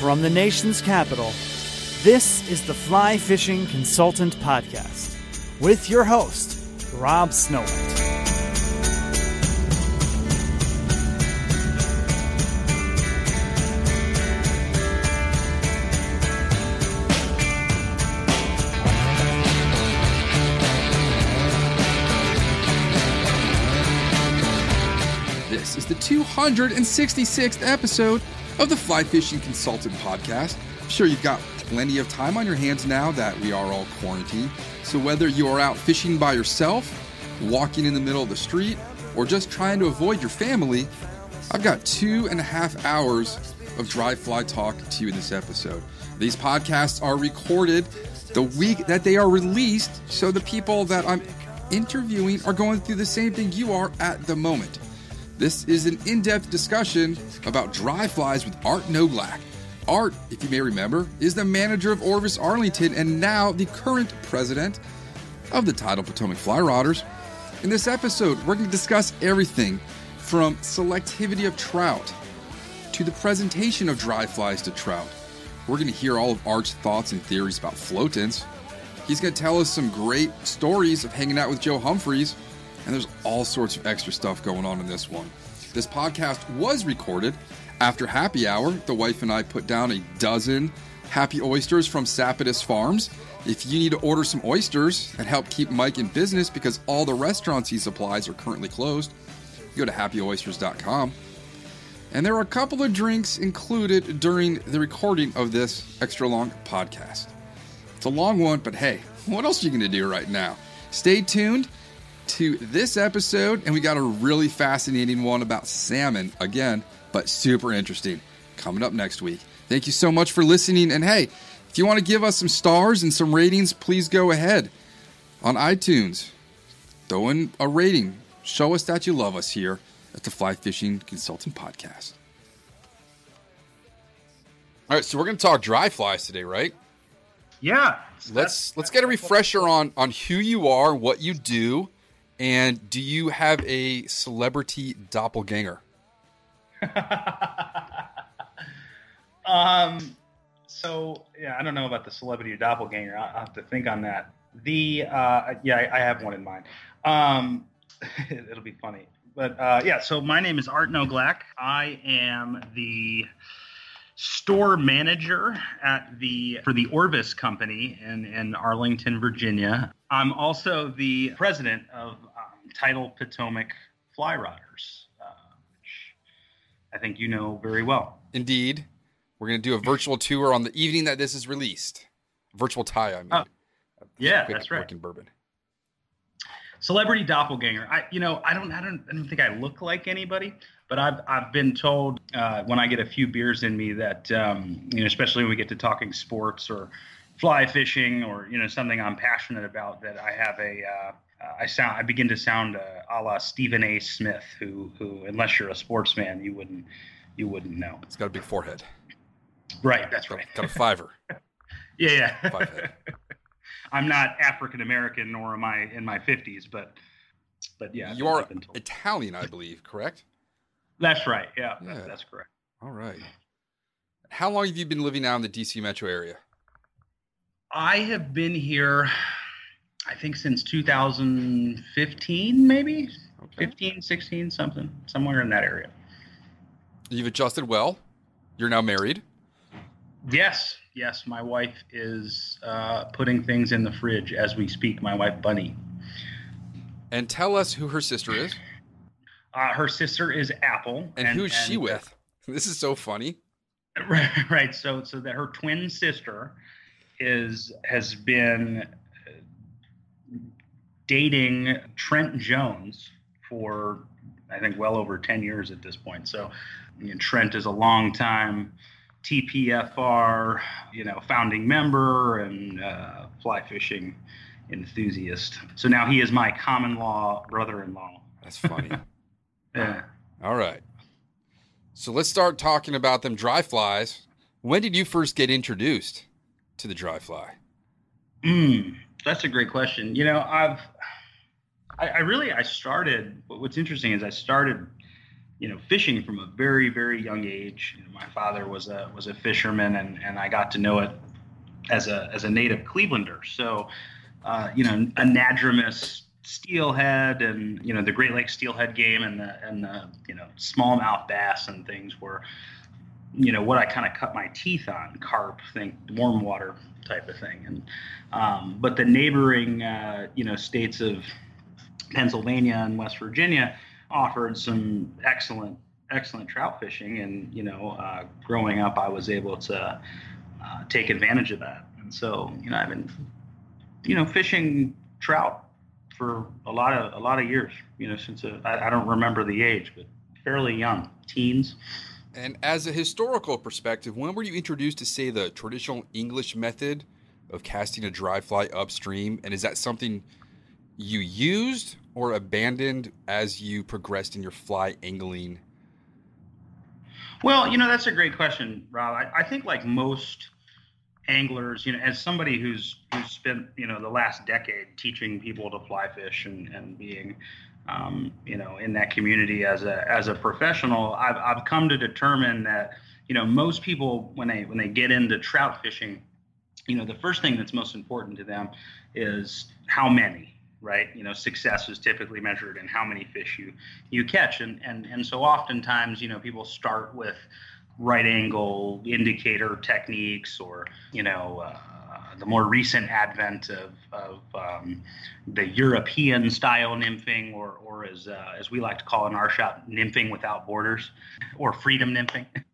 From the nation's capital, this is the Fly Fishing Consultant Podcast with your host, Rob Snowhite. This is the 266th episode of the Fly Fishing Consultant Podcast. I'm sure you've got plenty of time on your hands now that we are all quarantined. So, whether you are out fishing by yourself, walking in the middle of the street, or just trying to avoid your family, I've got two and a half hours of dry fly talk to you in this episode. These podcasts are recorded the week that they are released, so the people that I'm interviewing are going through the same thing you are at the moment. This is an in depth discussion about dry flies with Art Noglack. Art, if you may remember, is the manager of Orvis Arlington and now the current president of the Tidal Potomac Fly Rodders. In this episode, we're going to discuss everything from selectivity of trout to the presentation of dry flies to trout. We're going to hear all of Art's thoughts and theories about floatants. He's going to tell us some great stories of hanging out with Joe Humphreys and there's all sorts of extra stuff going on in this one. This podcast was recorded after happy hour. The wife and I put down a dozen happy oysters from Sapidus Farms. If you need to order some oysters and help keep Mike in business because all the restaurants he supplies are currently closed, go to happyoysters.com. And there are a couple of drinks included during the recording of this extra long podcast. It's a long one, but hey, what else are you going to do right now? Stay tuned to this episode, and we got a really fascinating one about salmon again, but super interesting coming up next week. Thank you so much for listening. And hey, if you want to give us some stars and some ratings, please go ahead on iTunes. Throw in a rating. Show us that you love us here at the Fly Fishing Consultant Podcast. All right, so we're going to talk dry flies today, right? Yeah. Let's let's get a refresher on on who you are, what you do, and do you have a celebrity doppelganger? um. So yeah, I don't know about the celebrity doppelganger. I'll have to think on that. The uh, yeah, I, I have one in mind. Um, it'll be funny, but uh, yeah. So my name is Art Noglack. I am the store manager at the for the Orvis Company in, in Arlington, Virginia. I'm also the president of Tidal Potomac Fly Rodders, uh, which I think you know very well. Indeed, we're going to do a virtual tour on the evening that this is released. Virtual tie, I mean. Oh, yeah, that's right. In bourbon. Celebrity doppelganger. I, you know, I don't, I don't, I don't think I look like anybody, but I've, I've been told uh, when I get a few beers in me that, um, you know, especially when we get to talking sports or fly fishing or you know something I'm passionate about, that I have a, uh, uh, I sound I begin to sound uh, a la Stephen A. Smith, who who unless you're a sportsman, you wouldn't you wouldn't know. It's got a big forehead. Right, that's Got, right. got a fiver. Yeah, yeah. Five. I'm not African American, nor am I in my 50s, but but yeah, you are I've been told. Italian, I believe, correct? That's right. Yeah, Yeah. That's, that's correct. All right. How long have you been living now in the DC metro area? I have been here, I think, since 2015, maybe Okay. 15, 16, something, somewhere in that area. You've adjusted well. You're now married. Yes, yes. My wife is uh, putting things in the fridge as we speak. My wife, Bunny. And tell us who her sister is Uh, her sister is Apple. and, who's she and, uh, with. This is so funny. right, right. So, so that her twin sister is has been dating Trent Jones for I think well over ten years at this point. So, you know, Trent is a long time TPFR, you know, founding member and uh, fly fishing enthusiast. So now he is my common law brother-in-law. That's funny. Yeah. All right. So let's start talking about them dry flies. When did you first get introduced to the dry fly? Mm, that's a great question. You know, I've, I, I really, I started. What's interesting is I started, you know, fishing from a very, very young age. You know, my father was a was a fisherman, and and I got to know it as a as a native Clevelander. So, uh, you know, anadromous steelhead and you know the Great Lakes steelhead game and the and the you know smallmouth bass and things were you know what I kind of cut my teeth on carp think warm water type of thing and um, but the neighboring uh, you know states of Pennsylvania and West Virginia offered some excellent excellent trout fishing. And you know uh, growing up I was able to uh, take advantage of that. And so you know I've been you know fishing trout for a lot of a lot of years you know since uh, I, I don't remember the age but fairly young teens. And as a historical perspective, when were you introduced to, say, the traditional English method of casting a dry fly upstream? And is that something you used or abandoned as you progressed in your fly angling? Well, you know, that's a great question, Rob. I, I think like most anglers, you know, as somebody who's who's spent, you know, the last decade teaching people to fly fish and, and being um, you know, in that community as a as a professional, I've I've come to determine that, you know, most people when they when they get into trout fishing, you know, the first thing that's most important to them is how many, right? You know, success is typically measured in how many fish you you catch, and and and so oftentimes, you know, people start with right angle indicator techniques, or you know. Uh, the more recent advent of, of um, the European style nymphing, or, or as, uh, as we like to call in our shop, nymphing without borders, or freedom nymphing.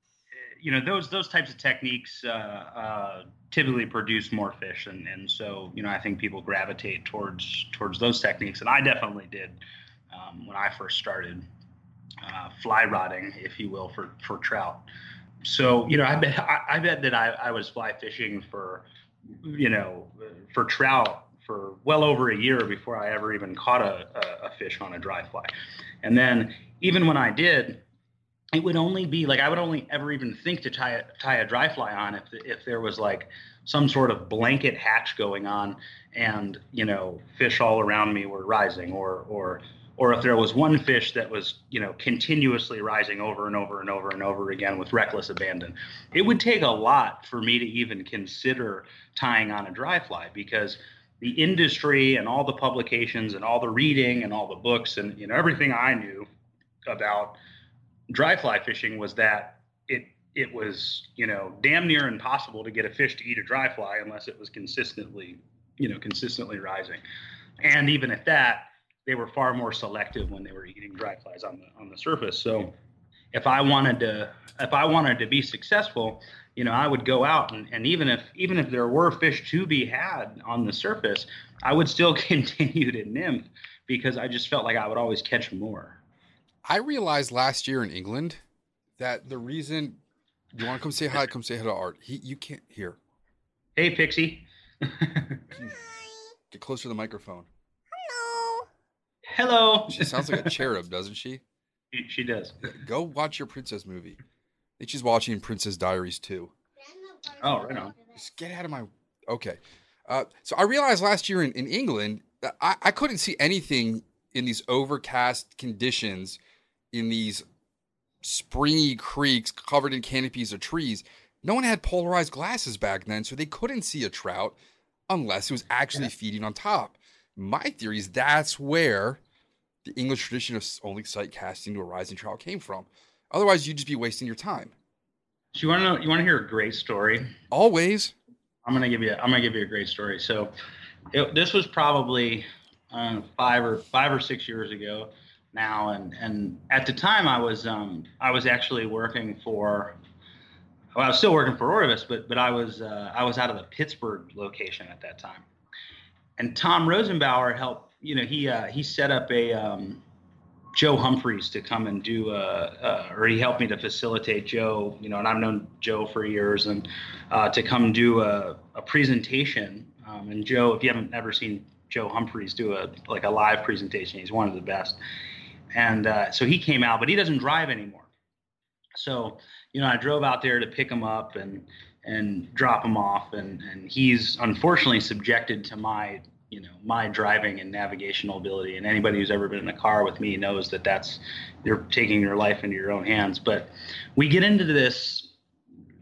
you know, those those types of techniques uh, uh, typically produce more fish, and, and so you know, I think people gravitate towards towards those techniques, and I definitely did um, when I first started uh, fly rodding, if you will, for for trout. So you know, I bet I, I bet that I, I was fly fishing for you know, for trout for well over a year before I ever even caught a, a, a, fish on a dry fly. And then even when I did, it would only be like I would only ever even think to tie a, tie a dry fly on if if there was like some sort of blanket hatch going on and you know fish all around me were rising or or or if there was one fish that was you know continuously rising over and over and over and over again with reckless abandon. It would take a lot for me to even consider tying on a dry fly because the industry and all the publications and all the reading and all the books and you know everything i knew about dry fly fishing was that it it was you know damn near impossible to get a fish to eat a dry fly unless it was consistently you know consistently rising and even at that they were far more selective when they were eating dry flies on the on the surface. So if I wanted to if I wanted to be successful, you know, I would go out and, and even if even if there were fish to be had on the surface, I would still continue to nymph because I just felt like I would always catch more. I realized last year in England that the reason you want to come say hi, come say hi to Art. He you can't hear. Hey Pixie. Get closer to the microphone. Hello. Hello. She sounds like a cherub, doesn't she? She, she does. Go watch your princess movie. I think she's watching Princess Diaries too. Oh, right on. Just get out of my. Okay. Uh, so I realized last year in, in England that I, I couldn't see anything in these overcast conditions, in these springy creeks covered in canopies of trees. No one had polarized glasses back then, so they couldn't see a trout unless it was actually feeding on top. My theory is that's where the English tradition of only sight casting to a rising trout came from. Otherwise, you'd just be wasting your time. So you want to know? You want to hear a great story? Always. I'm gonna give you. I'm gonna give you a great story. So, it, this was probably uh, five or five or six years ago now, and and at the time I was um I was actually working for. Well, I was still working for Orvis, but but I was uh, I was out of the Pittsburgh location at that time, and Tom Rosenbauer helped. You know, he uh, he set up a um, Joe Humphreys to come and do, uh, uh, or he helped me to facilitate Joe, you know, and I've known Joe for years, and uh, to come do a, a presentation. Um, and Joe, if you haven't ever seen Joe Humphreys do a like a live presentation, he's one of the best. And uh, so he came out, but he doesn't drive anymore. So you know, I drove out there to pick him up and and drop him off, and and he's unfortunately subjected to my you know my driving and navigational ability and anybody who's ever been in a car with me knows that that's you're taking your life into your own hands but we get into this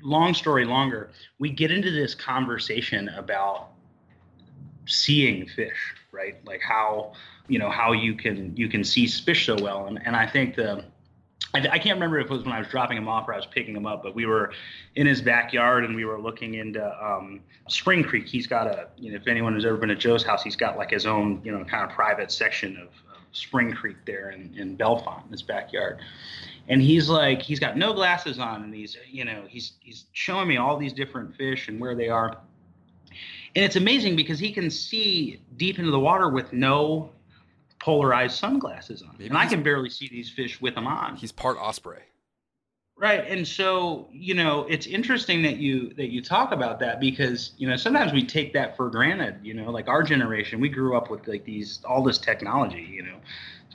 long story longer we get into this conversation about seeing fish right like how you know how you can you can see fish so well and, and i think the I, I can't remember if it was when I was dropping him off or I was picking him up, but we were in his backyard and we were looking into um, Spring Creek. He's got a, you know, if anyone has ever been to Joe's house, he's got like his own, you know, kind of private section of, of Spring Creek there in, in Bellefonte in his backyard. And he's like, he's got no glasses on and he's, you know, he's, he's showing me all these different fish and where they are. And it's amazing because he can see deep into the water with no polarized sunglasses on. Maybe and I can barely see these fish with them on. He's part osprey. Right. And so, you know, it's interesting that you that you talk about that because, you know, sometimes we take that for granted, you know, like our generation, we grew up with like these all this technology, you know,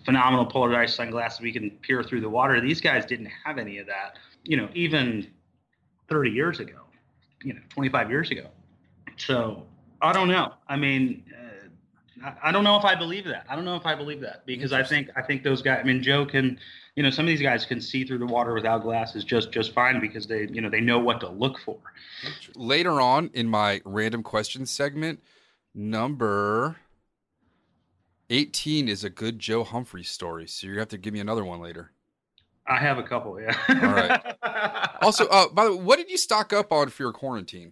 phenomenal polarized sunglasses we can peer through the water. These guys didn't have any of that, you know, even 30 years ago, you know, 25 years ago. So, I don't know. I mean, I, don't know if I believe that. I don't know if I believe that because I think I think those guys. I mean, Joe can, you know, some of these guys can see through the water without glasses just just fine because they, you know, they know what to look for. Later on in my random questions segment, number 18 is a good Joe Humphrey story. So you're to have to give me another one later. I have a couple, yeah. All right. Also, uh, by the way, what did you stock up on for your quarantine?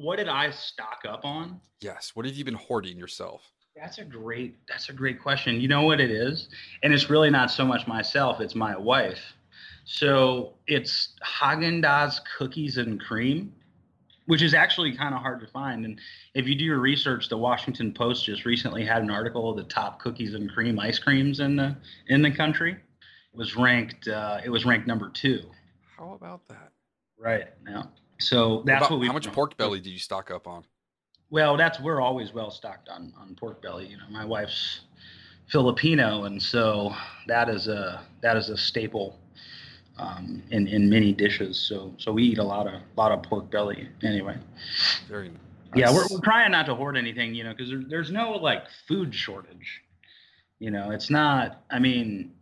What did I stock up on? Yes. What have you been hoarding yourself? That's a great that's a great question. You know what it is? And it's really not so much myself, it's my wife. So it's Haagen-Dazs cookies and cream, which is actually kind of hard to find. And if you do your research, the Washington Post just recently had an article of the top cookies and cream ice creams in the in the country. It was ranked uh, it was ranked number 2. How about that? Right. Yeah. So that's About- what we how much pork belly did you stock up on? Well, that's we're always well stocked on on pork belly. You know, my wife's Filipino, and so that is a that is a staple um, in in many dishes. So so we eat a lot of lot of pork belly anyway. Very Yeah, we're, we're trying not to hoard anything, you know, because there, there's no like food shortage. You know, it's not. I mean,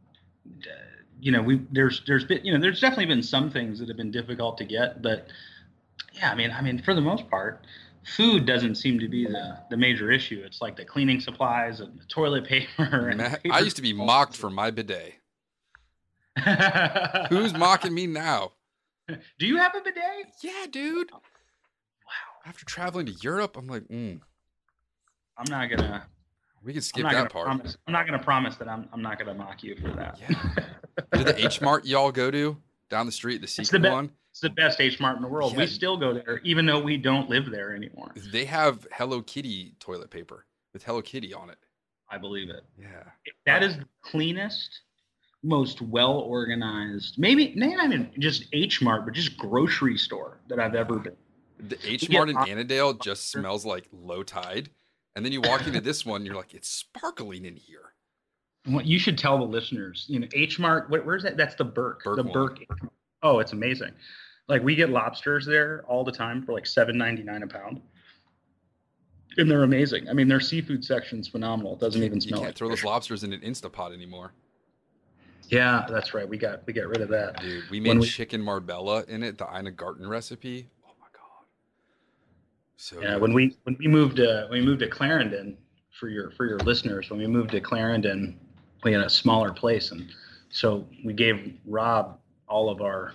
you know, we there's there's been you know there's definitely been some things that have been difficult to get, but yeah, I mean, I mean for the most part, food doesn't seem to be the the major issue. It's like the cleaning supplies and the toilet paper. And paper I used to be mocked for my bidet. Who's mocking me now? Do you have a bidet? Yeah, dude. Wow. After traveling to Europe, I'm like, mm, I'm not gonna. we can skip that part. promise. I'm not gonna promise that I'm. I'm not gonna mock you for that. Yeah. to the H Mart y'all go to down the street, the the secret be- one, It's the best H Mart in the world. Yeah. We still go there, even though we don't live there anymore. they have Hello Kitty toilet paper with Hello Kitty on it. I believe it. Yeah. That is the cleanest, most well organized, maybe maybe not even just H Mart, but just grocery store that I've ever been. The H Mart in Annandale just smells like low tide. And then you walk into this one, you're like, it's sparkling in here. What you should tell the listeners, you know, H Mart, what, where's that? That's the Burke. Burke the one. Burke. Oh, it's amazing. Like we get lobsters there all the time for like seven ninety nine a pound, and they're amazing. I mean, their seafood section's phenomenal. It doesn't even You smell can't like throw those lobsters in an Instapot anymore. Yeah, that's right. We got we got rid of that. Dude, we made we- chicken marbella in it, the Ina Garten recipe. Oh my god. So Yeah, good. when we when we moved to when we moved to Clarendon for your for your listeners, when we moved to Clarendon, we had a smaller place, and so we gave Rob all of our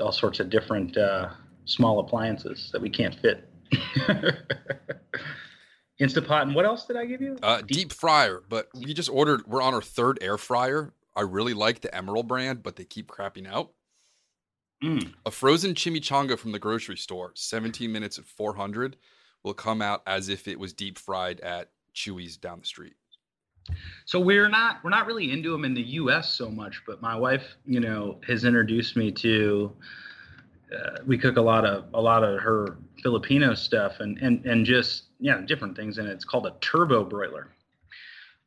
all sorts of different uh, small appliances that we can't fit. Instapot, and what else did I give you? Uh, deep fryer, but we just ordered. We're on our third air fryer. I really like the Emerald brand, but they keep crapping out. Mm. A frozen chimichanga from the grocery store, 17 minutes at 400, will come out as if it was deep fried at Chuy's down the street. So we're not we're not really into them in the U.S. so much, but my wife, you know, has introduced me to. Uh, we cook a lot of a lot of her Filipino stuff and and and just yeah different things, and it's called a turbo broiler,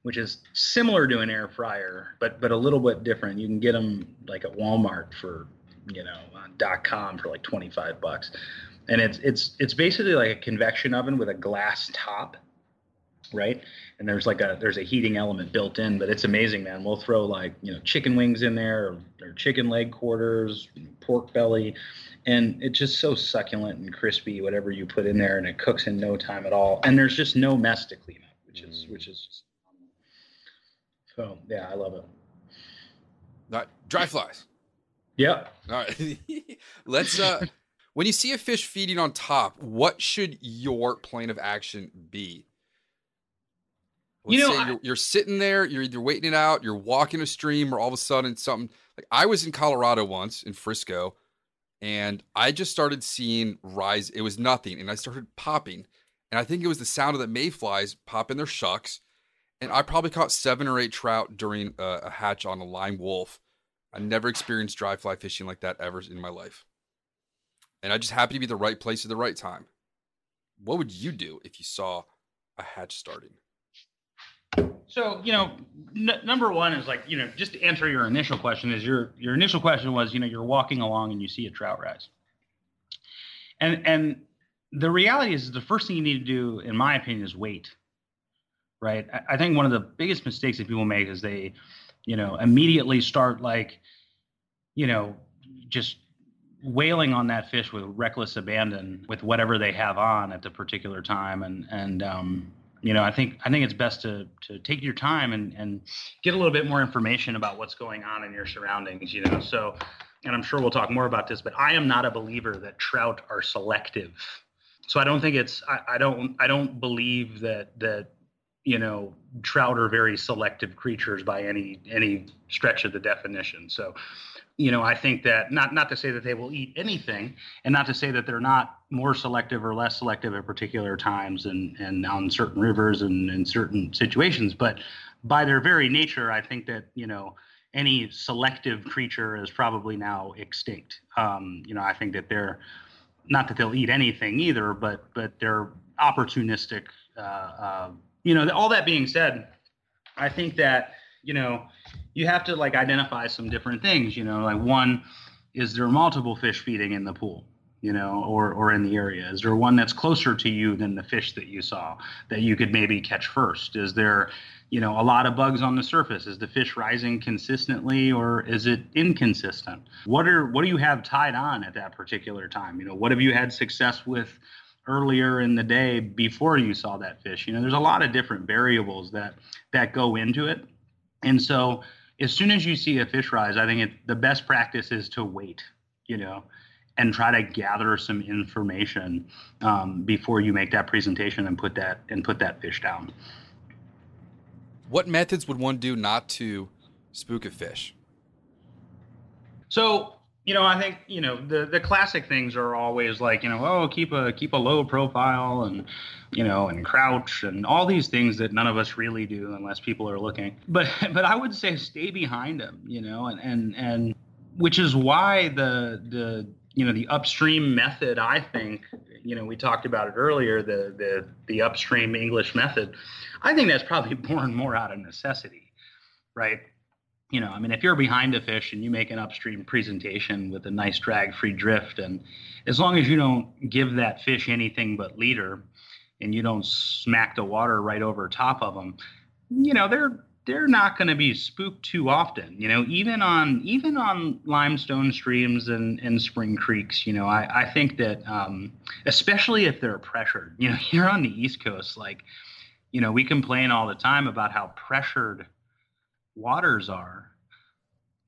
which is similar to an air fryer, but but a little bit different. You can get them like at Walmart for you know dot com for like twenty five bucks, and it's it's it's basically like a convection oven with a glass top right and there's like a there's a heating element built in but it's amazing man we'll throw like you know chicken wings in there or, or chicken leg quarters pork belly and it's just so succulent and crispy whatever you put in there and it cooks in no time at all and there's just no mess to clean up which is Mm. which is just so yeah i love it Not dry flies. yep All right. Let's uh when you see a fish feeding on top, what should your plan of action be? You Let's know, say I- you're, you're sitting there, you're either waiting it out, you're walking a stream, or all of a sudden something like I was in Colorado once in Frisco, and I just started seeing rise. It was nothing, and I started popping, and I think it was the sound of the mayflies popping their shucks, and I probably caught seven or eight trout during a, a hatch on a lime wolf. I never experienced dry fly fishing like that ever in my life. And I just happened to be the right place at the right time. What would you do if you saw a hatch starting? So you know, n- number one is like you know, just to answer your initial question is your your initial question was you know you're walking along and you see a trout rise, and and the reality is the first thing you need to do, in my opinion, is wait. Right. I, I think one of the biggest mistakes that people make is they, you know, immediately start like, you know, just wailing on that fish with reckless abandon with whatever they have on at the particular time and and um you know i think i think it's best to to take your time and and get a little bit more information about what's going on in your surroundings you know? So and i'm sure we'll talk more about this but i am not a believer that trout are selective. So i don't think it's i, I don't i don't believe that that you know trout are very selective creatures by any any stretch of the definition. So you know i think that not not to say that they will eat anything and not to say that they're not more selective or less selective at particular times and and on certain rivers and in certain situations but by their very nature i think that you know any selective creature is probably now extinct. Um, you know i think that they're not that they'll eat anything either but but they're opportunistic uh, uh, you know all that being said i think that you know you have to like identify some different things you know like one is there multiple fish feeding in the pool you know or or in the area? Is there one that's closer to you than the fish that you saw that you could maybe catch first? Is there you know a lot of bugs on the surface? Is the fish rising consistently or is it inconsistent? What are what do you have tied on at that particular time? You know what have you had success with earlier in the day before you saw that fish? You know there's a lot of different variables that that go into it and so as soon as you see a fish rise, I think it, the best practice is to wait, you know, and try to gather some information um, before you make that presentation and put that and put that fish down. What methods would one do not to spook a fish? So you know, I think you know the the classic things are always like you know, oh, keep a keep a low profile and you know, and crouch and all these things that none of us really do unless people are looking. But but I would say stay behind them, you know, and and and which is why the the you know the upstream method I think you know, we talked about it earlier, the the the upstream English method. I think that's probably born more out of necessity, right? You know, I mean, if you're behind a fish and you make an upstream presentation with a nice drag-free drift, and as long as you don't give that fish anything but leader, and you don't smack the water right over top of them, you know, they're they're not going to be spooked too often you know even on even on limestone streams and, and spring creeks you know i, I think that um, especially if they're pressured you know here on the east coast like you know we complain all the time about how pressured waters are.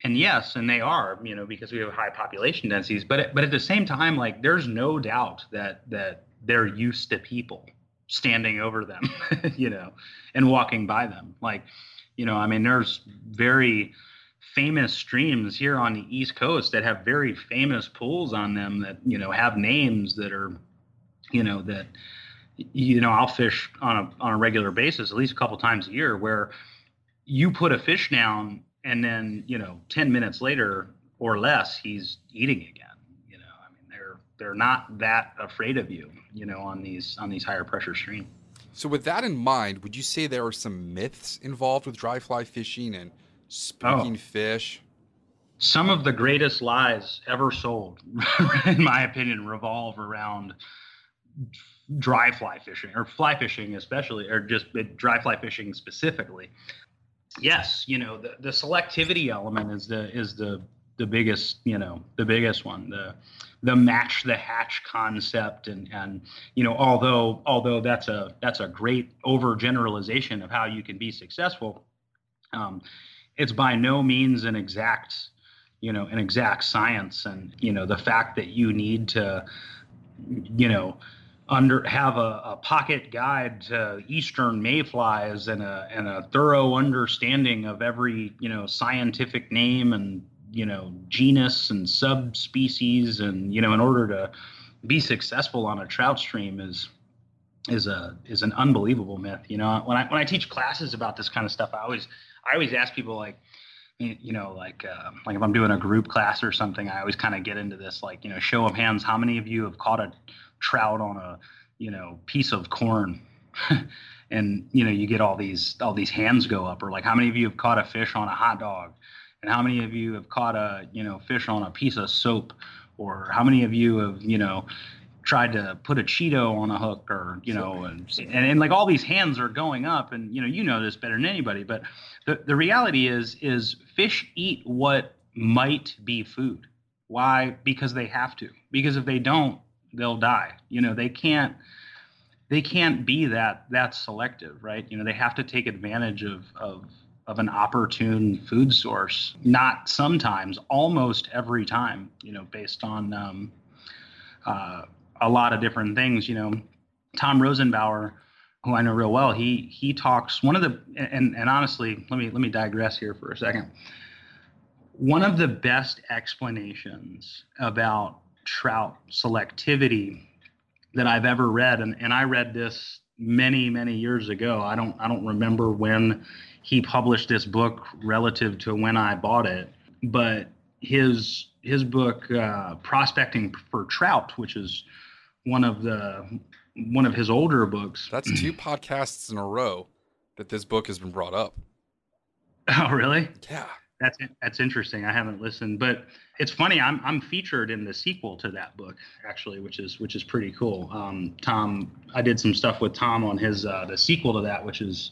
And yes and they are you know because we have high population densities but but at the same time like there's no doubt that that they're used to people standing over them you know and walking by them. Like you know, I mean, there's very famous streams here on the East Coast that have very famous pools on them that you know have names that are, you know, that you know I'll fish on a on a regular basis at least a couple times a year where you put a fish down and then you know 10 minutes later or less he's eating again you know i mean they're they're not that afraid of you you know on these on these higher pressure streams so, with that in mind, would you say there are some myths involved with dry fly fishing and spooking oh. fish? Some of the greatest lies ever sold, in my opinion, revolve around dry fly fishing or fly fishing, especially, or just dry fly fishing specifically. Yes, you know the, the selectivity element is the is the the biggest you know the biggest one the the match the hatch concept and and you know although although that's a that's a great overgeneralization of how you can be successful um, it's by no means an exact you know an exact science. And you know the fact that you need to you know under have a, a pocket guide to eastern mayflies and a and a thorough understanding of every you know scientific name and you know genus and subspecies and you know in order to be successful on a trout stream is is a is an unbelievable myth you know? When i when i teach classes about this kind of stuff i always i always ask people like you know like uh, like if i'm doing a group class or something i always kind of get into this like you know show of hands how many of you have caught a trout on a you know piece of corn. And you know you get all these all these hands go up or like how many of you have caught a fish on a hot dog? And how many of you have caught a you know fish on a piece of soap? Or how many of you have you know tried to put a cheeto on a hook or you know and, and, and like all these hands are going up and you know you know this better than anybody but the, the reality is is fish eat what might be food. Why? Because they have to. Because if they don't they'll die you know they can't they can't be that that selective right you know they have to take advantage of of of an opportune food source. Not sometimes, almost every time. You know, based on um, uh, a lot of different things. You know, Tom Rosenbauer, who I know real well, he he talks one of the and and honestly, let me let me digress here for a second. One of the best explanations about trout selectivity that I've ever read, and, and I read this many many years ago. I don't I don't remember when he published this book relative to when I bought it, but his his book uh, prospecting for trout, which is one of the one of his older books. That's two podcasts in a row that this book has been brought up. Oh, really? Yeah. That's that's interesting. I haven't listened, but it's funny. I'm I'm featured in the sequel to that book actually, which is which is pretty cool. Um, Tom, I did some stuff with Tom on his uh, the sequel to that, which is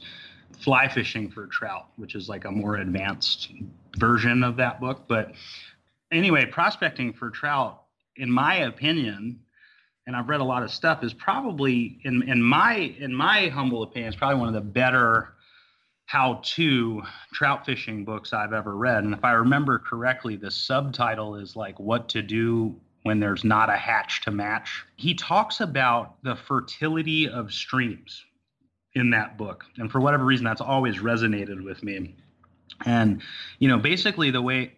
fly fishing for trout, which is like a more advanced version of that book. But anyway, prospecting for trout, in my opinion, and I've read a lot of stuff, is probably in in my in my humble opinion, is probably one of the better how-to trout fishing books I've ever read. And if I remember correctly, the subtitle is like "What to Do when there's not a hatch to match." He talks about the fertility of streams in that book. And for whatever reason, that's always resonated with me. And you know, basically, the way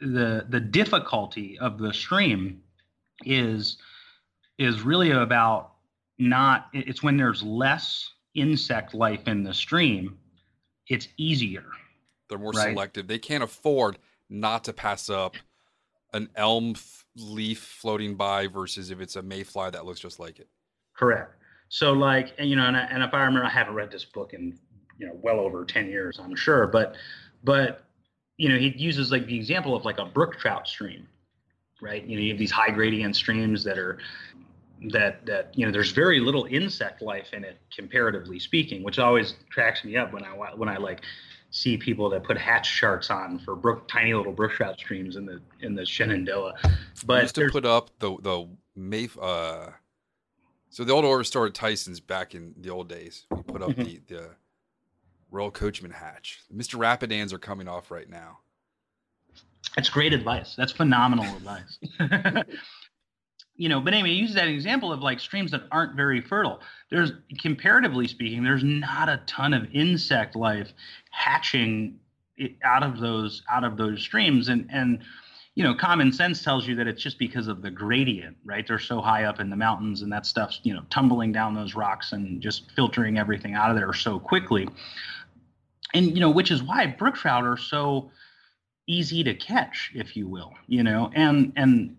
the the difficulty of the stream is is really about not. It's when there's less insect life in the stream, it's easier. They're more right? selective. They can't afford not to pass up an elm f- leaf floating by versus if it's a mayfly that looks just like it. Correct. So like, and, you know, and, I, and if I remember, I haven't read this book in you know well over ten years, I'm sure, but but you know, he uses like the example of like a brook trout stream, right? You know, you have these high gradient streams that are that that you know there's very little insect life in it comparatively speaking which always cracks me up when i when i like see people that put hatch charts on for brook tiny little brook trout streams in the in the shenandoah. But just to put up the the Mayf uh so the old Orvis store at tyson's back in the old days. We put up mm-hmm. the the royal coachman hatch. Mr rapidans are coming off right now. That's great advice. That's phenomenal advice you know, but anyway, he uses that example of like streams that aren't very fertile. There's comparatively speaking, there's not a ton of insect life hatching out of those out of those streams, and and you know, common sense tells you that it's just because of the gradient, right? They're so high up in the mountains, and that stuff's you know tumbling down those rocks and just filtering everything out of there so quickly. And you know, which is why brook trout are so easy to catch, if you will, you know, and and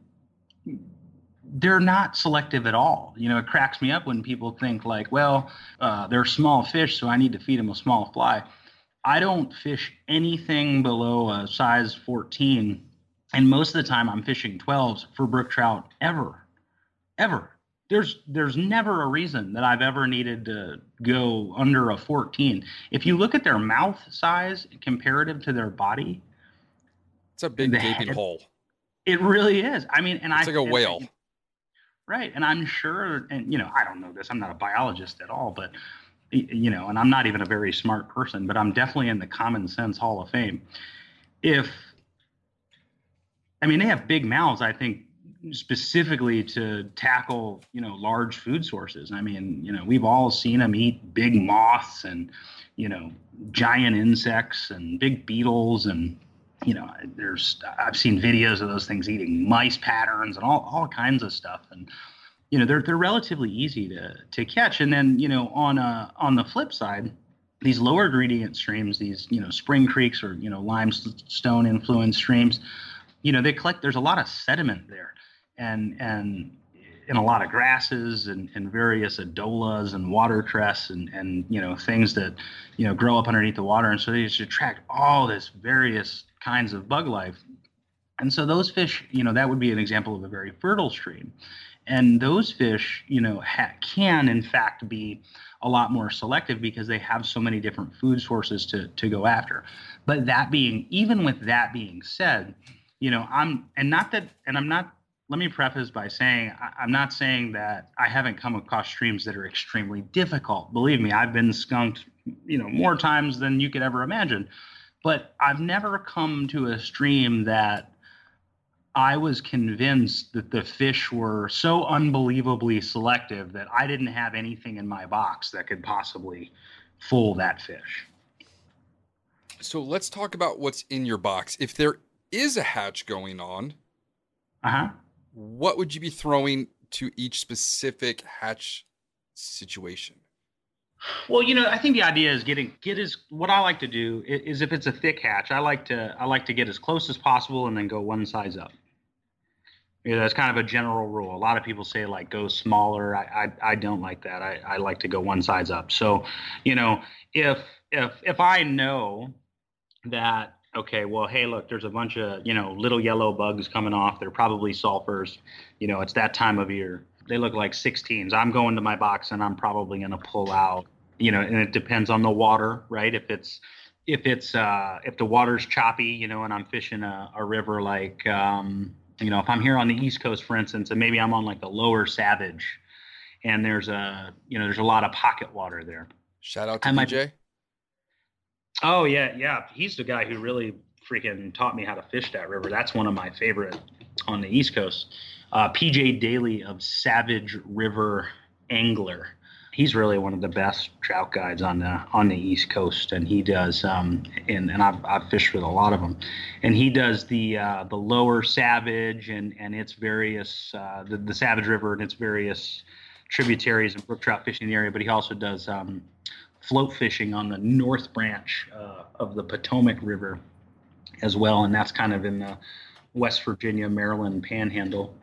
they're not selective at all. You know, it cracks me up when people think like, well, uh, they're small fish, so I need to feed them a small fly. I don't fish anything below a size 14, and most of the time I'm fishing 12s for brook trout ever, ever. There's there's never a reason that I've ever needed to go under a 14. If you look at their mouth size comparative to their body, it's a big gaping hole. It really is. I mean, and it's I like a whale. Right. And I'm sure, and you know, I don't know this, I'm not a biologist at all, but you know, and I'm not even a very smart person, but I'm definitely in the common sense hall of fame. If, I mean, they have big mouths, I think, specifically to tackle, you know, large food sources. I mean, you know, we've all seen them eat big moths and, you know, giant insects and big beetles and, you know, there's I've seen videos of those things eating mice patterns and all, all kinds of stuff. And, you know, they're they're relatively easy to to catch. And then, you know, on uh on the flip side, these lower gradient streams, these, you know, spring creeks or, you know, limestone influenced streams, you know, they collect there's a lot of sediment there. And and in a lot of grasses and, and various elodeas and watercress and, and you know things that you know grow up underneath the water and so they just attract all this various kinds of bug life. And so those fish, you know, that would be an example of a very fertile stream. And those fish, you know, ha- can in fact be a lot more selective because they have so many different food sources to, to go after. But that being, even with that being said, you know, I'm, and not that, and I'm not, let me preface by saying, I, I'm not saying that I haven't come across streams that are extremely difficult. Believe me, I've been skunked, you know, more times than you could ever imagine. But I've never come to a stream that I was convinced that the fish were so unbelievably selective that I didn't have anything in my box that could possibly fool that fish. So let's talk about what's in your box. If there is a hatch going on, uh-huh. what would you be throwing to each specific hatch situation? Well, you know, I think the idea is getting get as what I like to do is, is, if it's a thick hatch, I like to I like to get as close as possible and then go one size up. You know, that's kind of a general rule. A lot of people say like go smaller. I I, I don't like that. I, I like to go one size up. So, you know, if if if I know that okay, well, hey, look, there's a bunch of you know little yellow bugs coming off. They're probably sulfurs. You know, it's that time of year they look like 16s. I'm going to my box and I'm probably going to pull out, you know, and it depends on the water, right? If it's if it's uh, if the water's choppy, you know, and I'm fishing a, a river like, um, you know, if I'm here on the East Coast, for instance, and maybe I'm on like the lower Savage, and there's a, you know, there's a lot of pocket water there. Shout out to I DJ. Might, oh yeah, yeah, he's the guy who really freaking taught me how to fish that river. That's one of my favorite on the East Coast uh, PJ Daly of Savage River Angler. He's really one of the best trout guides on the on the East Coast, and he does. Um, and and I've, I've fished with a lot of them, and he does the uh, the Lower Savage and and its various uh, the the Savage River and its various tributaries and brook trout fishing in the area. But he also does um, float fishing on the North Branch uh, of the Potomac River as well, and that's kind of in the West Virginia, Maryland panhandle.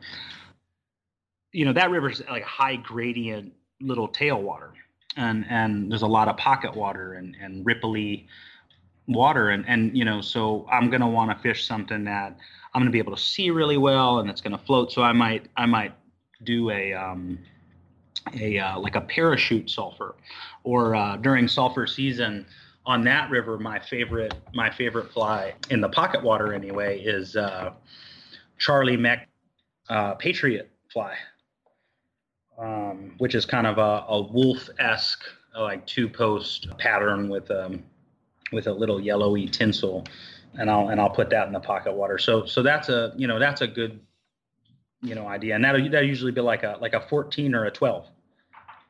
You know, that river's like high gradient little tailwater. And and there's a lot of pocket water and, and ripply water and, and you know, so I'm gonna want to fish something that I'm gonna be able to see really well and it's gonna float. So I might I might do a um, a uh, like a parachute sulfur, or uh, during sulfur season on that river, my favorite my favorite fly in the pocket water anyway is uh, Charlie Meck uh, Patriot fly, um, which is kind of a, a Wulff esque like two post pattern with um, with a little yellowy tinsel and I'll and I'll put that in the pocket water. So so that's a you know that's a good you know idea, and that that usually be like a like a 14 or a 12.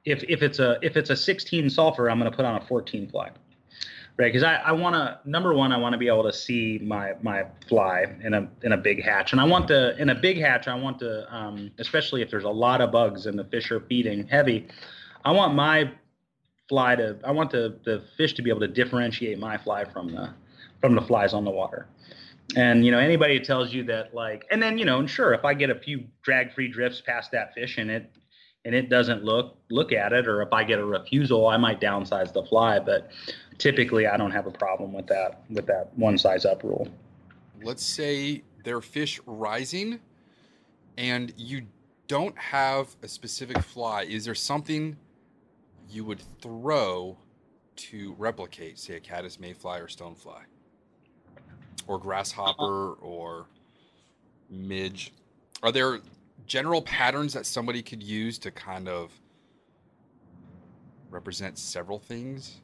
If if it's a if it's a 16 sulfur, I'm going to put on a 14 fly, right? Because I I want to number one I want to be able to see my my fly in a in a big hatch, and I want the in a big hatch I want to um, especially if there's a lot of bugs and the fish are feeding heavy, I want my fly to I want the the fish to be able to differentiate my fly from the from the flies on the water. And you know, anybody tells you that like, and then you know, and sure, if I get a few drag-free drifts past that fish and it and it doesn't look look at it, or if I get a refusal, I might downsize the fly. But typically, I don't have a problem with that with that one size up rule. Let's say they're fish rising, and you don't have a specific fly. Is there something you would throw to replicate, say, a caddis mayfly or stonefly? or grasshopper or midge. Are there general patterns that somebody could use to kind of represent several things?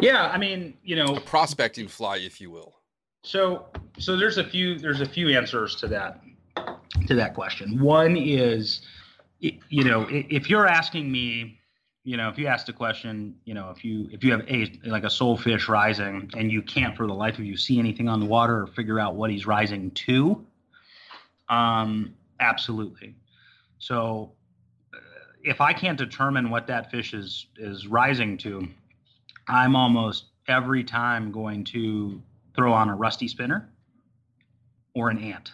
Yeah, I mean, you know, a prospecting fly, if you will. So, so there's a few there's a few answers to that to that question. One is, you know, if you're asking me you know, if you ask the question, you know, if you if you have a like a soulfish rising and you can't for the life of you see anything on the water or figure out what he's rising to, um, absolutely. So, uh, if I can't determine what that fish is is rising to, I'm almost every time going to throw on a rusty spinner or an ant.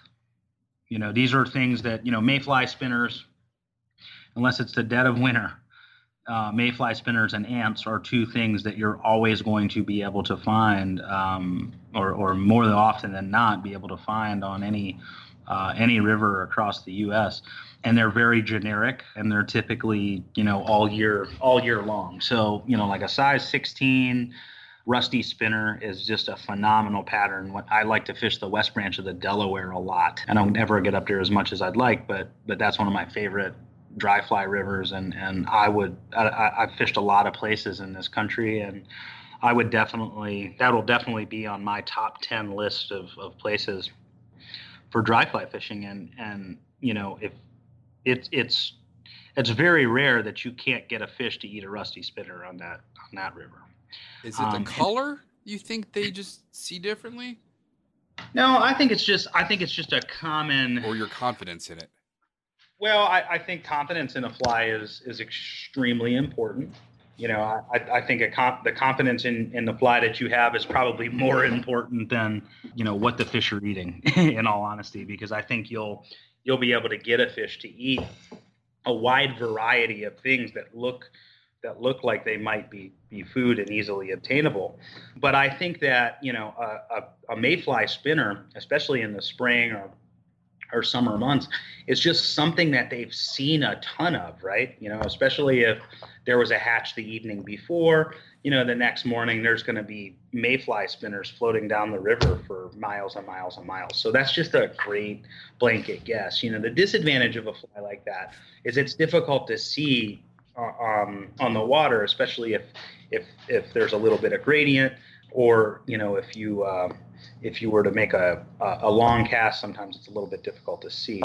You know, these are things that you know mayfly spinners, unless it's the dead of winter uh, mayfly spinners and ants are two things that you're always going to be able to find, um, or, or more often than not, be able to find on any uh, any river across the U.S. And they're very generic, and they're typically you know all year all year long. So you know like a size 16 rusty spinner is just a phenomenal pattern. what I like to fish the west branch of the Delaware a lot, and I'll never get up there as much as I'd like, but but that's one of my favorite dry fly rivers and and I would I, I've fished a lot of places in this country and I would definitely that'll definitely be on my top 10 list of, of places for dry fly fishing and and you know if it's it's it's very rare that you can't get a fish to eat a rusty spinner on that on that river. Is it the um, color you think they just see differently? No, I think it's just I think it's just a common or your confidence in it. Well, I, I, think confidence in a fly is is extremely important. You know, I, I think comp, the confidence in, in the fly that you have is probably more important than you know what the fish are eating. in all honesty, because I think you'll you'll be able to get a fish to eat a wide variety of things that look that look like they might be be food and easily obtainable. But I think that you know a, a, a mayfly spinner, especially in the spring or or summer months it's just something that they've seen a ton of right you know especially if there was a hatch the evening before you know the next morning there's going to be mayfly spinners floating down the river for miles and miles and miles. So that's just a great blanket guess. You know the disadvantage of a fly like that is it's difficult to see uh, um, on the water especially if if if there's a little bit of gradient or you know if you uh, if you were to make a, a long cast, sometimes it's a little bit difficult to see.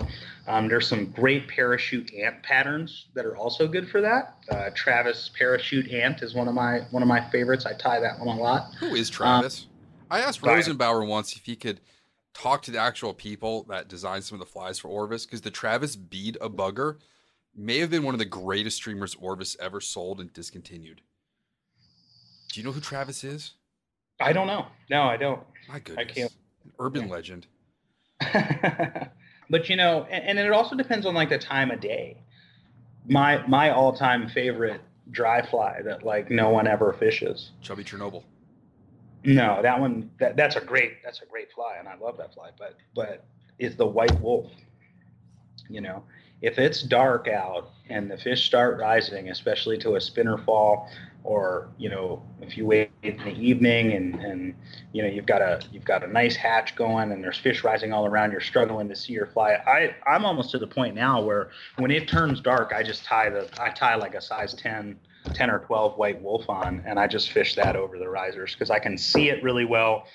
Um, there's some great parachute ant patterns that are also good for that. Uh, Travis parachute ant is one of my one of my favorites. I tie that one a lot. Who is Travis? Um, I asked Rosenbauer once if he could talk to the actual people that designed some of the flies for Orvis because the Travis bead a bugger may have been one of the greatest streamers Orvis ever sold and discontinued. Do you know who Travis is? I don't know. No, I don't. My goodness. I can't. An urban yeah. legend. but you know, and, and it also depends on like the time of day. My my all time favorite dry fly that like no one ever fishes. Chubby Chernobyl. No, that one that that's a great that's a great fly, and I love that fly. But but is the white Wulff. You know, if it's dark out and the fish start rising, especially to a spinner fall, or you know, if you wait in the evening and and you know you've got a you've got a nice hatch going and there's fish rising all around, you're struggling to see your fly. I I'm almost to the point now where when it turns dark, I just tie the I tie like a size 10 10 or 12 white Wulff on and I just fish that over the risers because I can see it really well.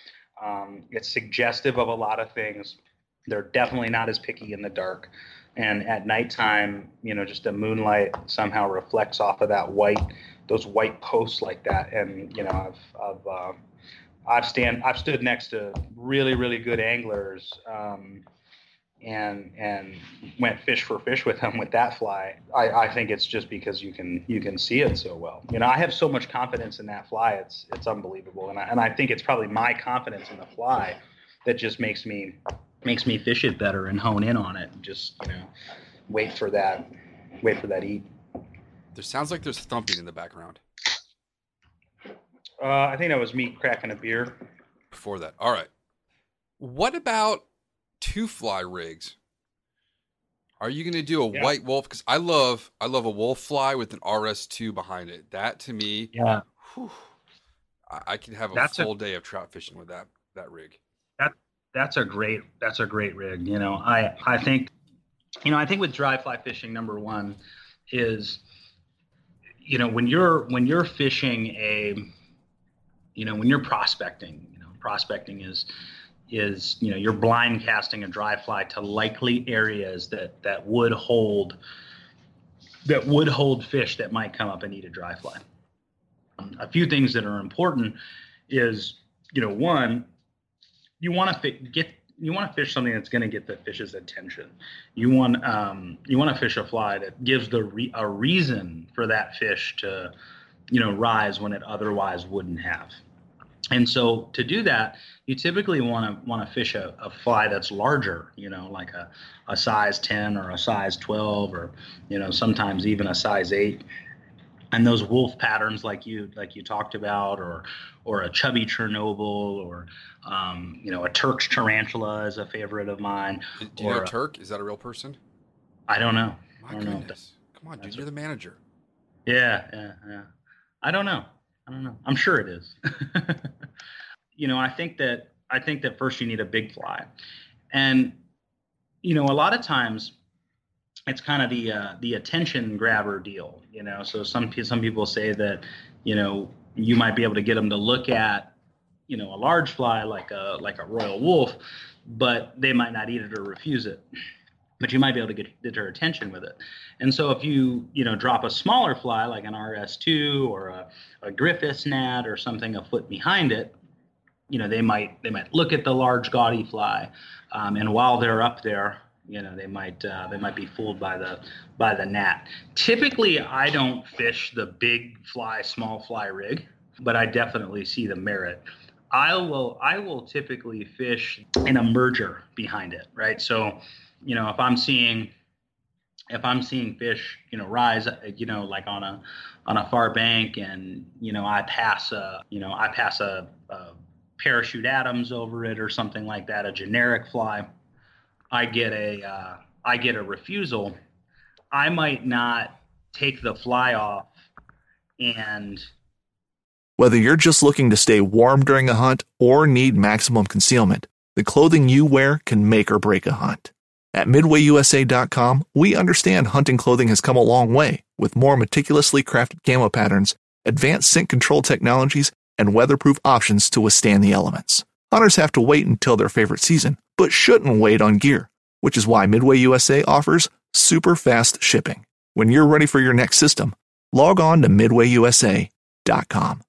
Um, it's suggestive of a lot of things. They're definitely not as picky in the dark. And at nighttime, you know, just the moonlight somehow reflects off of that white, those white posts like that. And you know, I've I've uh, I've stand I've stood next to really really good anglers. Um, and and went fish for fish with them with that fly. I, I think it's just because you can you can see it so well. You know, I have so much confidence in that fly. It's it's unbelievable, and I, and I think it's probably my confidence in the fly that just makes me makes me fish it better and hone in on it. And just you know, wait for that wait for that eat. There sounds like there's thumping in the background. Uh, I think that was me cracking a beer. Before that, all right. What about two fly rigs. Are you going to do a yeah. white Wulff? Because I love I love a Wulff fly with an RS2 behind it. That to me, yeah, whew, I, I, can have a that's full a, day of trout fishing with that that rig. That that's a great that's a great rig. You know, I I think, you know, I think with dry fly fishing, number one is, you know, when you're when you're fishing a, you know, when you're prospecting, you know, prospecting is is you know you're blind casting a dry fly to likely areas that that would hold that would hold fish that might come up and eat a dry fly. A few things that are important is you know one you want to get you want to fish something that's going to get the fish's attention. You want um, you want to fish a fly that gives the re- a reason for that fish to you know rise when it otherwise wouldn't have. And so to do that, you typically want to want to fish a, a fly that's larger, you know, like a, a size 10 or a size 12 or, you know, sometimes even a size 8. And those Wulff patterns like you like you talked about or or a chubby Chernobyl or um, you know, a Turk's tarantula is a favorite of mine. Do you know Turk? Is that a real person? I don't know. My I don't goodness. Know. Come on, dude, you're the manager. Yeah, yeah, yeah. I don't know. I don't know. I'm sure it is. you know, I think that I think that first you need a big fly, and you know, a lot of times it's kind of the uh, the attention grabber deal. You know, so some some people say that you know you might be able to get them to look at you know a large fly like a like a royal Wulff, but they might not eat it or refuse it but you might be able to get, get their attention with it. And so if you you know drop a smaller fly like an RS2 or a, a Griffiths gnat or something a foot behind it, you know they might they might look at the large gaudy fly, um, and while they're up there, you know they might uh, they might be fooled by the by the gnat. Typically, I don't fish the big fly small fly rig, but I definitely see the merit. I will I will typically fish in a merger behind it, right? So you know, if I'm seeing if I'm seeing fish, you know, rise, you know, like on a on a far bank, and you know, I pass a, you know, I pass a, a parachute Adams over it or something like that, a generic fly, I get a uh, I get a refusal. I might not take the fly off, and whether you're just looking to stay warm during a hunt or need maximum concealment, the clothing you wear can make or break a hunt. At MidwayUSA.com, we understand hunting clothing has come a long way with more meticulously crafted camo patterns, advanced scent control technologies, and weatherproof options to withstand the elements. Hunters have to wait until their favorite season, but shouldn't wait on gear, which is why Midway USA offers super fast shipping. When you're ready for your next system, log on to MidwayUSA.com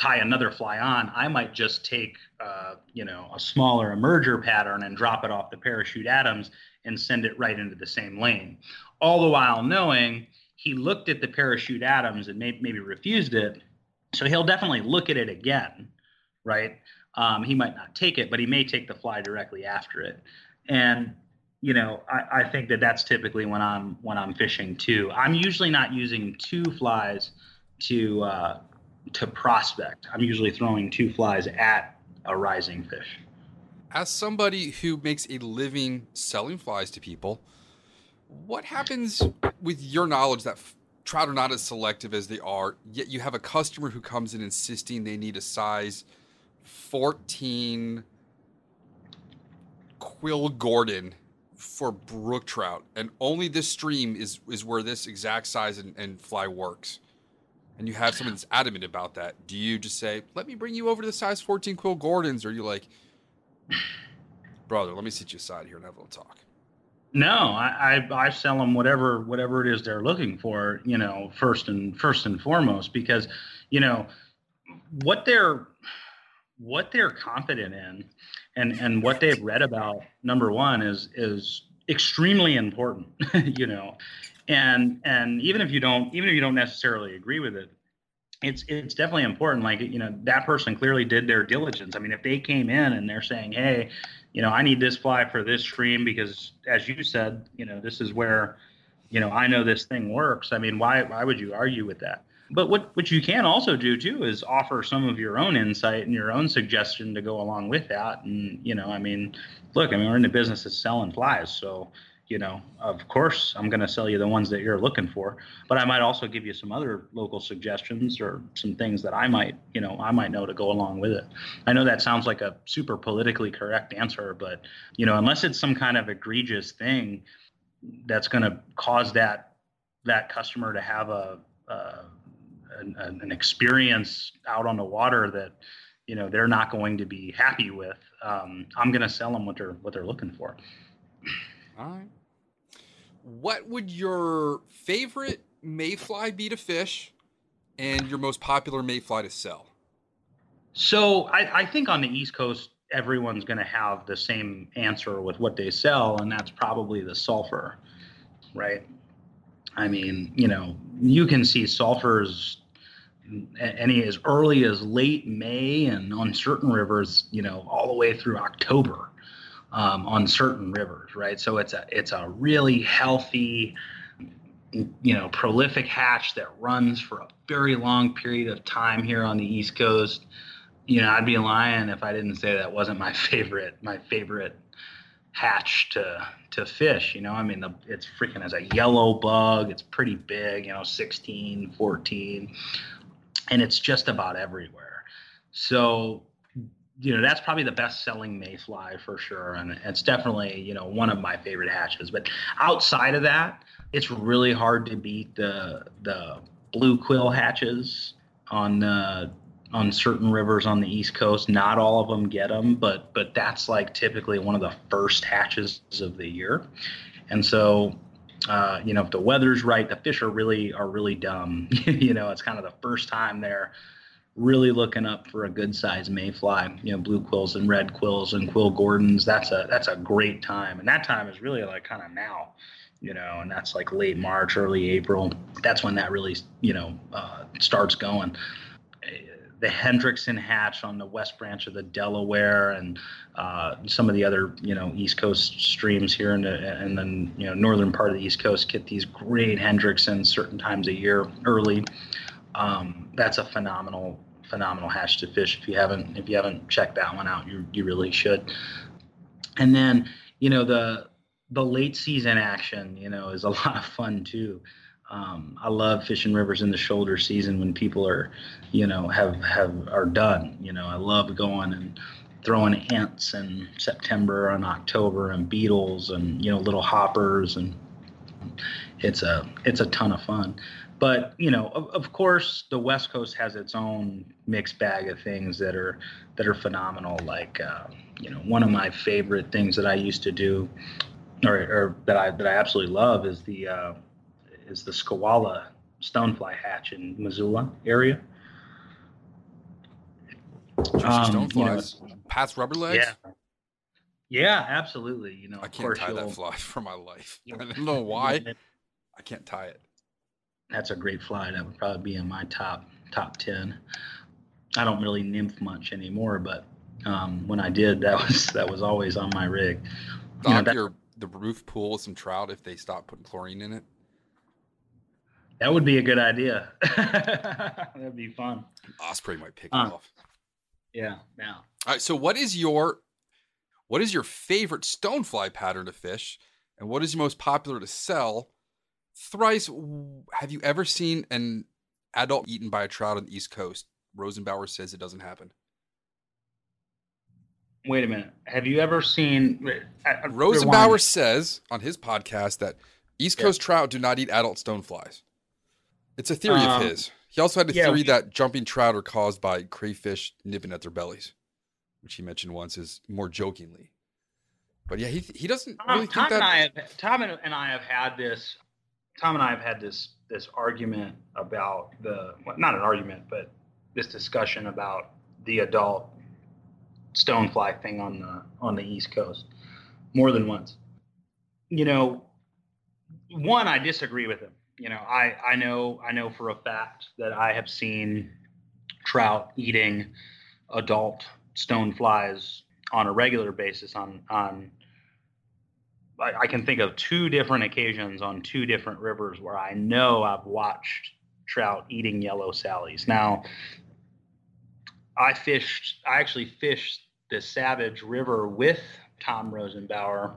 tie another fly on, I might just take, uh, you know, a smaller emerger pattern and drop it off the parachute Adams and send it right into the same lane. All the while knowing he looked at the parachute Adams and may- maybe refused it. So he'll definitely look at it again, right? Um, he might not take it, but he may take the fly directly after it. And you know, I, I think that that's typically when I'm when I'm fishing too. I'm usually not using two flies to uh, to prospect. I'm usually throwing two flies at a rising fish. As somebody who makes a living selling flies to people, what happens with your knowledge that f- trout are not as selective as they are, yet you have a customer who comes in insisting they need a size 14 Quill Gordon for brook trout, and only this stream is is where this exact size and, and fly works. And you have someone that's adamant about that. Do you just say, "Let me bring you over to the size 14 Quill Gordons," or are you like, "Brother, let me sit you aside here and have a little talk"? No, I, I, I sell them whatever whatever it is they're looking for. You know, first and first and foremost, because you know what they're what they're confident in and and what they've read about number one is is extremely important you know. And and even if you don't even if you don't necessarily agree with it it's it's definitely important. Like you know that person clearly did their diligence. I mean if they came in and they're saying hey you know i need this fly for this stream because as you said you know this is where you know i know this thing works i mean why why would you argue with that but what, what you can also do too is offer some of your own insight and your own suggestion to go along with that. And, you know, I mean, look, I mean, we're in the business of selling flies. So, you know, of course, I'm going to sell you the ones that you're looking for, but I might also give you some other local suggestions or some things that I might, you know, I might know to go along with it. I know that sounds like a super politically correct answer, but, you know, unless it's some kind of egregious thing that's going to cause that, that customer to have a, a an, an experience out on the water that you know they're not going to be happy with, um, I'm going to sell them what they're what they're looking for. All right. What would your favorite mayfly be to fish, and your most popular mayfly to sell? So I, I think on the East Coast, everyone's going to have the same answer with what they sell, and that's probably the sulfur, right? I mean, you know, you can see sulfurs any as early as late May and on certain rivers, you know, all the way through October um, on certain rivers, right? So it's a it's a really healthy, you know, prolific hatch that runs for a very long period of time here on the East Coast. You know, I'd be lying if I didn't say that wasn't my favorite my favorite hatch to to fish you know i mean the, it's freaking as a yellow bug it's pretty big you know 16 14 and it's just about everywhere. So, you know, that's probably the best selling mayfly for sure. And it's definitely, you know, one of my favorite hatches. But outside of that, it's really hard to beat the the blue quill hatches on the on certain rivers on the East Coast. Not all of them get them, but but that's like typically one of the first hatches of the year. And so uh, you know, if the weather's right, the fish are really are really dumb. you know, it's kind of the first time they're really looking up for a good size mayfly. You know, blue quills and red quills and quill gordons. That's a that's a great time, and that time is really like kind of now. You know, and that's like late March, early April. That's when that really you know uh, starts going the Hendrickson hatch on the west branch of the Delaware and uh, some of the other you know East Coast streams here in the, and then you know northern part of the East Coast get these great Hendricksons certain times a year early. Um, that's a phenomenal phenomenal hatch to fish. If you haven't if you haven't checked that one out, you you really should. And then you know the the late season action you know is a lot of fun too. Um, I love fishing rivers in the shoulder season when people are, you know, have have are done. You know, I love going and throwing ants in September and October and beetles and you know little hoppers and it's a it's a ton of fun. But you know, of, of course, the West Coast has its own mixed bag of things that are that are phenomenal. Like uh, you know, one of my favorite things that I used to do, or, or that I that I absolutely love is the uh, is the Skwala stonefly hatch in Missoula area. Um, stoneflies, you know, Pat's rubber legs. Yeah, yeah, absolutely. You know, I can't tie that fly for my life. I don't know why. I can't tie it. That's a great fly. That would probably be in my top top ten. I don't really nymph much anymore, but Um, when I did, that was that was always on my rig. You know, that, your the roof pool with some trout if they stop putting chlorine in it. That would be a good idea. That'd be fun. Osprey might pick uh, it off. Yeah. Now. All right. So, what is your what is your favorite stonefly pattern to fish, and what is your most popular to sell? Thrice, have you ever seen an adult eaten by a trout on the East Coast? Rosenbauer says it doesn't happen. Wait a minute. Have you ever seen? Uh, Rosenbauer rewind. says on his podcast that East Coast yeah. trout do not eat adult stoneflies. It's a theory um, of his. He also had a yeah, theory we, that jumping trout are caused by crayfish nipping at their bellies, which he mentioned once is more jokingly. But yeah, he he doesn't really Tom, think Tom that. And I have, Tom and I have had this. Tom and I have had this this argument about the well, not an argument, but this discussion about the adult stonefly thing on the on the East Coast more than once. You know, one I disagree with him you know, I I know I know for a fact that I have seen trout eating adult stone flies on a regular basis on on I, I can think of two different occasions on two different rivers where I know I've watched trout eating yellow sallies. Now, I fished, I actually fished the Savage River with Tom Rosenbauer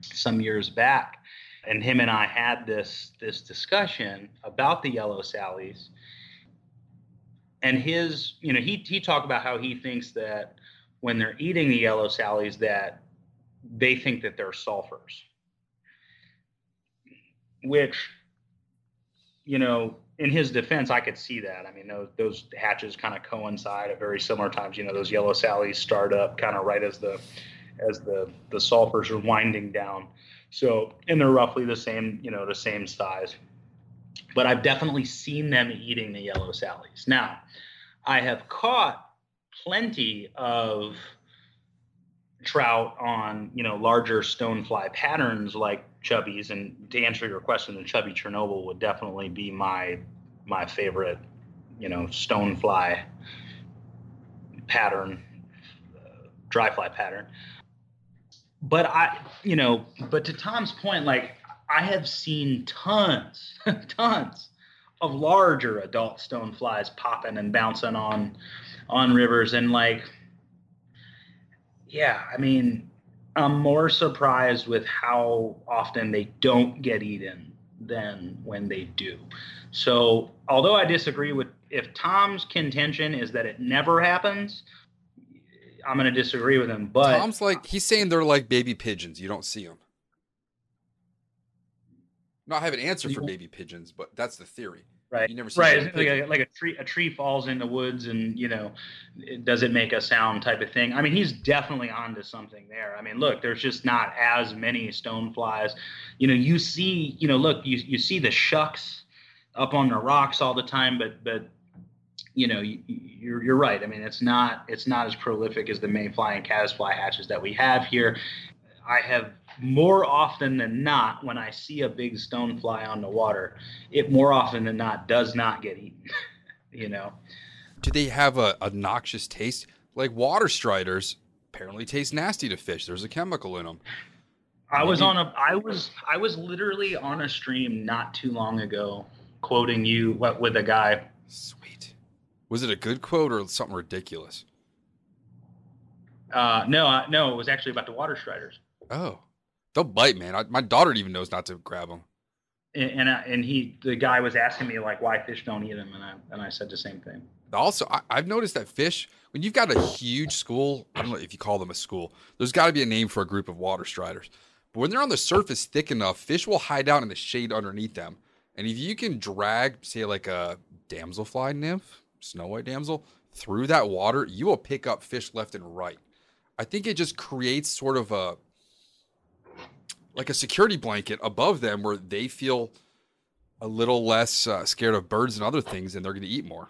some years back and him and I had this this discussion about the yellow sallies. And his, you know, he he talked about how he thinks that when they're eating the yellow sallies that they think that they're sulfurs. Which, you know, in his defense, I could see that. I mean, those, those hatches kind of coincide at very similar times. You know, those yellow sallies start up kind of right as the as the the sulfurs are winding down. So, and they're roughly the same, you know, the same size. But I've definitely seen them eating the yellow sallies. Now, I have caught plenty of trout on, you know, larger stonefly patterns like chubbies. And to answer your question, the chubby Chernobyl would definitely be my my favorite, you know, stonefly pattern, uh, dry fly pattern but I, you know, but to Tom's point, like I have seen tons, tons of larger adult stoneflies popping and bouncing on on rivers and like yeah, I mean, I'm more surprised with how often they don't get eaten than when they do. So, although I disagree with if Tom's contention is that it never happens, I'm going to disagree with him. But Tom's like he's saying they're like baby pigeons. You don't see them. Not have an answer for baby pigeons, but that's the theory. Right. You never see right. Like a, like a tree. A tree falls in the woods, and you know, it, does it make a sound? Type of thing. I mean, he's definitely onto something there. I mean, look, there's just not as many stone flies. You know, you see, you know, look, you you see the shucks up on the rocks all the time, but but you know, you, you're you're right. I mean, it's not it's not as prolific as the mayfly and caddisfly hatches that we have here. I have more often than not when I see a big stonefly on the water, it more often than not does not get eaten. you know. Do they have a, a noxious taste? Like water striders apparently taste nasty to fish. There's a chemical in them. I was on a I was I was literally on a stream not too long ago quoting you what with a guy was it a good quote or something ridiculous? Uh, no, uh, no, it was actually about the water striders. Oh, they'll bite, man. I, my daughter even knows not to grab them. And and, and, he, the guy was asking me like why fish don't eat them, and I and I said the same thing. Also, I, I've noticed that fish when you've got a huge school, I don't know if you call them a school. There's got to be a name for a group of water striders. But when they're on the surface thick enough, fish will hide out in the shade underneath them. And if you can drag, say, like a damselfly nymph, snow white damsel through that water, you will pick up fish left and right. I think it just creates sort of a like a security blanket above them where they feel a little less uh, scared of birds and other things and they're going to eat more.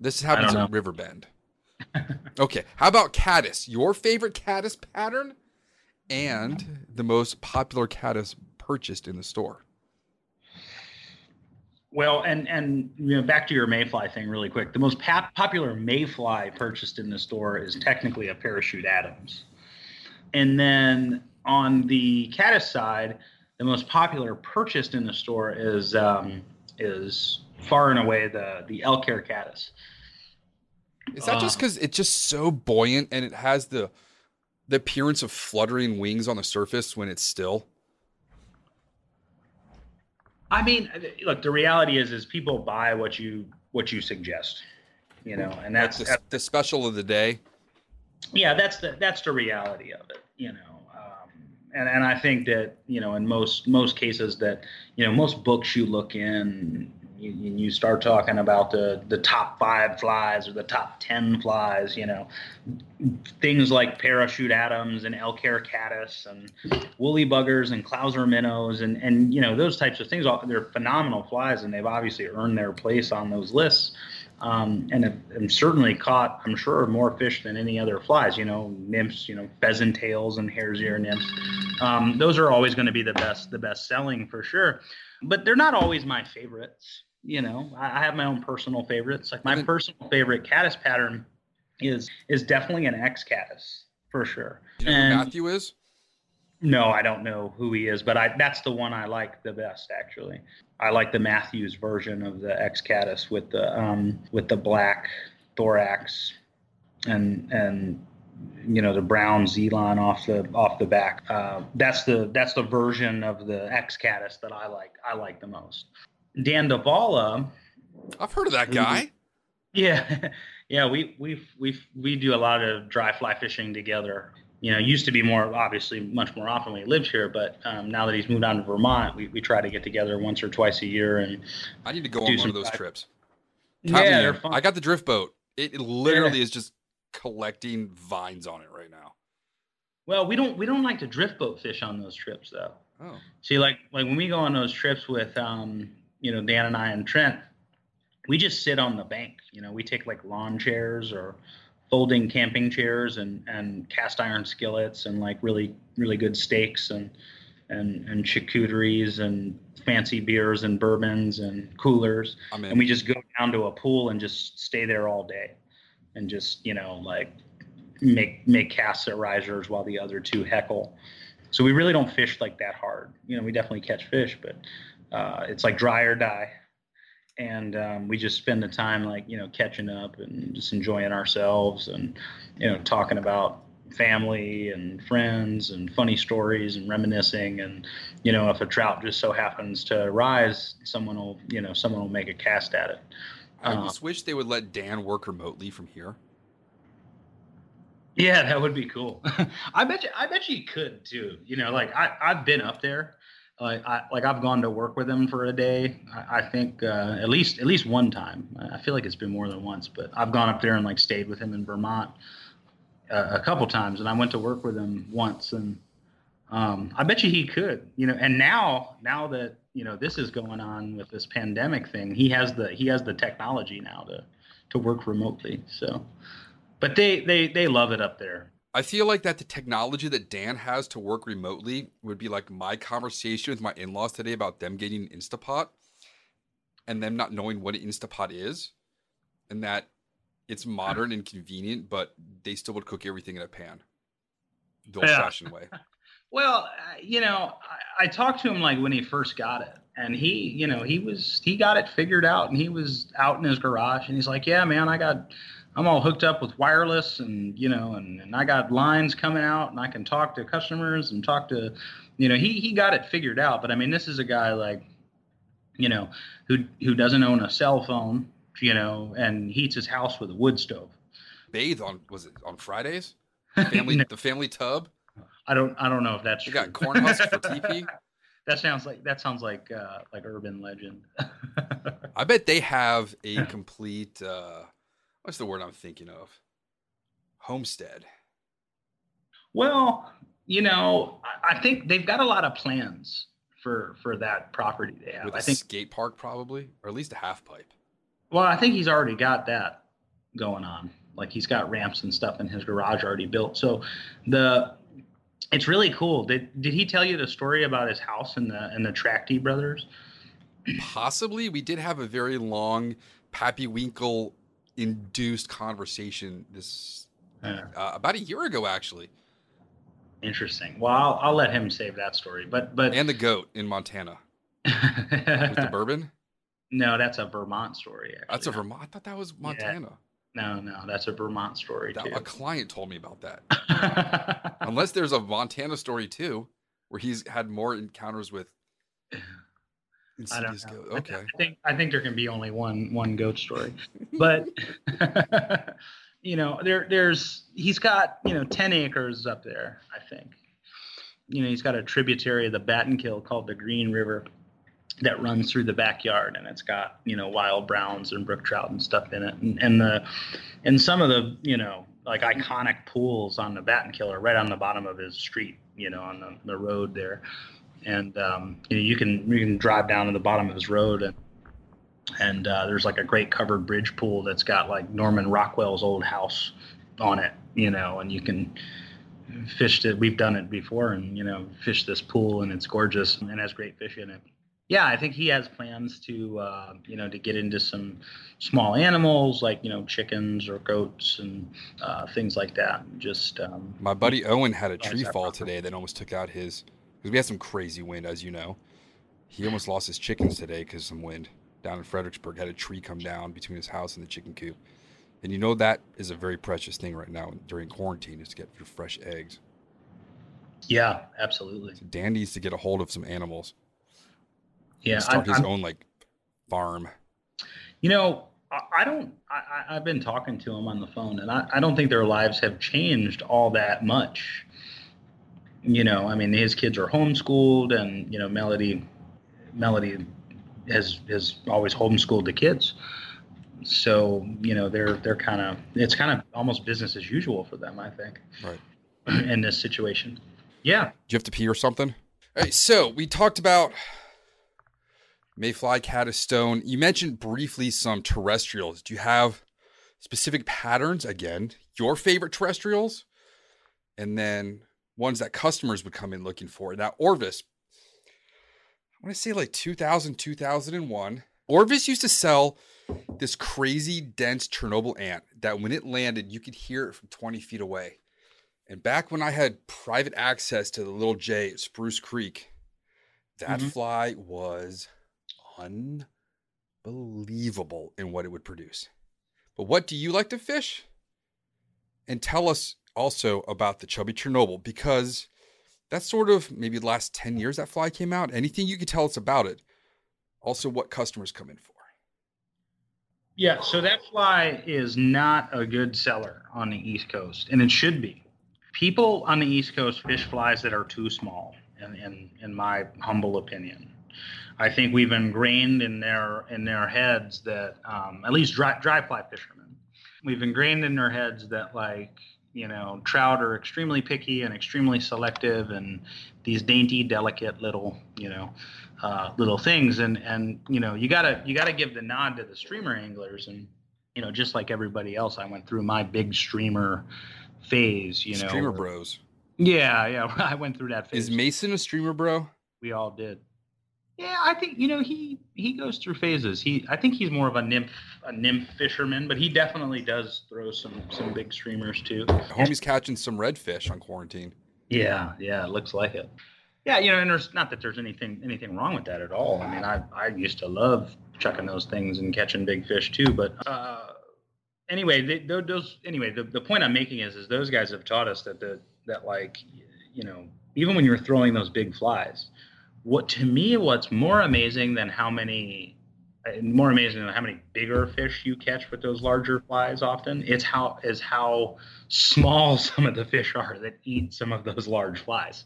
This happens in Riverbend. okay, how about caddis? Your favorite caddis pattern and the most popular caddis purchased in the store. Well, and and you know, back to your mayfly thing, really quick. The most pop- popular mayfly purchased in the store is technically a parachute Adams, and then on the caddis side, the most popular purchased in the store is um, is far and away the the elk hair caddis. Is that just Uh. because it's just so buoyant and it has the the appearance of fluttering wings on the surface when it's still? I mean, look, the reality is, is people buy what you what you suggest, you know, and that's, That's the, the special of the day. yeah, that's the that's the reality of it, you know. Um, and and I think that you know, in most most cases, that you know, most books you look in, you, you start talking about the the top five flies or the top ten flies, you know, things like parachute Adams and elk hair caddis and woolly buggers and Clouser minnows and and you know those types of things. They're phenomenal flies, and they've obviously earned their place on those lists. Um, and have certainly caught, I'm sure, more fish than any other flies. You know, nymphs, you know, pheasant tails and hare's ear nymphs. Um, those are always going to be the best, the best selling for sure. But they're not always my favorites. You know, I, I have my own personal favorites. Like my personal favorite caddis pattern is is definitely an X caddis for sure. Do you know And- Matthew is? no, I don't know who he is, but I that's the one I like the best actually. I like the Mathews version of the X Caddis with the um with the black thorax and and you know the brown Zelon off the off the back. Uh, that's the that's the version of the X Caddis that I like I like the most. Dan Davala, I've heard of that guy. yeah, yeah, we we we we do a lot of dry fly fishing together. You know, used to be more obviously much more often when he lived here, but um, now that he's moved on to Vermont, we, we try to get together once or twice a year and I need to go on one of those trips. yeah, Count they're fun. I got the drift boat. It, it literally is just collecting vines on it right now. well, we don't we don't like to drift boat fish on those trips though. Oh, See, like like when we go on those trips with um, you know Dan and I and Trent, we just sit on the bank. You know, we take like lawn chairs or folding camping chairs and and cast iron skillets and like really really good steaks and and and charcuteries and fancy beers and bourbons and coolers. And we just go down to a pool and just stay there all day and just you know like make make casts at risers while the other two heckle. So we really don't fish like that hard. You know we definitely catch fish but uh, it's like dry or die and um, we just spend the time like you know catching up and just enjoying ourselves and you know talking about family and friends and funny stories and reminiscing and you know if a trout just so happens to rise someone will you know someone will make a cast at it I uh, just wish they would let Dan work remotely from here. Yeah, that would be cool. I bet you. I bet you could too. You know, like I I've been up there. Like I like I've gone to work with him for a day. I, I think uh, at least at least one time. I feel like it's been more than once, but I've gone up there and like stayed with him in Vermont uh, a couple times, and I went to work with him once, and um, I bet you he could. You know, and now now that you know this is going on with this pandemic thing, he has the he has the technology now to to work remotely. So, but they they they love it up there. I feel like that the technology that Dan has to work remotely would be like my conversation with my in-laws today about them getting an Instapot and them not knowing what an Instapot is and that it's modern and convenient, but they still would cook everything in a pan. The Yeah. old-fashioned way. Well, uh, you know, I, I talked to him like when he first got it, and he, you know, he was he got it figured out, and he was out in his garage, and he's like, "Yeah, man, I got, I'm all hooked up with wireless, and you know, and, and I got lines coming out, and I can talk to customers and talk to, you know, he he got it figured out. But I mean, this is a guy like, you know, who who doesn't own a cell phone, you know, and heats his house with a wood stove. Bathe on was it on Fridays? Family No, the family tub? I don't I don't know if that's You true. got corn husks for TP? That sounds like that sounds like uh, like urban legend. I bet they have a complete uh what's the word I'm thinking of? Homestead. well, you know, I, think they've got a lot of plans for for that property they have. With I a think. skate park probably, or at least a half pipe. Well, I think he's already got that going on. Like he's got ramps and stuff in his garage already built. So the it's really cool. Did did he tell you the story about his house and the and the Tracty brothers? possibly we did have a very long Pappy Winkle induced conversation this Yeah. uh, about a year ago, actually, Interesting. Well, I'll, I'll let him save that story. But but and the goat in Montana with the bourbon. no, that's a Vermont story. Actually. That's a Vermont. I thought that was Montana. No, no, that's a Vermont story That- too. a client told me about that. Unless there's a Montana story too, where he's had more encounters with I don't know. goat. I- Okay. I think I think there can be only one one goat story, but you know there there's he's got you know ten acres up there. I think you know he's got a tributary of the Battenkill called the Green River that runs through the backyard, and it's got you know wild browns and brook trout and stuff in it, and, and the and some of the you know like iconic pools on the Battenkill are right on the bottom of his street, you know, on the, the road there and um, you know you can you can drive down to the bottom of this road and and uh, there's like a great covered bridge pool that's got like Norman Rockwell's old house on it, you know, and you can fish it. We've done it before, and you know, fish this pool, and it's gorgeous and has great fish in it. Yeah, I think he has plans to uh, you know to get into some small animals like you know chickens or goats and uh, things like that. Just um, My buddy Owen had a tree fall proper. today that almost took out his. Because we had some crazy wind, as you know. He almost lost his chickens today because some wind down in Fredericksburg had a tree come down between his house and the chicken coop. And you know that is a very precious thing right now during quarantine is to get your fresh eggs. yeah, absolutely. So Dan needs to get a hold of some animals. Yeah, start I- his I'm- own like farm. You know, I, I don't. I, I- I've been talking to him on the phone, and I, I don't think their lives have changed all that much. You know, I mean, his kids are homeschooled, and you know, Melody, Melody has has always homeschooled the kids. So you know, they're they're kind of it's kind of almost business as usual for them. I think, Right. in this situation. Yeah. Do you have to pee or something? All right, so we talked about mayfly, caddis stone. You mentioned briefly some terrestrials. Do you have specific patterns? Again, your favorite terrestrials, and then ones that customers would come in looking for. Now, Orvis, I want to say like 2000, 2001. Orvis used to sell this crazy dense Chernobyl ant that when it landed, you could hear it from 20 feet away. And back when I had private access to the little J at Spruce Creek, that Mhm. fly was unbelievable in what it would produce. But what do you like to fish? And tell us also about the chubby Chernobyl because that's sort of maybe the last 10 years that fly came out. Anything you could tell us about it. Also, what customers come in for. Yeah, so that fly is not a good seller on the East Coast, and it should be. People on the East Coast fish flies that are too small, in, in, in my humble opinion. I think we've ingrained in their in their heads that um, at least dry, dry fly fishermen, we've ingrained in their heads that like you know trout are extremely picky and extremely selective, and these dainty, delicate little you know uh, little things. And and you know you gotta you gotta give the nod to the streamer anglers. And you know just like everybody else i went through my big streamer phase you know. Streamer bros. yeah yeah i went through that phase. Is Mason a streamer bro? we all did yeah i think you know he he goes through phases he i think he's more of a nymph a nymph fisherman but he definitely does throw some some big streamers too Homie's catching some redfish on quarantine. Yeah, yeah, it looks like it. Yeah, you know, and there's not that there's anything anything wrong with that at all. I mean, I I used to love chucking those things and catching big fish too. But uh, anyway, they, those anyway, the, the point I'm making is is those guys have taught us that the that like you know even when you're throwing those big flies, what to me what's more amazing than how many uh, more amazing than how many bigger fish you catch with those larger flies often it's how is how small some of the fish are that eat some of those large flies.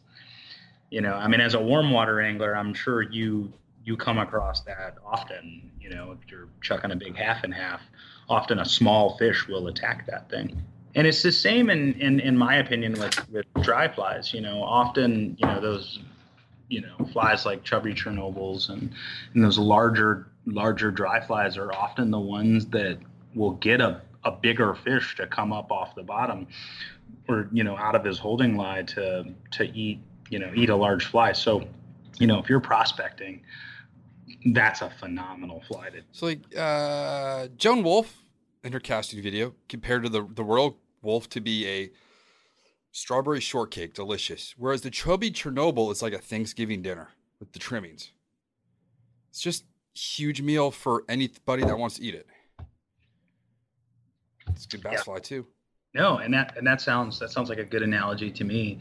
You know i mean as a warm water angler i'm sure you you come across that often you know if you're chucking a big half and half often a small fish will attack that thing. And it's the same in in, in my opinion with with dry flies you know often you know those you know flies like chubby chernobyls and and those larger larger dry flies are often the ones that will get a, a bigger fish to come up off the bottom or you know out of his holding line to to eat you know eat a large fly so you know if you're prospecting that's a phenomenal fly. To, So like uh, Joan Wulff in her casting video compared to the the Royal Wulff to be a strawberry shortcake, delicious. Whereas the chubby Chernobyl is like a Thanksgiving dinner with the trimmings. It's just huge meal for anybody that wants to eat it. It's a good bass Yeah. fly too. No, and that and that sounds that sounds like a good analogy to me.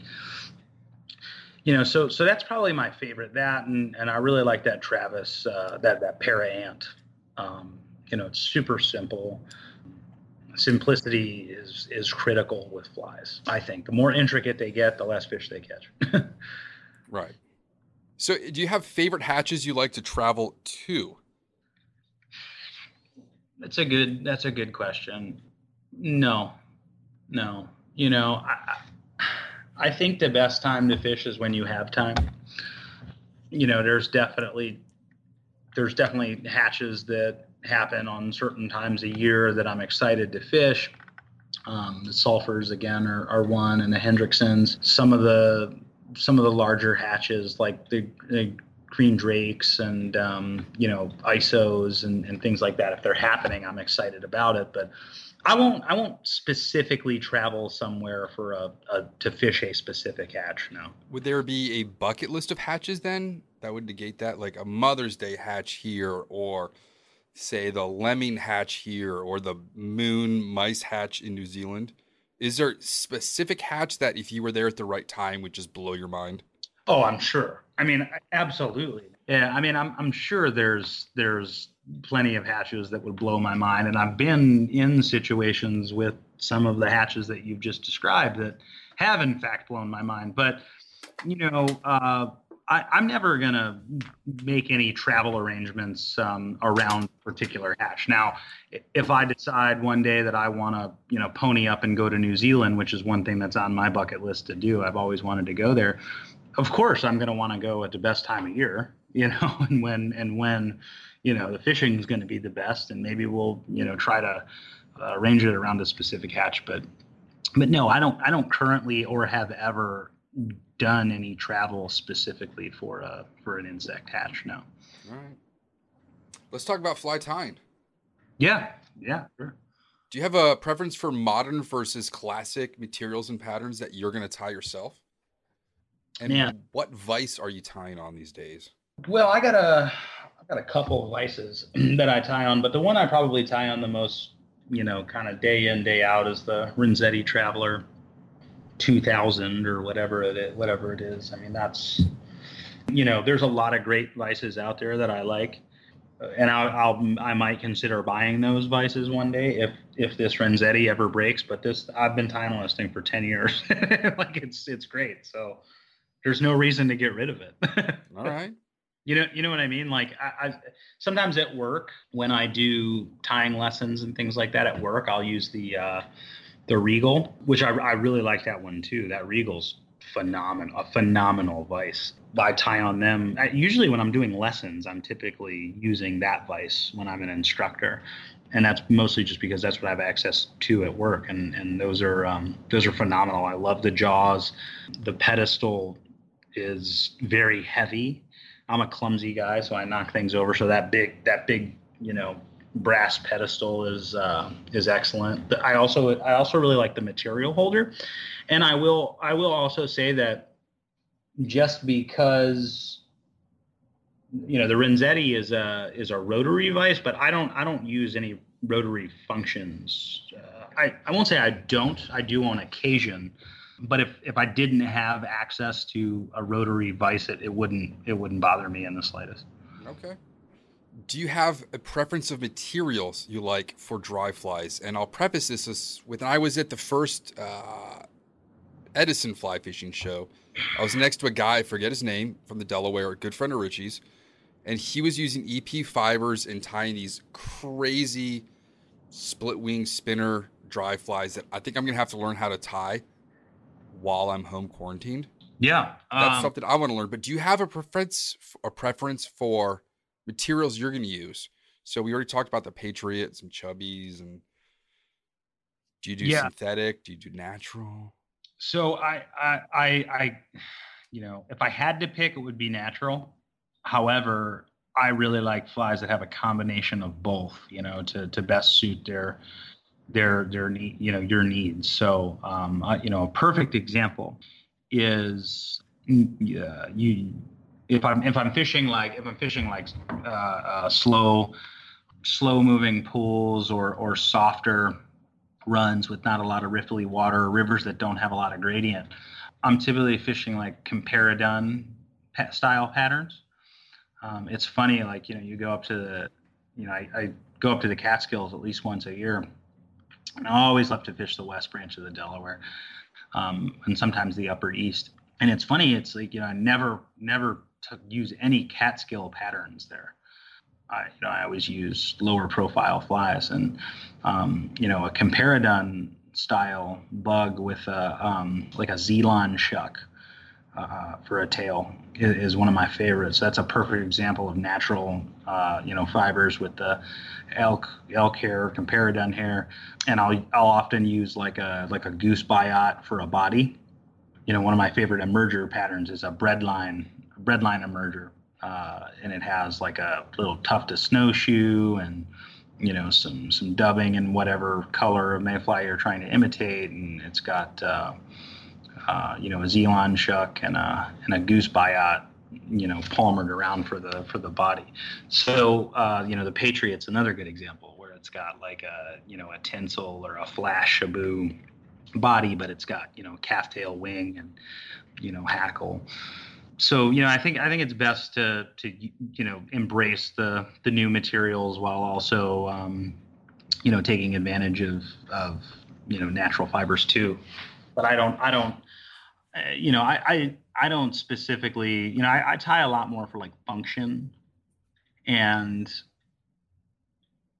You know, so so that's probably my favorite. That and and I really like that Travis uh, that that para ant. Um, you know, it's super simple. Simplicity is is critical with flies. I think the more intricate they get, the less fish they catch. Right. So do you have favorite hatches you like to travel to? That's a good. That's a good question. No, no. You know, I, I I think the best time to fish is when you have time. You know, there's definitely there's definitely hatches that happen on certain times a year that I'm excited to fish. Um, the sulfurs again are, are one, and the Hendricksons. Some of the some of the larger hatches like the, the green drakes and um, you know isos and, and things like that if they're happening i'm excited about it but i won't i won't specifically travel somewhere for a, a to fish a specific hatch no Would there be a bucket list of hatches then that would negate that? Like a Mother's Day hatch here, or say the lemming hatch here, or the moon mice hatch in New Zealand? Is there specific hatch that if you were there at the right time would just blow your mind? Oh, I'm sure. I mean, absolutely. Yeah, I mean, I'm I'm sure there's there's plenty of hatches that would blow my mind, and I've been in situations with some of the hatches that you've just described that have in fact blown my mind. But you know, uh, I, I'm never gonna make any travel arrangements um, around particular hatch. Now, if I decide one day that I want to, you know, pony up and go to New Zealand, which is one thing that's on my bucket list to do, I've always wanted to go there of course I'm going to want to go at the best time of year, you know, and when and when, you know, the fishing is going to be the best, and maybe we'll, you know, try to uh, arrange it around a specific hatch. But, but no, I don't. I don't currently or have ever done any travel specifically for a for an insect hatch. No. All right. Let's talk about fly tying. Yeah. Yeah. Sure. Do you have a preference for modern versus classic materials and patterns that you're going to tie yourself? And Yeah. what vice are you tying on these days? Well, I got a I got a couple of vices that I tie on, but the one I probably tie on the most, you know, kind of day in day out is the Renzetti Traveler 2000 or whatever it is, whatever it is. I mean, that's you know, there's a lot of great vices out there that I like, and I'll, I'll I might consider buying those vices one day if if this Renzetti ever breaks. But this I've been this thing for 10 years, like it's it's great. So there's no reason to get rid of it. All right. You know, you know what I mean. Like, I, I sometimes at work when I do tying lessons and things like that at work, I'll use the uh, the Regal, which I, I really like that one too. That Regal's phenomenal, a phenomenal vice. I tie on them. I, usually, when I'm doing lessons, I'm typically using that vice when I'm an instructor, and that's mostly just because that's what I have access to at work. And and those are um, those are phenomenal. I love the jaws. The pedestal is very heavy. I'm a clumsy guy, so I knock things over. So that big, that big, you know, brass pedestal is uh, is excellent. But I also I also really like the material holder, and I will I will also say that just because you know the Renzetti is a is a rotary vise, but I don't I don't use any rotary functions. Uh, I I won't say I don't. I do on occasion, but if if I didn't have access to a rotary vise, it, it wouldn't it wouldn't bother me in the slightest. Okay. Do you have a preference of materials you like for dry flies? And I'll preface this as with I was at the first uh, Edison fly fishing show. I was next to a guy, I forget his name, from the Delaware, a good friend of Richie's, and he was using EP fibers and tying these crazy split wing spinner dry flies that I think I'm gonna have to learn how to tie while I'm home quarantined. Yeah, That's um, something I want to learn. But do you have a preference a preference for materials you're going to use? So we already talked about the Patriot, some chubbies, and do you do Yeah. synthetic? Do you do natural? So I, I, I, I, you know, if I had to pick, it would be natural. However, I really like flies that have a combination of both, you know, to to best suit their their their need, you know, your needs. So, um, uh, you know, a perfect example is uh, you if I'm if I'm fishing like if I'm fishing like uh, uh, slow slow moving pools or or softer runs with not a lot of riffly water, rivers that don't have a lot of gradient. I'm typically fishing like Comparadun style patterns. Um, it's funny, like you know, you go up to the, you know, I, I go up to the Catskills at least once a year, and I always love to fish the West Branch of the Delaware, um, and sometimes the Upper East. And it's funny, it's like you know, I never never took, use any Catskill patterns there. I, you know, I always use lower profile flies, and um, you know, a Comparadun style bug with a um, like a Zelon shuck uh, for a tail is, is, one of my favorites. That's a perfect example of natural, uh, you know, fibers with the elk elk hair, Comparadun hair, and I'll I'll often use like a like a goose biot for a body. You know, one of my favorite emerger patterns is a breadline breadline emerger uh, and it has like a little tuft of snowshoe and you know some some dubbing and whatever color of mayfly you're trying to imitate, and it's got uh, uh, you know a Zelon shuck and a and a goose biot you know palmered around for the for the body. So uh, you know the Patriot's another good example where it's got like a you know a tinsel or a Flashabou body, but it's got you know calf tail wing and you know hackle so you know i think i think it's best to to you know embrace the the new materials while also um, you know taking advantage of of you know natural fibers too. But i don't i don't uh, you know i i i don't specifically you know I, I tie a lot more for like function. And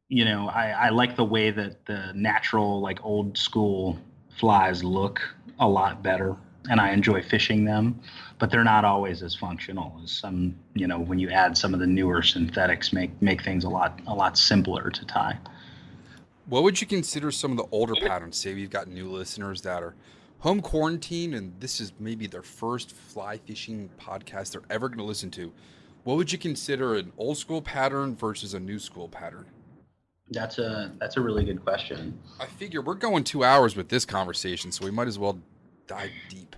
you know i i like the way that the natural like old school flies look a lot better and I enjoy fishing them, but they're not always as functional as some. You know, when you add some of the newer synthetics, make make things a lot a lot simpler to tie. What would you consider some of the older patterns? Say we've got new listeners that are home quarantine, and this is maybe their first fly fishing podcast they're ever going to listen to. What would you consider an old school pattern versus a new school pattern? That's a that's a really good question. I figure we're going two hours with this conversation, so we might as well dive deep.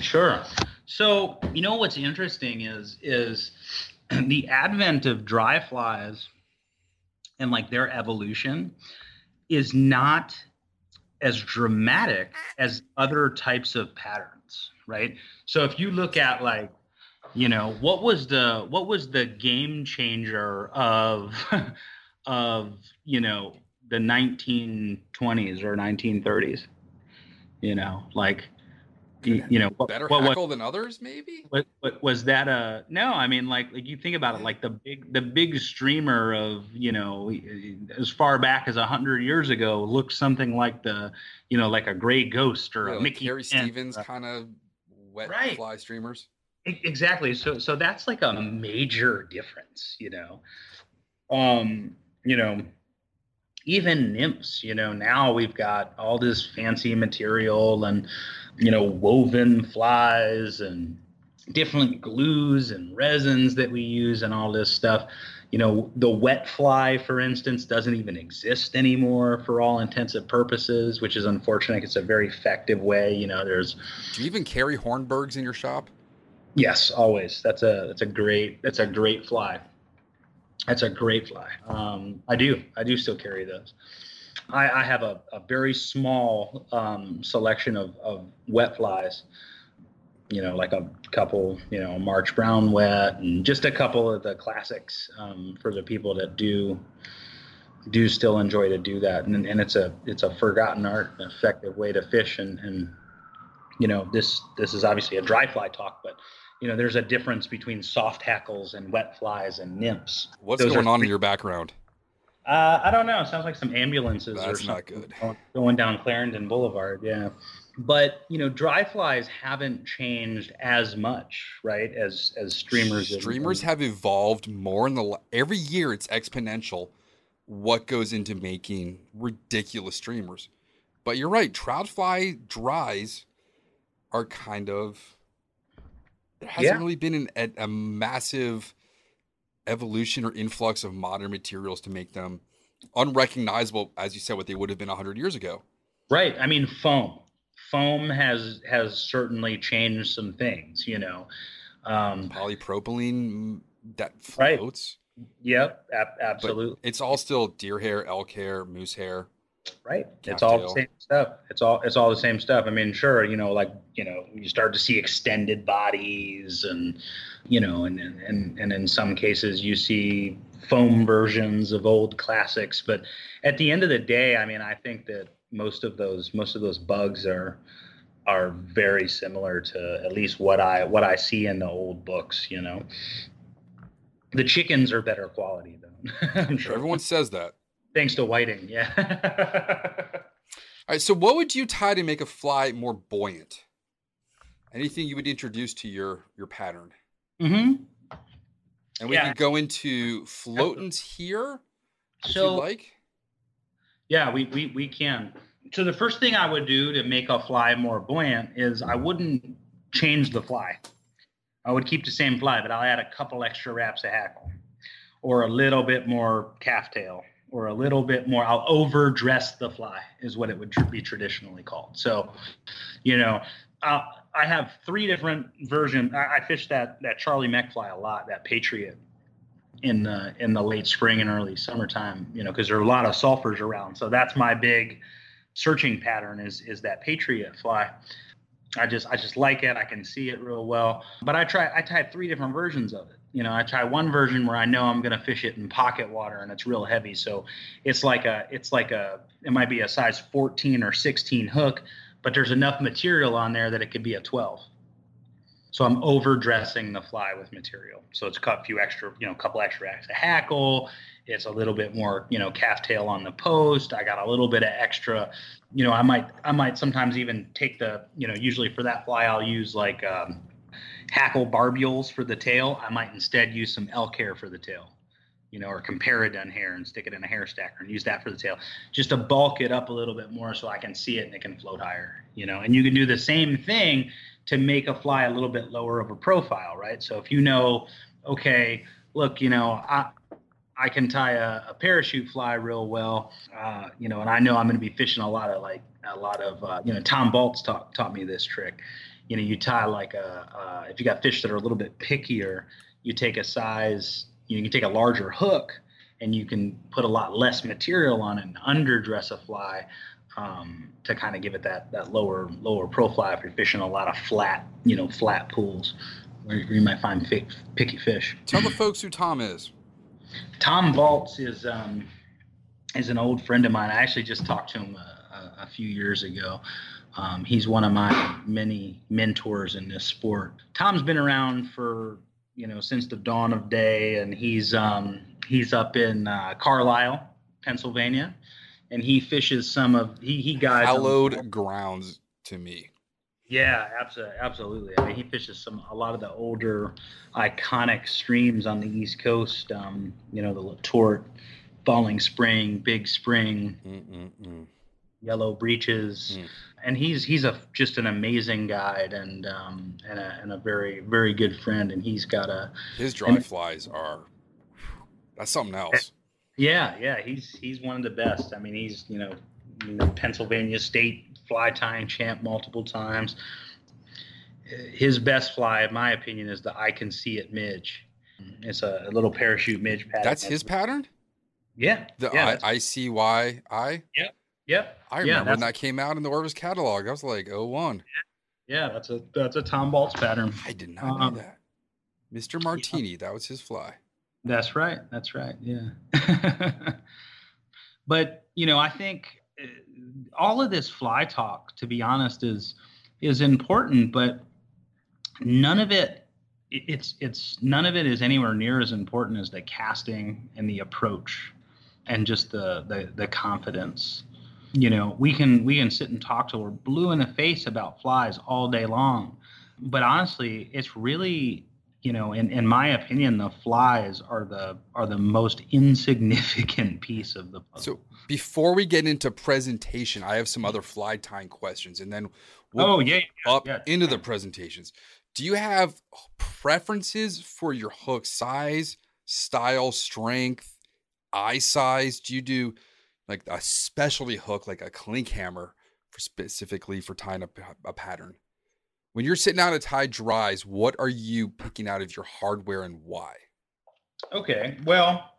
Sure. So you know what's interesting is is the advent of dry flies and like their evolution is not as dramatic as other types of patterns, right? So if you look at like you know what was the what was the game changer of of you know the 1920s or 1930s you know, like you, know what, better what, what, than others maybe? What, what, was that a no i mean like like you think about it like the big the big streamer of you know as far back as a hundred years ago looked something like the you know like a gray ghost or yeah, a like mickey Carrie Stevens uh, kind of wet right. fly streamers? Exactly so so that's like a major difference you know? Um you know even nymphs you know now we've got all this fancy material and you know woven flies and different glues and resins that we use and all this stuff. You know the wet fly for instance doesn't even exist anymore for all intensive purposes which is unfortunate. It's a very effective way you know there's do you even carry hornbergs in your shop? Yes always. That's a that's a great that's a great fly that's a great fly. Um, I do. I do still carry those. I, I have a, a, very small um, selection of, of wet flies. You know, like a couple, you know, March Brown wet, and just a couple of the classics um, for the people that do do still enjoy to do that. And, and it's a it's a forgotten art, an effective way to fish. And, and you know, this this is obviously a dry fly talk, but you know, there's a difference between soft hackles and wet flies and nymphs. What's Those going on in your background? Uh, I don't know. It sounds like some ambulances That's or something not good. going down Clarendon Boulevard. Yeah, but you know, dry flies haven't changed as much, right? As as streamers. Streamers have evolved more in the every year. It's exponential. What goes into making ridiculous streamers? But you're right. Trout fly dries are kind of there hasn't yeah. really been an, a, a, massive evolution or influx of modern materials to make them unrecognizable, as you said, what they would have been 100 years ago. Right. I mean, foam. Foam has has certainly changed some things. You know, um, polypropylene mm, that floats. Right. Yep. Ab- absolutely. But it's all still deer hair, elk hair, moose hair. Right. It's all the same stuff. It's all it's all the same stuff. I mean, sure, you know, like you know, you start to see extended bodies, and you know, and and and in some cases you see foam versions of old classics. But at the end of the day, I mean, I think that most of those most of those bugs are are very similar to at least what I what I see in the old books. You know, the chickens are better quality though. I'm sure everyone says that. Thanks to whiting, yeah. All right. So, what would you tie to make a fly more buoyant? Anything you would introduce to your your pattern? Mm-hmm. And we yeah. can go into floatants here. So, like. Yeah, we, we we can. So the first thing I would do to make a fly more buoyant is I wouldn't change the fly. I would keep the same fly, but I'll add a couple extra wraps of hackle or a little bit more calf tail or a little bit more. I'll overdress the fly is what it would be traditionally called. So, you know, uh, I have three different versions. I, I fish that that Charlie Meck fly a lot, that Patriot in the in the late spring and early summertime you know because there are a lot of sulfurs around so that's my big searching pattern is is that patriot fly i just i just like it i can see it real well but i try i type three different versions of it you know i try one version where i know i'm going to fish it in pocket water and it's real heavy so it's like a it's like a it might be a size 14 or 16 hook but there's enough material on there that it could be a 12 so I'm overdressing the fly with material. So it's cut a few extra, you know, a couple extra racks of hackle. It's a little bit more, you know, calf tail on the post. I got a little bit of extra, you know, I might, I might sometimes even take the, you know, usually for that fly, I'll use like um, hackle barbules for the tail. I might instead use some elk hair for the tail, you know, or Comparadun hair and stick it in a hair stacker and use that for the tail, just to bulk it up a little bit more so I can see it and it can float higher, you know. And you can do the same thing to make a fly a little bit lower of a profile, right? So if you know, okay, look, you know, I I can tie a, a parachute fly real well, uh, you know, and I know I'm going to be fishing a lot of like a lot of uh, you know Tom Baltz taught taught me this trick. You know, you tie like a uh, if you got fish that are a little bit pickier, you take a size, you, know, you can take a larger hook and you can put a lot less material on it and underdress a fly um, to kind of give it that that lower lower profile if you're fishing a lot of flat you know flat pools where you might find picky fish. Tell the folks who Tom is. Tom Baltz is um, is an old friend of mine. I actually just talked to him a, a, a few years ago. Um, he's one of my many mentors in this sport. Tom's been around for you know since the dawn of day, and he's um, he's up in uh, Carlisle, Pennsylvania and he fishes some of he he guides hallowed grounds to me. Yeah, absolutely, absolutely. I mean, he fishes some a lot of the older iconic streams on the East Coast. Um, you know, the Letort, Falling Spring, Big Spring, Mm-mm-mm. Yellow Breeches, mm. and he's he's a just an amazing guide and um, and a and a very very good friend. And he's got a his dry and, flies are that's something else. Yeah, yeah, he's he's one of the best. I mean, he's you know, Pennsylvania State fly tying champ multiple times. His best fly, in my opinion, is the I can see it midge. It's a, a little parachute midge pattern. That's his pattern. Yeah, the yeah, I, I C Y I. Yep, yep. I remember yeah, when that came out in the Orvis catalog. I was like, oh one. Yeah, yeah, that's a that's a Tom Baltz pattern. I did not um, know that. Mr. Martini, yeah. that was his fly. That's right. That's right. Yeah. but you know, I think uh, all of this fly talk, to be honest, is is important, but none of it it's it's none of it is anywhere near as important as the casting and the approach and just the the, the confidence you know we can we can sit and talk till we're blue in the face about flies all day long but honestly it's really you know, in, in my opinion, the flies are the are the most insignificant piece of the puzzle. So before we get into presentation, I have some other fly tying questions, and then we'll oh yeah, yeah up yeah. into the presentations. Do you have preferences for your hook size, style, strength, eye size? Do you do like a specialty hook, like a Klinkhammer, for specifically for tying a, a pattern? When you're sitting out to tie dries, what are you picking out of your hardware and why? Okay, well,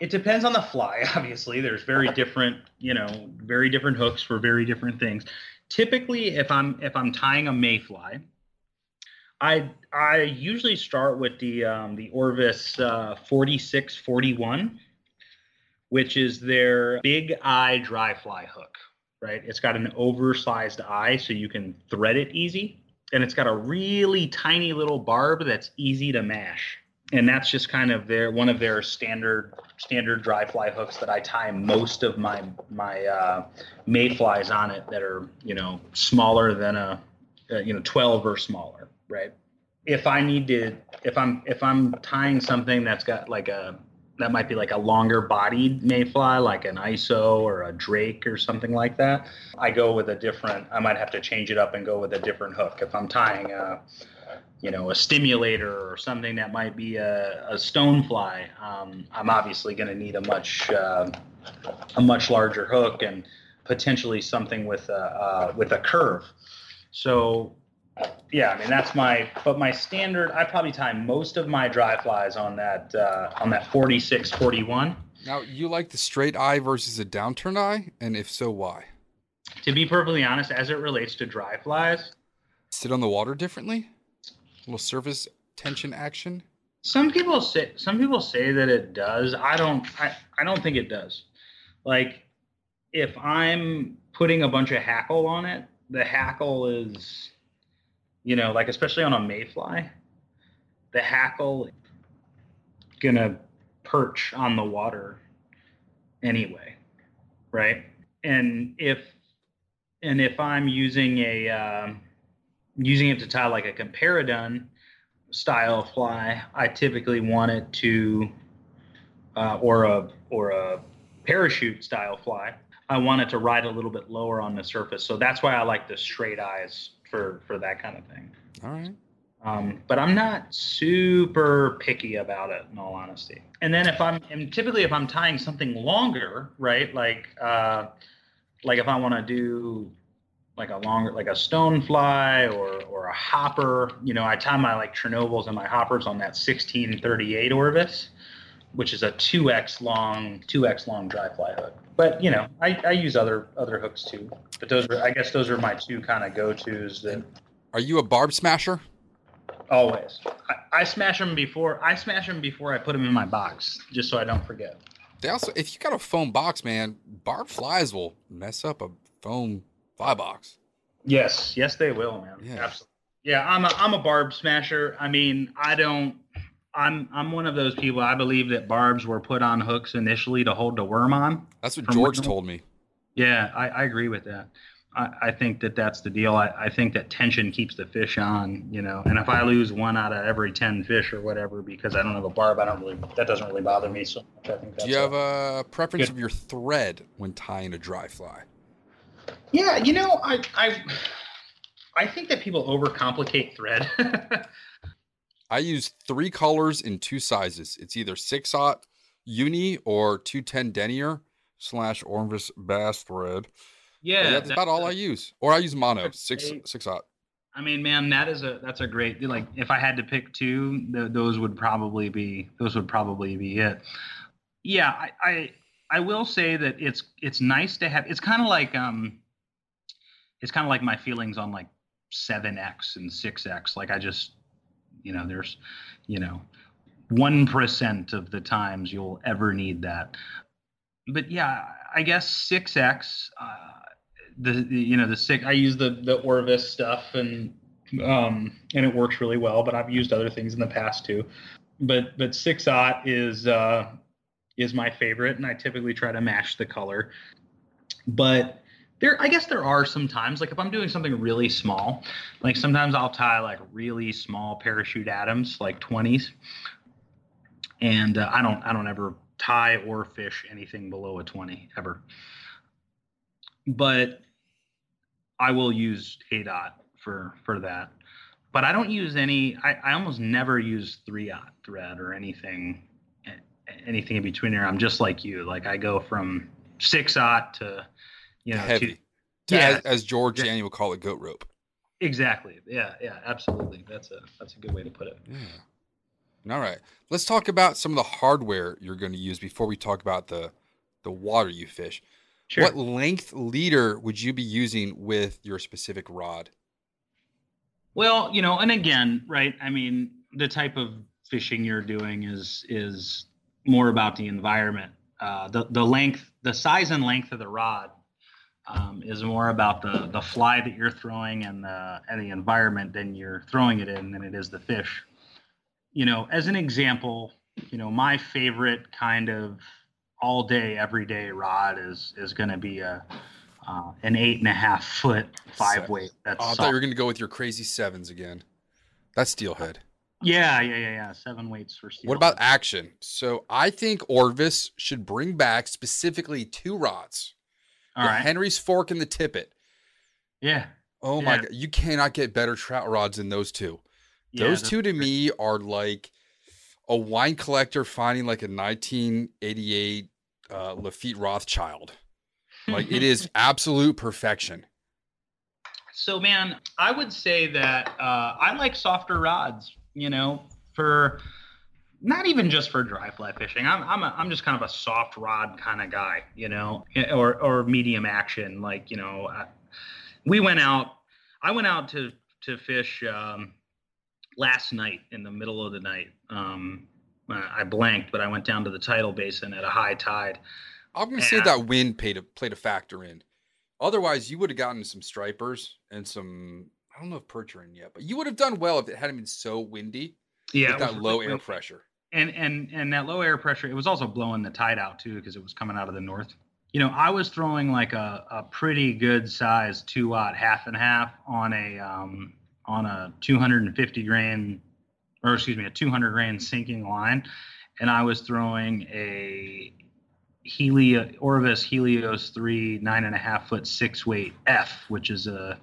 it depends on the fly. Obviously, there's very different, you know, very different hooks for very different things. Typically, if I'm if I'm tying a mayfly, I I usually start with the um, the Orvis uh, 4641, which is their big eye dry fly hook. Right, it's got an oversized eye, so you can thread it easy, and it's got a really tiny little barb that's easy to mash and that's just kind of their one of their standard standard dry fly hooks that I tie most of my my uh, mayflies on it that are you know smaller than a, a you know 12 or smaller, right? If I need to, if I'm if I'm tying something that's got like a that might be like a longer bodied mayfly, like an ISO or a Drake or something like that. I go with a different. I might have to change it up and go with a different hook. If I'm tying a you know a stimulator or something that might be a, a stonefly um, i'm obviously going to need a much uh, a much larger hook and potentially something with a uh, with a curve so yeah i mean that's my but my standard i probably tie most of my dry flies on that uh, on that 46 41 now you like the straight eye versus a downturned eye and if so why to be perfectly honest as it relates to dry flies sit on the water differently little surface tension action? Some people say some people say that it does. I don't I, I don't think it does. Like if I'm putting a bunch of hackle on it, the hackle is you know, like especially on a mayfly, the hackle gonna perch on the water anyway, right? And if and if I'm using a um, using it to tie like a comparadun style fly, I typically want it to, uh, or a or a parachute style fly. I want it to ride a little bit lower on the surface, so that's why I like the straight eyes for for that kind of thing. All right. Um, but I'm not super picky about it, in all honesty. And then if I'm, and typically if I'm tying something longer, right, like uh, like if I want to do like a longer like a stone fly or or a hopper you know i tie my like chernobyls and my hoppers on that 1638 orvis which is a 2x long 2x long dry fly hook but you know i, I use other other hooks too but those are i guess those are my two kind of go-to's that are you a barb smasher always I, I smash them before i smash them before i put them in my box just so i don't forget they also if you got a foam box man barb flies will mess up a foam fly box. Yes, yes, they will, man. Yeah. Absolutely. Yeah, I'm a I'm a barb smasher. I mean, I don't. I'm I'm one of those people. I believe that barbs were put on hooks initially to hold the worm on. That's what George told me. Yeah, I, I agree with that. I, I think that that's the deal. I, I think that tension keeps the fish on, you know. And if I lose one out of every ten fish or whatever because I don't have a barb, I don't really that doesn't really bother me so much. I think. Do you have a, a preference good. of your thread when tying a dry fly? Yeah, you know, I I I think that people overcomplicate thread. I use three colors in two sizes. It's either six aught uni or two ten denier slash Orvis bass thread. Yeah, that's, that's, about all I use. Or I use mono six six aught. I mean, man, that is a that's a great like. If I had to pick two, th- those would probably be those would probably be it. Yeah, I, I I will say that it's it's nice to have. It's kind of like um, it's kind of like my feelings on like seven X and six X. Like I just, you know, there's, you know, one percent of the times you'll ever need that. But yeah, I guess six X. Uh, the, the you know the six. I use the the Orvis stuff and um and it works really well. But I've used other things in the past too. But but six aught is uh is my favorite, and I typically try to match the color. But there, I guess there are some times, like if I'm doing something really small, like sometimes I'll tie like really small parachute Adams, like 20s, and uh, I don't, I don't ever tie or fish anything below a 20 ever. But I will use a dot for for that. But I don't use any. I, I almost never use three aught thread or anything anything in between there. I'm just like you. Like I go from six aught to you know heavy. To, yeah, as, as George yeah. Danny would call it, goat rope. Exactly. Yeah. Yeah. Absolutely. That's a that's a good way to put it. Yeah. All right. Let's talk about some of the hardware you're going to use before we talk about the the water you fish. Sure. What length leader would you be using with your specific rod? Well, you know, and again, right? I mean, the type of fishing you're doing is is more about the environment. Uh, the the length, the size and length of the rod um, is more about the the fly that you're throwing and the and the environment than you're throwing it in than it is the fish. You know, as an example, you know, my favorite kind of all day, everyday rod is is going to be a uh, an eight and a half foot five Seven. weight. That's oh, I thought you were going to go with your crazy sevens again. That's steelhead. Yeah, yeah, yeah, yeah. Seven weights for steelhead. What about action? So I think Orvis should bring back specifically two rods. All right. Henry's fork and the tippet. Yeah. Oh yeah. my god, you cannot get better trout rods than those two. Yeah, those two to great. me are like a wine collector finding like a 1988 uh, Lafite Rothschild. Like it is absolute perfection. So, man, I would say that uh, I like softer rods. You know, for not even just for dry fly fishing. I'm I'm a, I'm just kind of a soft rod kind of guy. You know, or or medium action. Like you know, I, we went out. I went out to to fish um, last night in the middle of the night. Um, I blanked, but I went down to the tidal basin at a high tide I'm gonna say that wind played a played a factor in. Otherwise, you would have gotten some stripers and some. I don't know if perch are in yet, but you would have done well if it hadn't been so windy. Yeah, with that low air pressure. And and and that low air pressure, it was also blowing the tide out too because it was coming out of the north. You know, I was throwing like a, a pretty good size two watt half and half on a um, on a 250 grain, or excuse me, a 200 grain sinking line, and I was throwing a Helio Orvis Helios three nine and a half foot six weight F, which is a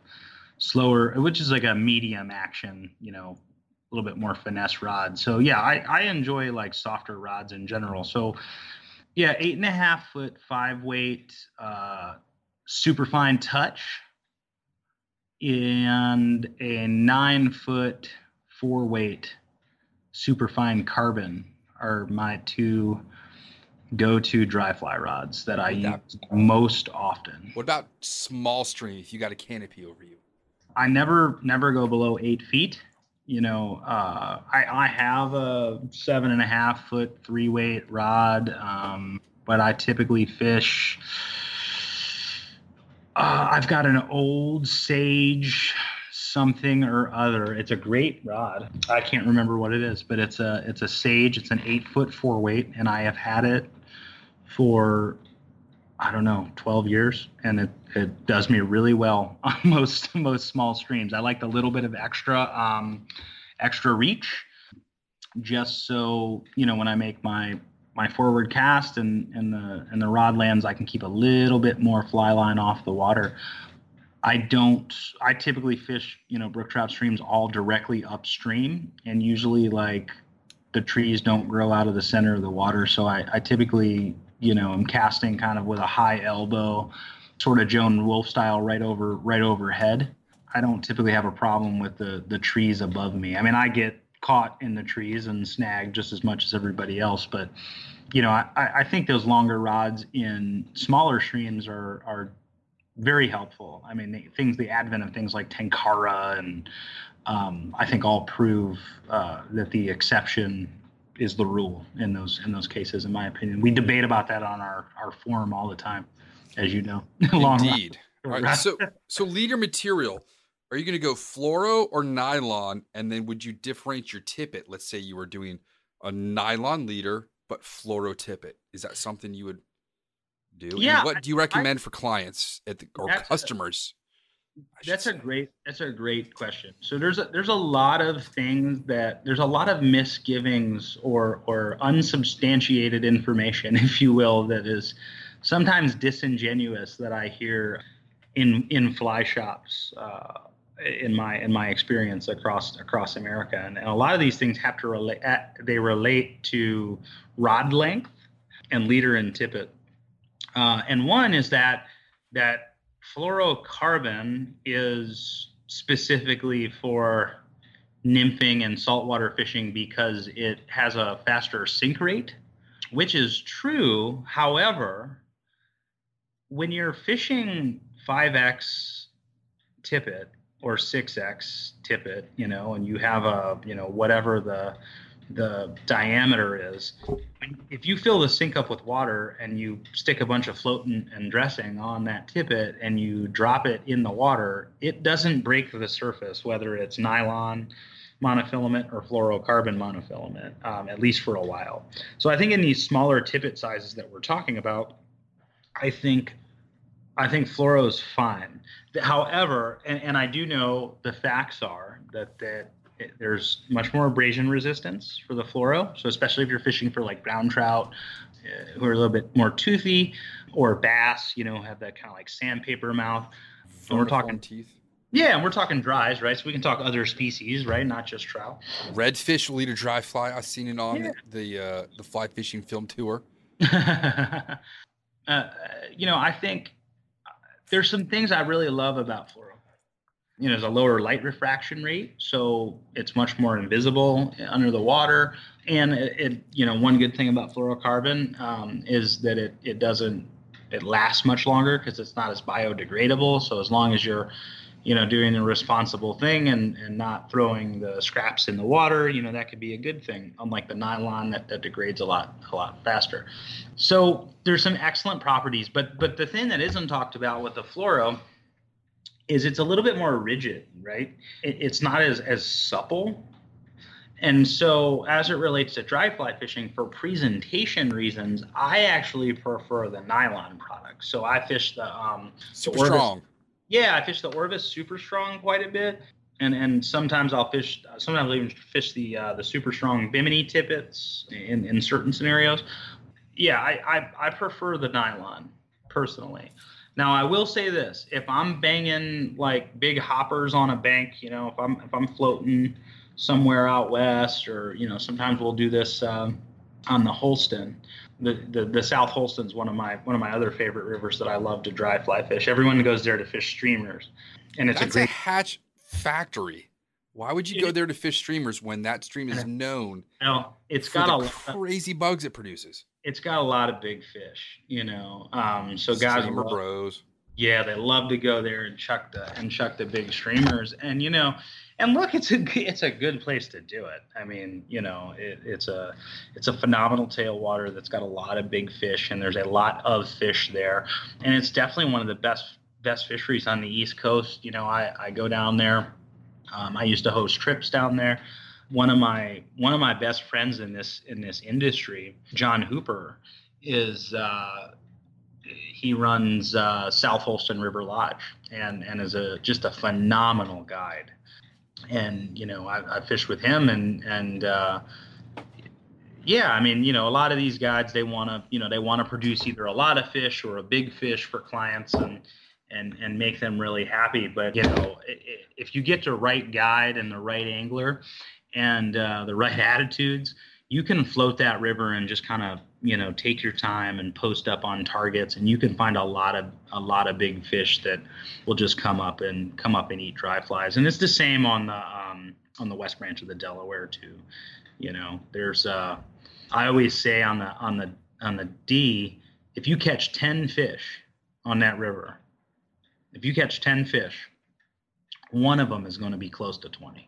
slower, which is like a medium action, you know, a little bit more finesse rod. So yeah, I, I enjoy like softer rods in general. So yeah, eight and a half foot five weight, uh, super fine touch, and a nine foot four weight super fine carbon are my two go-to dry fly rods that I use most often. What about small stream? If you got a canopy over you, I never never go below eight feet. You know, uh, I I have a seven and a half foot three weight rod, um, but I typically fish. Uh, I've got an old sage something or other. It's a great rod. I can't remember what it is, but it's a it's a sage. It's an eight foot four weight, and I have had it for I don't know, 12 years, and it, it does me really well on most most small streams. I like the little bit of extra um, extra reach, just so you know when I make my my forward cast and and the and the rod lands, I can keep a little bit more fly line off the water. I don't. I typically fish, you know, brook trout streams all directly upstream, and usually like the trees don't grow out of the center of the water. So I, I typically you know, I'm casting kind of with a high elbow, sort of Joan Wulff style, right over right overhead. I don't typically have a problem with the the trees above me. I mean, I get caught in the trees and snagged just as much as everybody else, but you know, I, I think those longer rods in smaller streams are are very helpful. I mean, the, things the advent of things like Tenkara and um, I think all prove uh, that the exception is the rule in those in those cases, in my opinion. We debate about that on our our forum all the time, as you know. Indeed. Right. So so leader material. Are you going to go fluoro or nylon? And then would you differentiate your tippet? Let's say you were doing a nylon leader, but fluoro tippet. Is that something you would do? Yeah. And what do you recommend I, for clients at the, or customers? That's a great that's a great question. So there's a there's a lot of things that there's a lot of misgivings or or unsubstantiated information, if you will, that is sometimes disingenuous that I hear in in fly shops. Uh, in my in my experience across across America, and, and a lot of these things have to relate. They relate to rod length and leader and tippet. Uh, and one is that that fluorocarbon is specifically for nymphing and saltwater fishing because it has a faster sink rate, which is true. However, when you're fishing 5x tippet or 6x tippet, you know, and you have a, you know, whatever the the diameter is, if you fill the sink up with water and you stick a bunch of floating and dressing on that tippet and you drop it in the water, it doesn't break the surface, whether it's nylon monofilament or fluorocarbon monofilament, um, at least for a while. So I think in these smaller tippet sizes that we're talking about, I think I think fluoro is fine. However, and, and I do know the facts are that that it, there's much more abrasion resistance for the fluoro. So especially if you're fishing for like brown trout, uh, who are a little bit more toothy, or bass, you know, have that kind of like sandpaper mouth. And we're talking teeth. Yeah, and we're talking dries, right? So we can talk other species, right? Not just trout. Redfish will eat a dry fly. I've seen it on yeah. the uh, the fly fishing film tour. uh, you know, I think there's some things I really love about fluoro. You know, there's a lower light refraction rate, so it's much more invisible under the water. And it, it you know, one good thing about fluorocarbon um, is that it it doesn't it lasts much longer because it's not as biodegradable. So as long as you're you know, doing a responsible thing and, and not throwing the scraps in the water, you know, that could be a good thing, unlike the nylon that, that degrades a lot a lot faster. So there's some excellent properties, but but the thing that isn't talked about with the fluoro is it's a little bit more rigid, right? It, it's not as as supple. And so, as it relates to dry fly fishing, for presentation reasons, I actually prefer the nylon product. So I fish the um, super strong yeah, I fish the Orvis Super Strong quite a bit, and and sometimes I'll fish. Sometimes I'll even fish the uh, the Super Strong Bimini tippets in in certain scenarios. Yeah, I, I I prefer the nylon personally. Now I will say this: if I'm banging like big hoppers on a bank, you know, if I'm if I'm floating somewhere out west, or you know, sometimes we'll do this um, on the Holston the, the, the South Holston's one of my one of my other favorite rivers that I love to dry fly fish. Everyone goes there to fish streamers, and it's That's a great a hatch factory. Why would you go there to fish streamers when that stream is known? No, it's got a crazy bugs it produces. It's got a lot of big fish, you know. Um, so guys, Streamer bros. Yeah, they love to go there and chuck the and chuck the big streamers, and you know, and look, it's a it's a good place to do it. I mean, you know, it, it's a it's a phenomenal tailwater that's got a lot of big fish, and there's a lot of fish there, and it's definitely one of the best best fisheries on the East Coast. You know, I I go down there. Um, I used to host trips down there. One of my one of my best friends in this in this industry, John Hooper, is uh, he runs uh, South Holston River Lodge and and is a just a phenomenal guide and you know I, I fished with him and and uh, yeah, I mean you know a lot of these guides they want to you know they want to produce either a lot of fish or a big fish for clients and and and make them really happy. But you know if you get the right guide and the right angler and uh, the right attitudes, you can float that river and just kind of you know take your time and post up on targets and you can find a lot of a lot of big fish that will just come up and come up and eat dry flies. And it's the same on the um, on the west branch of the delaware too. You know there's uh i always say on the on the on the d if you catch 10 fish on that river if you catch 10 fish one of them is going to be close to 20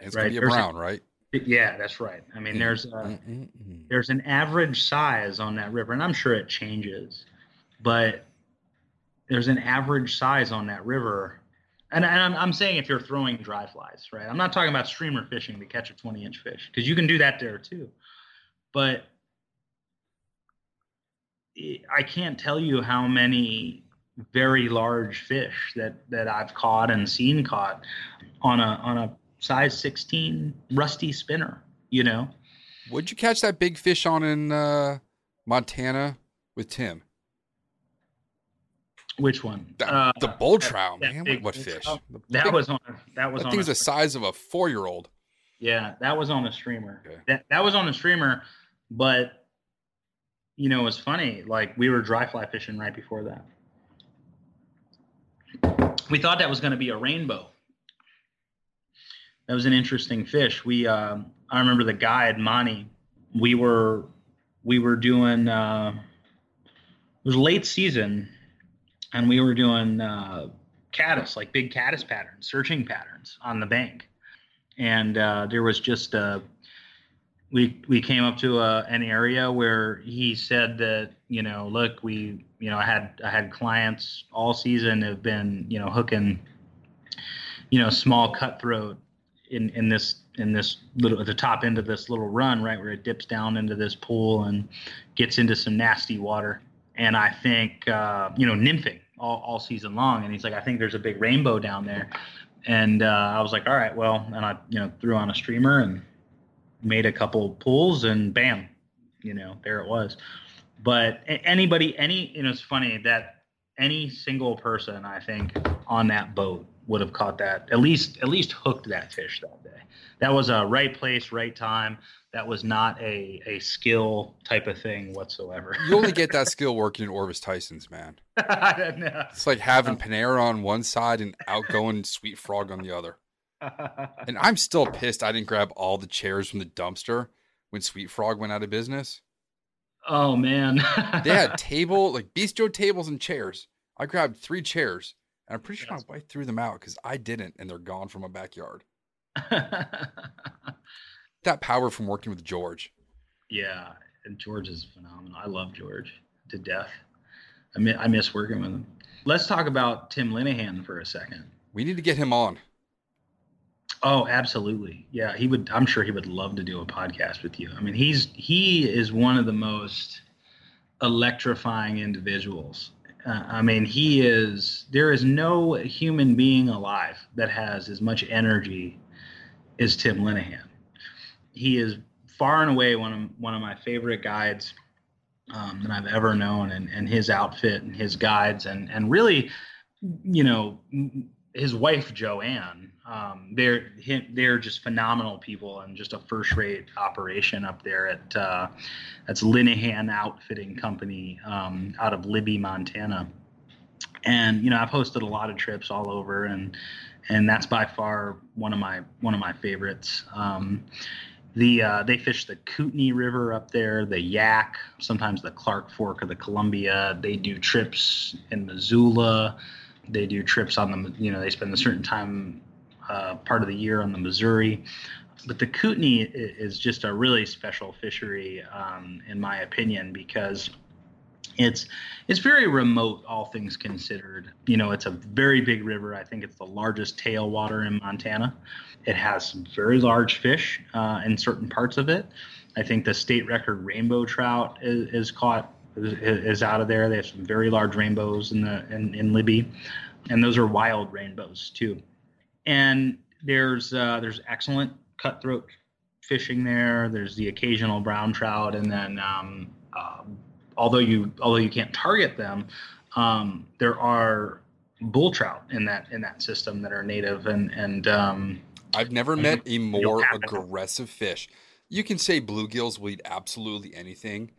It's right. going to be a brown, right? Yeah, that's right. I mean, there's a, there's an average size on that river, and I'm sure it changes, but there's an average size on that river And, and I'm, I'm saying if you're throwing dry flies, right? I'm not talking about streamer fishing to catch a 20 inch fish because you can do that there too. But I can't tell you how many very large fish that that I've caught and seen caught on a on a size 16 rusty spinner. You know. Would you catch that big fish on in uh, Montana with Tim? Which one? The, Uh, the bull trout, man. big What fish? The that big- was on. That was that on. thing's a the size of a four year old. Yeah, that was on a streamer. Okay. That that was on a streamer, but you know, it was funny. Like we were dry fly fishing right before that. We thought that was going to be a rainbow. That was an interesting fish. We, um, I remember the guide Monty. We were, we were doing. Uh, it was late season, and we were doing uh, caddis, like big caddis patterns, searching patterns on the bank and uh, there was just a we we came up to a, an area where he said that you know look we you know I had I had clients all season have been you know hooking you know small cutthroat in in this in this little at the top end of this little run right where it dips down into this pool and gets into some nasty water. And I think uh, you know nymphing all, all season long. And he's like I think there's a big rainbow down there. And uh, I was like, all right, well, and I, you know, threw on a streamer and made a couple pulls, and bam, you know, there it was. But anybody, any, you know, it's funny that any single person, I think, on that boat would have caught that at least, at least hooked that fish that day. That was a right place, right time. That was not a a skill type of thing whatsoever. You only get that skill working in Orvis Tyson's, man. I don't know. It's like having Panera on one side and outgoing Sweet Frog on the other. And I'm still pissed I didn't grab all the chairs from the dumpster when Sweet Frog went out of business. oh man. They had table, like bistro tables and chairs. I grabbed three chairs, and I'm pretty sure my wife threw them out because I didn't, and they're gone from my backyard. That power from working with George. yeah, and George is phenomenal. I love George to death. I miss, I miss working with him. Let's talk about Tim Linehan for a second. We need to get him on. Oh, absolutely. Yeah, he would. I'm sure he would love to do a podcast with you. I mean, he's he is one of the most electrifying individuals. Uh, I mean, he is. There is no human being alive that has as much energy as Tim Linehan. He is far and away one of one of my favorite guides um, that I've ever known, and and his outfit and his guides, and and really, you know, his wife Joanne. Um, they're they're just phenomenal people and just a first rate operation up there at uh, that's Linehan Outfitting Company um, out of Libby, Montana. And you know, I've hosted a lot of trips all over, and and that's by far one of my one of my favorites. Um, the uh, they fish the Kootenai River up there, the Yak, sometimes the Clark Fork of the Columbia. They do trips in Missoula. They do trips on the you know they spend a certain time uh, part of the year on the Missouri. But the Kootenai is just a really special fishery, um, in my opinion, because it's it's very remote, all things considered. You know, it's a very big river. I think it's the largest tailwater in Montana. It has some very large fish uh, in certain parts of it. I think the state record rainbow trout is, is caught is, is out of there. They have some very large rainbows in the in, in Libby, and those are wild rainbows too. And there's uh, there's excellent cutthroat fishing there. There's the occasional brown trout, and then um, uh, although you although you can't target them, um, there are bull trout in that in that system that are native and and um, I've never met a more aggressive fish. You can say bluegills will eat absolutely anything.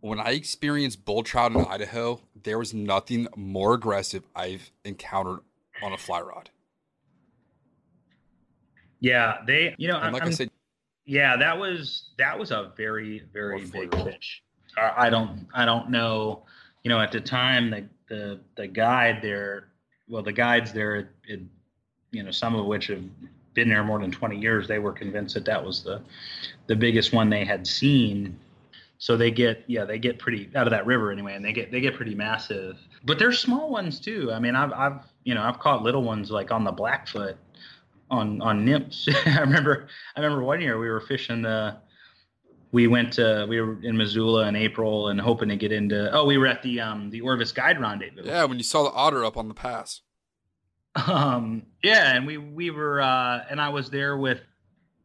When I experienced bull trout in Idaho, there was nothing more aggressive I've encountered on a fly rod. Yeah they you know And like i I'm- said, Yeah, that was that was a very very big fish. I I don't I don't know. You know, at the time the the the guide there, well, the guides there, it, you know, some of which have been there more than twenty years, they were convinced that that was the the biggest one they had seen. so they get yeah they get pretty out of that river anyway, and they get they get pretty massive. But there's small ones too. I mean, I've I've you know I've caught little ones like on the Blackfoot, on on nymphs. I remember I remember one year we were fishing the. We went to we were in Missoula in April and hoping to get into oh we were at the um the Orvis Guide Rendezvous. Yeah, when you saw the otter up on the pass. Um yeah, and we we were uh and I was there with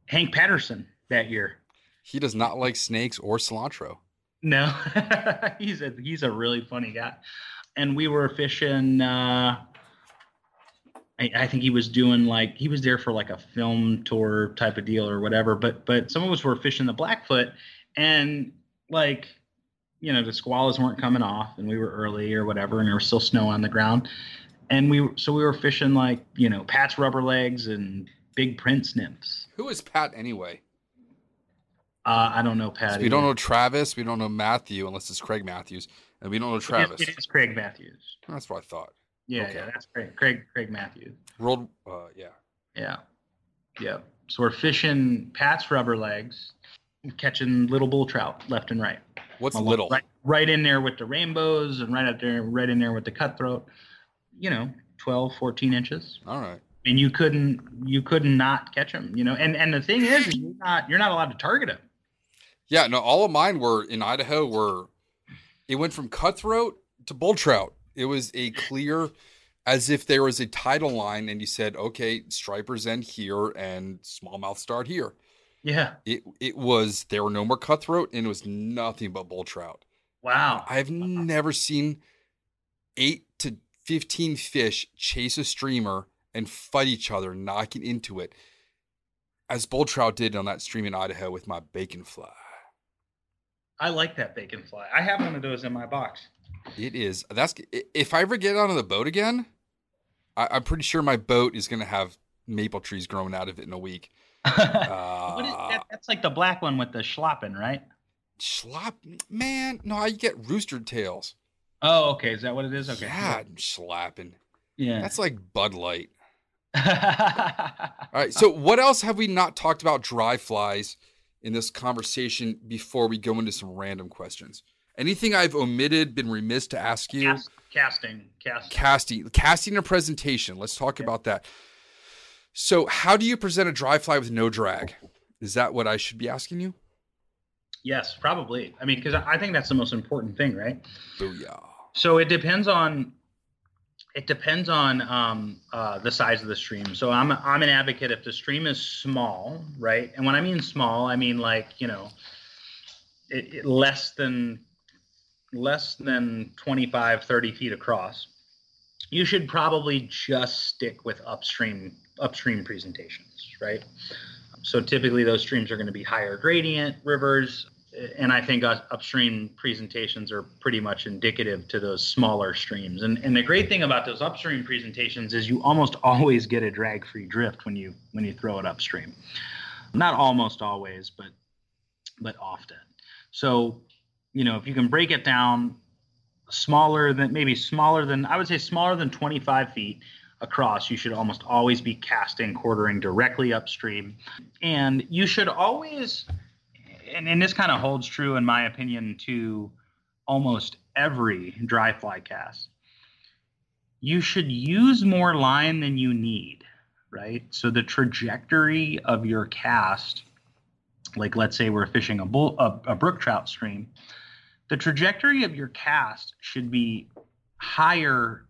Hank Patterson that year. He does not like snakes or cilantro. No, he's a he's a really funny guy, and we were fishing. Uh, I, I think he was doing like he was there for like a film tour type of deal or whatever. But but some of us were fishing the Blackfoot, and like you know the Skwalas weren't coming off, and we were early or whatever, and there was still snow on the ground, and we so we were fishing like you know Pat's rubber legs and big prince nymphs. Who is Pat anyway? Uh, I don't know Pat. So we don't know Travis. We don't know Matthew unless it's Craig Mathews, and we don't know Travis. It is, it is Craig Mathews. That's what I thought. Yeah, Okay. yeah, that's Craig. Craig Craig Mathews. World, uh, yeah. Yeah, yeah. So we're fishing Pat's rubber legs, catching little bull trout left and right. What's little? Right, right in there with the rainbows, and right up there, right in there with the cutthroat. You know, 12, 14 inches. All right. And you couldn't, you couldn't not catch them. You know, and and the thing is, is you're not, you're not allowed to target them. Yeah, no, all of mine were in Idaho were it went from cutthroat to bull trout. It was a clear as if there was a title line and you said, okay, stripers end here and smallmouth start here. Yeah. It it was there were no more cutthroat and it was nothing but bull trout. Wow. I've never seen eight to fifteen fish chase a streamer and fight each other, knocking into it, as bull trout did on that stream in Idaho with my bacon fly. I like that bacon fly. I have one of those in my box. It is. That's if I ever get on the boat again, I, I'm pretty sure my boat is going to have maple trees growing out of it in a week. what is, Uh, that, that's like the black one with the schlappen, right? Schlop, man. No, I get rooster tails. Oh, okay. Is that what it is? Okay. Yeah, slapping. Yeah. That's like Bud Light. All right. So, what else have we not talked about dry flies in this conversation before we go into some random questions? Anything I've omitted, been remiss to ask you? Cast, casting, casting. casting casting a presentation let's talk about that so how do you present a dry fly with no drag is that what i should be asking you Yes, probably. I mean, because I think that's the most important thing, right? booyah So it depends on it depends on um, uh, the size of the stream. So I'm I'm an advocate if the stream is small, right? And when I mean small, I mean like you know, it, it less than less than 25 30 feet across you should probably just stick with upstream upstream presentations right? So typically those streams are going to be higher gradient rivers eh, and i think upstream presentations are pretty much indicative to those smaller streams. And, and the great thing about those upstream presentations is you almost always get a drag free drift when you when you throw it upstream. Not almost always but but often. So you know if you can break it down smaller than maybe smaller than i would say smaller than 25 feet across you should almost always be casting quartering directly upstream. And you should always and, and this kind of holds true in my opinion to almost every dry fly cast. You should use more line than you need right? So the trajectory of your cast like let's say we're fishing a bull a, a brook trout stream the trajectory of your cast should be higher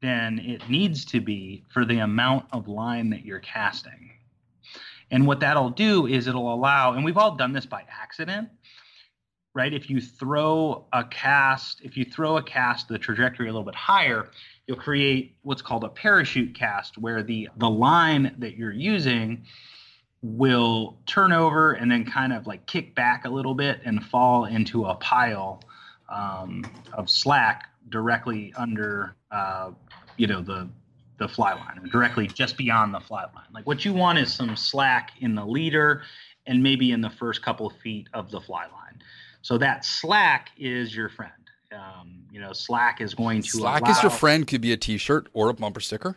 than it needs to be for the amount of line that you're casting. And what that'll do is it'll allow, and we've all done this by accident, right? If you throw a cast, if you throw a cast the trajectory a little bit higher, you'll create what's called a parachute cast, where the the line that you're using will turn over and then kind of like kick back a little bit and fall into a pile um, of slack directly under uh, you know the the fly line or directly just beyond the fly line. Like what you want is some slack in the leader and maybe in the first couple of feet of the fly line. So that slack is your friend. Um, you know slack is going to slack is your friend could be a t-shirt or a bumper sticker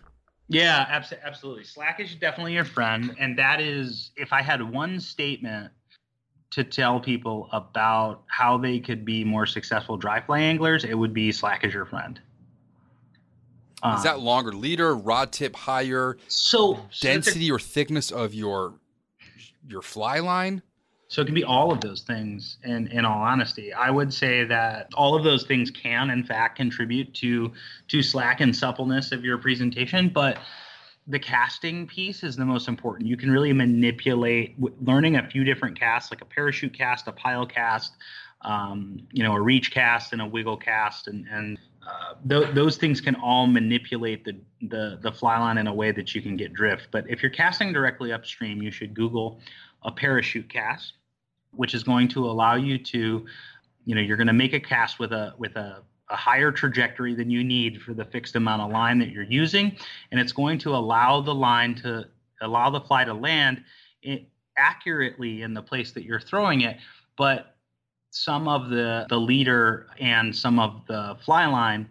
yeah, abs- absolutely. Slack is definitely your friend, and that is if I had one statement to tell people about how they could be more successful dry fly anglers, it would be slack is your friend. Is that Um, longer leader, rod tip higher, so so density or thickness of your your fly line? So it can be all of those things. In in all honesty, I would say that all of those things can, in fact, contribute to to slack and suppleness of your presentation. But the casting piece is the most important. You can really manipulate learning a few different casts, like a parachute cast, a pile cast, um, you know, a reach cast, and a wiggle cast, and and uh, th- those things can all manipulate the, the the fly line in a way that you can get drift. But if you're casting directly upstream, you should Google a parachute cast, which is going to allow you to, you know, you're going to make a cast with a with a, a higher trajectory than you need for the fixed amount of line that you're using, and it's going to allow the line to allow the fly to land accurately in the place that you're throwing it, but some of the the leader and some of the fly line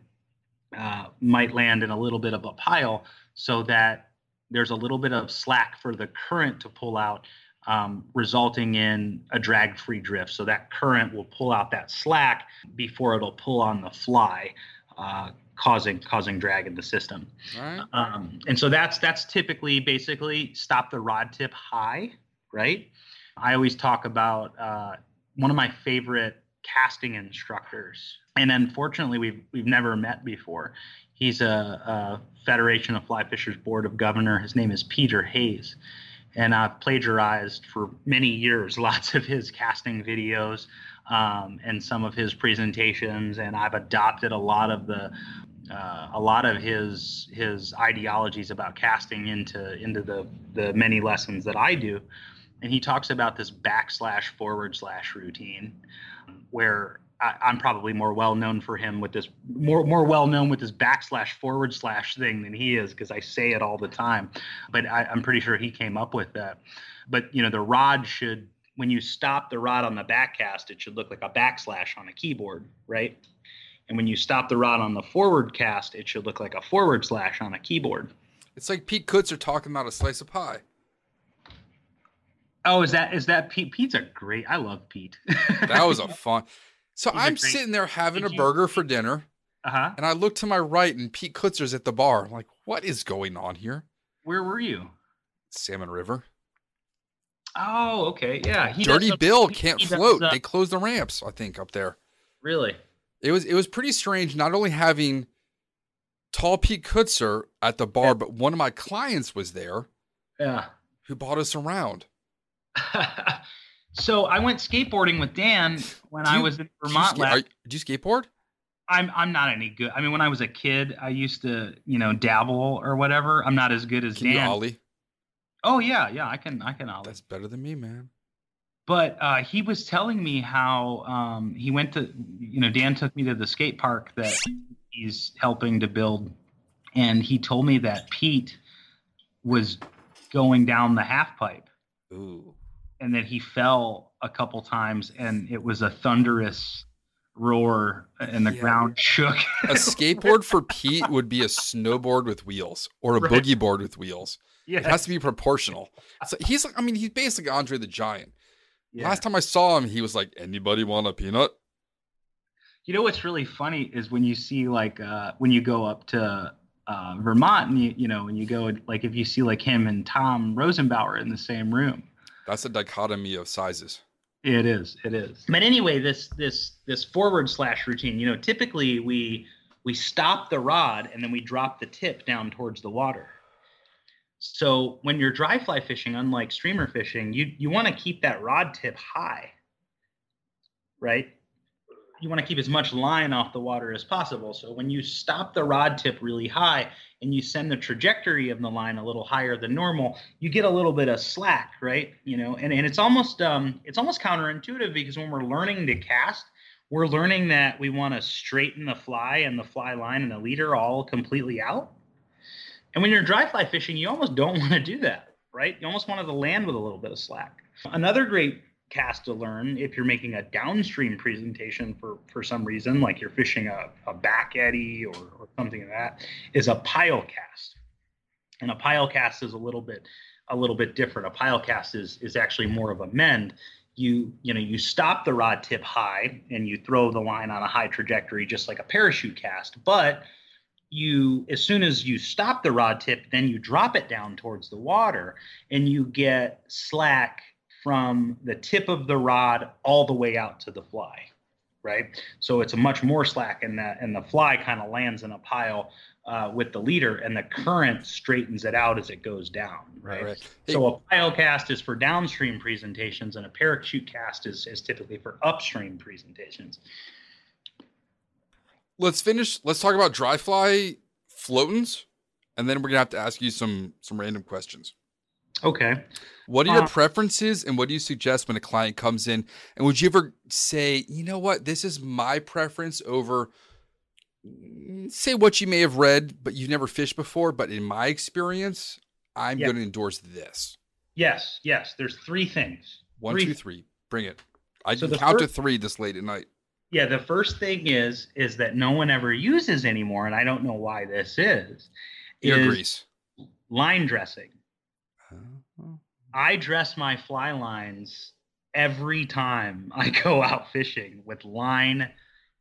uh, might land in a little bit of a pile so that there's a little bit of slack for the current to pull out um, resulting in a drag free drift so that current will pull out that slack before it'll pull on the fly uh, causing causing drag in the system right. um, and so that's that's typically basically stop the rod tip high, right? I always talk about uh, one of my favorite casting instructors, and unfortunately we've we've never met before. He's a, a Federation of Fly Fishers Board of Governor. His name is Peter Hayes, and I've plagiarized for many years lots of his casting videos um, and some of his presentations, and I've adopted a lot of the uh, a lot of his his ideologies about casting into into the the many lessons that I do, and he talks about this backslash forward slash routine, where I, I'm probably more well known for him with this more more well known with this backslash forward slash thing than he is because I say it all the time, but I, I'm pretty sure he came up with that. But you know the rod should when you stop the rod on the back cast, it should look like a backslash on a keyboard, right? And when you stop the rod on the forward cast, it should look like a forward slash on a keyboard. It's like Pete Kutzer talking about a slice of pie. Oh, is that is that Pete? Pete's a great. I love Pete. That was a fun. So He's I'm sitting there having a burger for dinner, uh huh. and I look to my right, and Pete Kutzer's at the bar. I'm like, what is going on here? Where were you? Salmon River. Oh, okay, yeah. Dirty Bill can't float. They closed the ramps, I think, up there. really? It was it was pretty strange. Not only having tall Pete Kutzer at the bar, Yeah. but one of my clients was there Yeah. who bought us around. so I went skateboarding with Dan when Do I was in Do you, Vermont last. are- do you skateboard? I'm I'm not any good. I mean, when I was a kid, I used to you know dabble or whatever. I'm not as good as Can you Dan. ollie? Oh yeah, yeah. I can I can ollie. That's better than me, man. but uh, he was telling me how um, he went to you know dan took me to the skate park that he's helping to build and he told me that pete was going down the half pipe Ooh. And then he fell a couple times and it was a thunderous roar and the Yeah. ground shook A skateboard for Pete would be a snowboard with wheels or a Right. boogie board with wheels. Yeah, It has to be proportional. So he's like, I mean, he's basically Andre the Giant. yeah. Last time I saw him, he was like, "Anybody want a peanut?" You know what's really funny is when you see like uh, when you go up to uh, Vermont and you you know when you go like if you see like him and Tom Rosenbauer in the same room. That's a dichotomy of sizes. It is. It is. But anyway, this this this forward slash routine. You know, typically we we stop the rod and then we drop the tip down towards the water. So when you're dry fly fishing, unlike streamer fishing, you you want to keep that rod tip high, right? You want to keep as much line off the water as possible. So when you stop the rod tip really high and you send the trajectory of the line a little higher than normal, you get a little bit of slack, right? You know, and, and it's almost um it's almost counterintuitive because when we're learning to cast, we're learning that we want to straighten the fly and the fly line and the leader all completely out. And when you're dry fly fishing, you almost don't want to do that, right? You almost want to land with a little bit of slack. Another great cast to learn if you're making a downstream presentation for for some reason, like you're fishing a, a back eddy or, or something like that, is a pile cast. And a pile cast is a little bit a little bit different. A pile cast is is actually more of a mend. you you know you stop the rod tip high and you throw the line on a high trajectory just like a parachute cast but you as soon as you stop the rod tip then you drop it down towards the water and you get slack from the tip of the rod all the way out to the fly right so it's a much more slack and the and the fly kind of lands in a pile uh, with the leader, and the current straightens it out as it goes down. Right. right. So a pile cast is for downstream presentations, and a parachute cast is, is typically for upstream presentations. Let's finish. Let's talk about dry fly floatings, and then we're gonna have to ask you some some random questions. Okay. What are your uh, preferences and what do you suggest when a client comes in? And would you ever say, you know what, this is my preference over say what you may have read, but you've never fished before. But in my experience, I'm going to endorse this. Yes, yes. There's three things. One, three. two, three. Bring it. I so can count first, to three this late at night. Yeah, the first thing is is that no one ever uses anymore, and I don't know why this is. Ear is grease. Line dressing. I dress my fly lines every time I go out fishing with line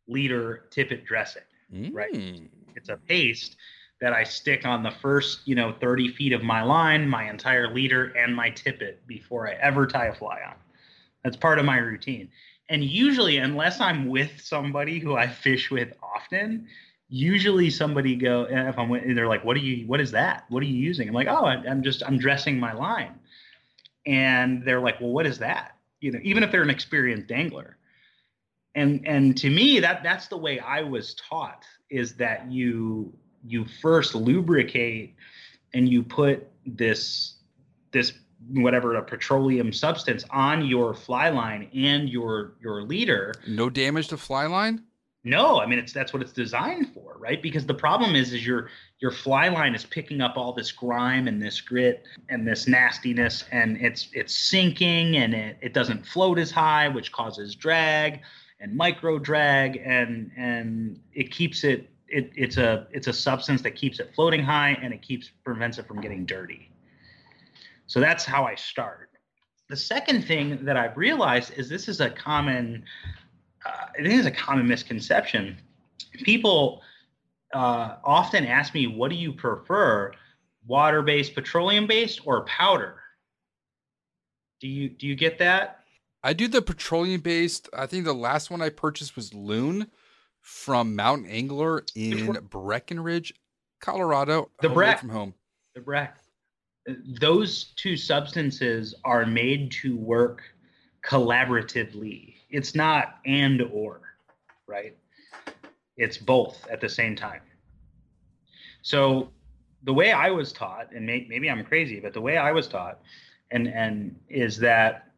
leader tippet dressing mm. right? It's a paste that I stick on the first, you know, 30 feet of my line, my entire leader, and my tippet before I ever tie a fly on. That's part of my routine. And usually, unless I'm with somebody who I fish with often, usually somebody go if I'm with, they're like, "What are you? What is that? What are you using?" I'm like, "Oh, I'm just I'm dressing my line," and they're like, "Well, what is that?" You know, even if they're an experienced angler, and and to me that that's the way i was taught is that you you first lubricate and you put this this whatever a petroleum substance on your fly line and your your leader. No damage to fly line no i mean it's that's what it's designed for right? Because the problem is is your your fly line is picking up all this grime and this grit and this nastiness and it's it's sinking and it, it doesn't float as high which causes drag and micro drag and and it keeps it, it it's a it's a substance that keeps it floating high and it keeps prevents it from getting dirty. So that's how i start. The second thing that i've realized is this is a common uh, i think it's a common misconception people uh, often ask me what do you prefer water-based petroleum-based or powder do you do you get that I do the petroleum based. I think the last one I purchased was Loon from Mountain Angler in Breckenridge, Colorado. The Breck from home. The Breck. Those two substances are made to work collaboratively. It's not and or, right? It's both at the same time. So the way I was taught, and may, maybe I'm crazy, but the way I was taught, and and is that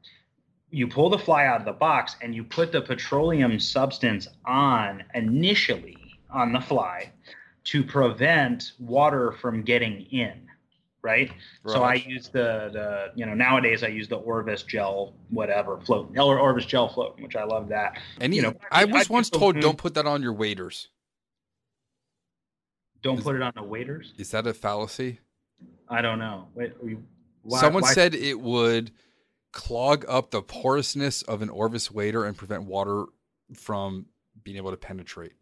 you pull the fly out of the box and you put the petroleum substance on initially on the fly to prevent water from getting in right, right. so i use the the you know nowadays i use the orvis gel whatever float or orvis gel float which i love that and you know i was I once told don't put that on your waders don't is, put it on the waders is that a fallacy i don't know Wait, why, someone why? said it would clog up the porousness of an Orvis wader and prevent water from being able to penetrate.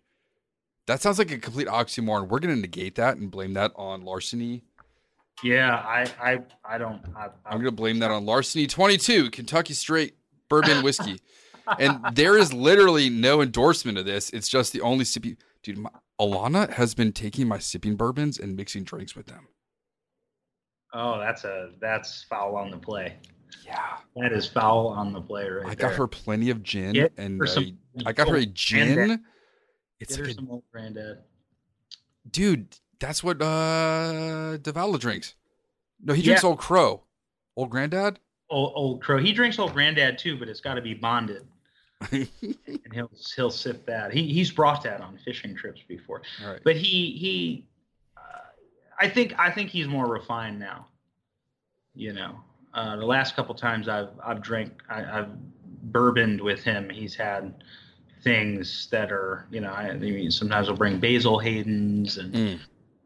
That sounds like a complete oxymoron. We're going to negate that and blame that on larceny. Yeah, I, I, I don't. I, am going to blame that on larceny. Twenty two, Kentucky Straight Bourbon Whiskey, and there is literally no endorsement of this. It's just the only sipping. Dude, my, Alana has been taking my sipping bourbons and mixing drinks with them. Oh, that's a that's foul on the play. Yeah, that is foul on the play right I there. got her plenty of gin, Get and I got her a gin. Granddad. It's Get like some old granddad. Dude, that's what uh Devala drinks. No, he drinks yeah. Old Crow. Old Granddad. Old, old Crow. He drinks Old Granddad too, but it's got to be bonded. and he'll he'll sip that. He he's brought that on fishing trips before. But he he, uh, I think I think he's more refined now. You know, uh, the last couple times I've I've drank I, have bourboned with him. He's had things that are you know I, I mean sometimes I'll bring Basil Hayden's and mm.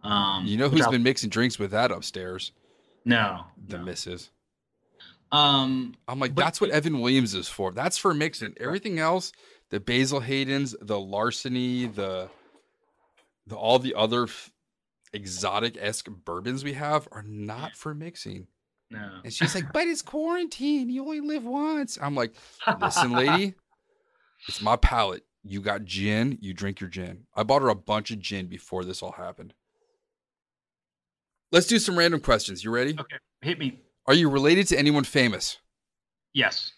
Um, you know who's been mixing drinks with that upstairs? No, the no. missus. Um, I'm like, But- that's what Evan Williams is for. That's for mixing. Everything else, the Basil Hayden's, the Larceny, the the all the other f- exotic esque bourbons we have are not for mixing. no. And she's like, but it's quarantine. You only live once. I'm like, listen, lady, it's my palate. You got gin, you drink your gin. I bought her a bunch of gin before this all happened. Let's do some random questions. You ready? Okay, hit me. Are you related to anyone famous? Yes.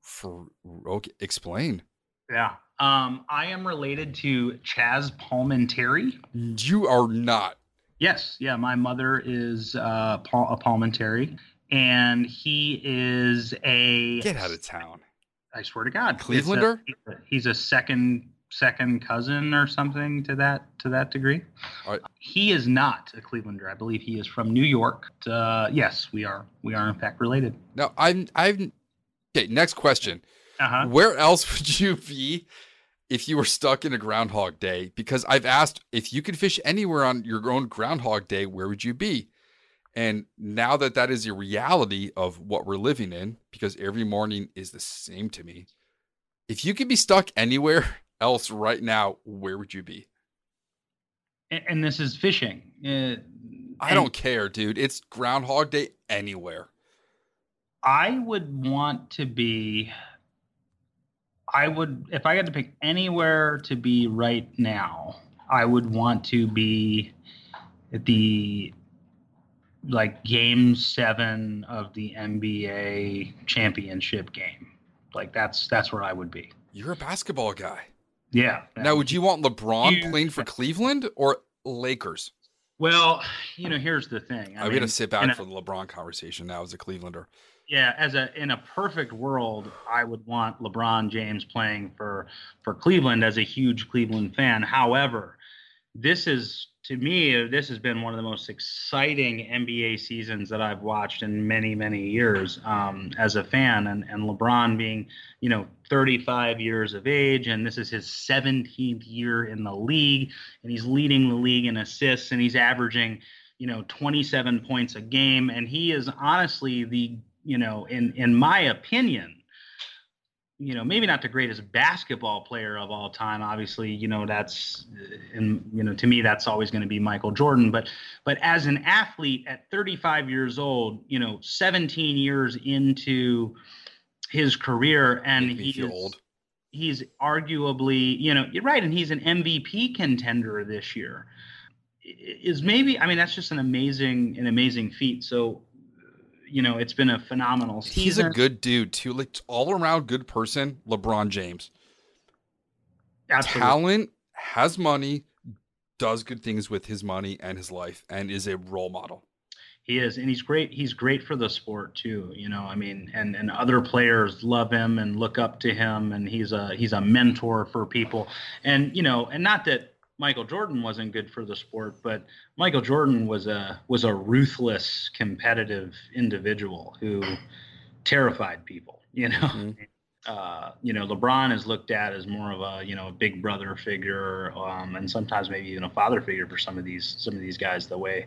For okay, explain. Yeah. Um, I am related to Chaz Palminteri. You are not. Yes. Yeah. My mother is uh, Paul, a Palminteri, and he is a. Get out of town. I swear to God, It's a- Clevelander? he's a second second cousin or something to that to that degree. Right. He is not a Clevelander. I believe he is from New York. Uh, yes, we are. We are in fact related. Now I'm I'm okay. Next question. Uh huh. Where else would you be if you were stuck in a Groundhog Day? Because I've asked if you could fish anywhere on your own Groundhog Day, where would you be? And now that that is a reality of what we're living in, because every morning is the same to me, if you could be stuck anywhere else right now, where would you be? And, and this is fishing. Uh, I don't care, dude. It's Groundhog Day anywhere. I would want to be. I would, if I had to pick anywhere to be right now, I would want to be at the like game seven of the NBA championship game. Like that's that's where I would be. You're a basketball guy. Yeah. Now, would you want LeBron playing for Cleveland or Lakers? Well, you know, here's the thing. I'm gonna sit in back a- for the LeBron conversation now as a Clevelander. yeah as a in a perfect world i would want lebron james playing for for cleveland as a huge cleveland fan however this is to me this has been one of the most exciting nba seasons that i've watched in many many years um, as a fan. And, and lebron being you know 35 years of age and this is his 17th year in the league and he's leading the league in assists and he's averaging you know 27 points a game. And he is honestly the you know in in my opinion you know maybe not the greatest basketball player of all time. Obviously you know that's uh, and you know to me that's always going to be Michael Jordan. But but as an athlete at 35 years old you know 17 years into his career and Make me he feel is, old. he's arguably you know you're right and he's an MVP contender this year. Is maybe I mean that's just an amazing an amazing feat. So you know it's been a phenomenal season He's a good dude too, like all around good person. LeBron James, Absolutely. talent, has money, does good things with his money and his life, and is a role model. He is, and he's great. He's great for the sport too. You know, I mean, and and other players love him and look up to him, and he's a he's a mentor for people. And you know, and not that Michael Jordan wasn't good for the sport, but Michael Jordan was a was a ruthless, competitive individual who terrified people. You know. Mhm. Uh, you know, LeBron is looked at as more of a you know a big brother figure, um, and sometimes maybe even a father figure for some of these some of these guys. The way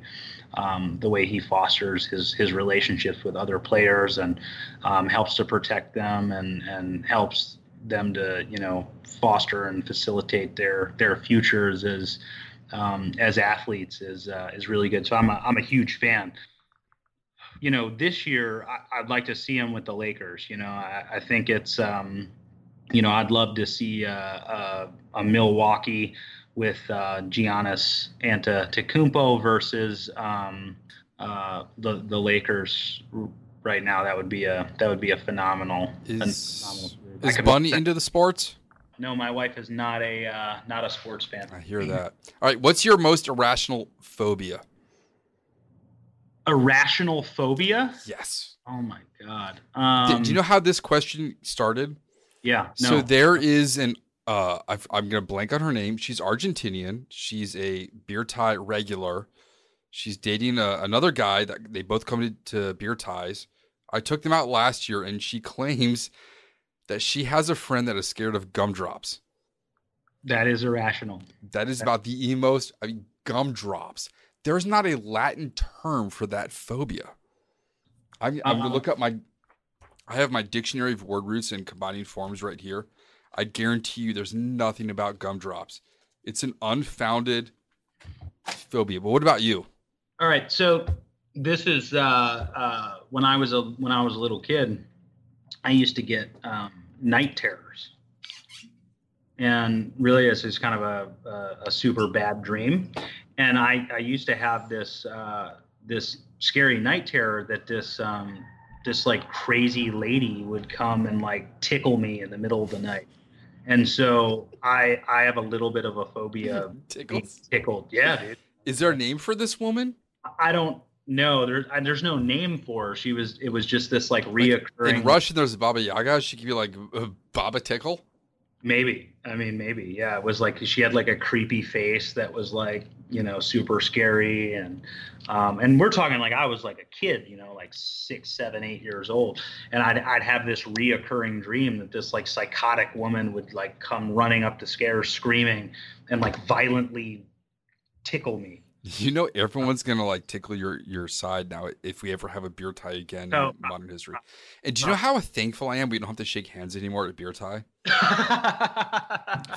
um, the way he fosters his his relationships with other players and um, helps to protect them and and helps them to you know foster and facilitate their their futures as um, as athletes is uh, is really good. So I'm a, I'm a huge fan. You know, this year I, I'd like to see him with the Lakers. You know, I, I think it's um, you know I'd love to see uh, uh, a Milwaukee with uh, Giannis Antetokounmpo versus um, uh, the the Lakers right now. That would be a that would be a phenomenal. phenomenal Is series. I is Bunny into the sports? No, my wife is not a uh, not a sports fan. I hear that. All right, what's your most irrational phobia? Irrational phobia. Yes. Oh my god. Um, Do you know how this question started? Yeah. No. So there is an uh I've, I'm gonna blank on her name. She's Argentinian. She's a beer tie regular. She's dating a, another guy that they both come to, to beer ties. I took them out last year, and she claims that she has a friend that is scared of gumdrops. that is irrational. That is about the most I mean, gumdrops. There's not a Latin term for that phobia. I'm, I'm gonna Uh, look up my I have my dictionary of word roots and combining forms right here. I guarantee you there's nothing about gumdrops. It's an unfounded phobia. But what about you? All right, so this is uh, uh, when I was a when I was a little kid. I used to get um, night terrors, and really, this is kind of a, a, a super bad dream. And I, I used to have this uh, this scary night terror that this um, this like crazy lady would come and like tickle me in the middle of the night. And so I I have a little bit of a phobia of being tickled. Yeah, dude. Is there a name for this woman? I don't know. There's there's no name for her. She was it was just this like reoccurring. In Russian, there's Baba Yaga. She could be like uh, Baba Tickle. Maybe. I mean, maybe. Yeah. It was like she had like a creepy face that was like, you know, super scary. And, um, and we're talking like I was like a kid, you know, like six, seven, eight years old. And I'd, I'd have this reoccurring dream that this like psychotic woman would like come running up the stairs screaming and like violently tickle me. You know, everyone's gonna like tickle your your side now if we ever have a beer tie again Oh, in modern history. And do you know how thankful I am we don't have to shake hands anymore at a beer tie?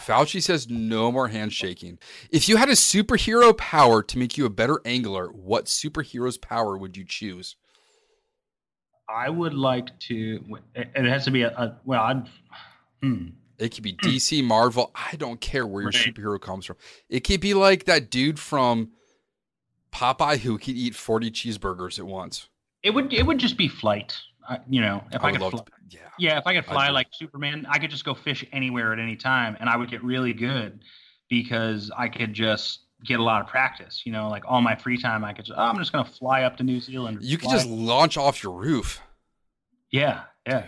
Fauci says no more handshaking. If you had a superhero power to make you a better angler, what superhero's power would you choose? I would like to, it it has to be a, a well, I'd, hmm. It could be DC, Marvel. I don't care where your Right. superhero comes from. It could be like that dude from Popeye who could eat 40 cheeseburgers at once. It would it would just be flight. I, you know, if I, would could fly, to. Yeah. yeah, if I could fly like Superman, I could just go fish anywhere at any time, and I would get really good because I could just get a lot of practice. You know, like all my free time, I could. Just, oh, I'm just gonna fly up to New Zealand. You could just launch off your roof. yeah, yeah.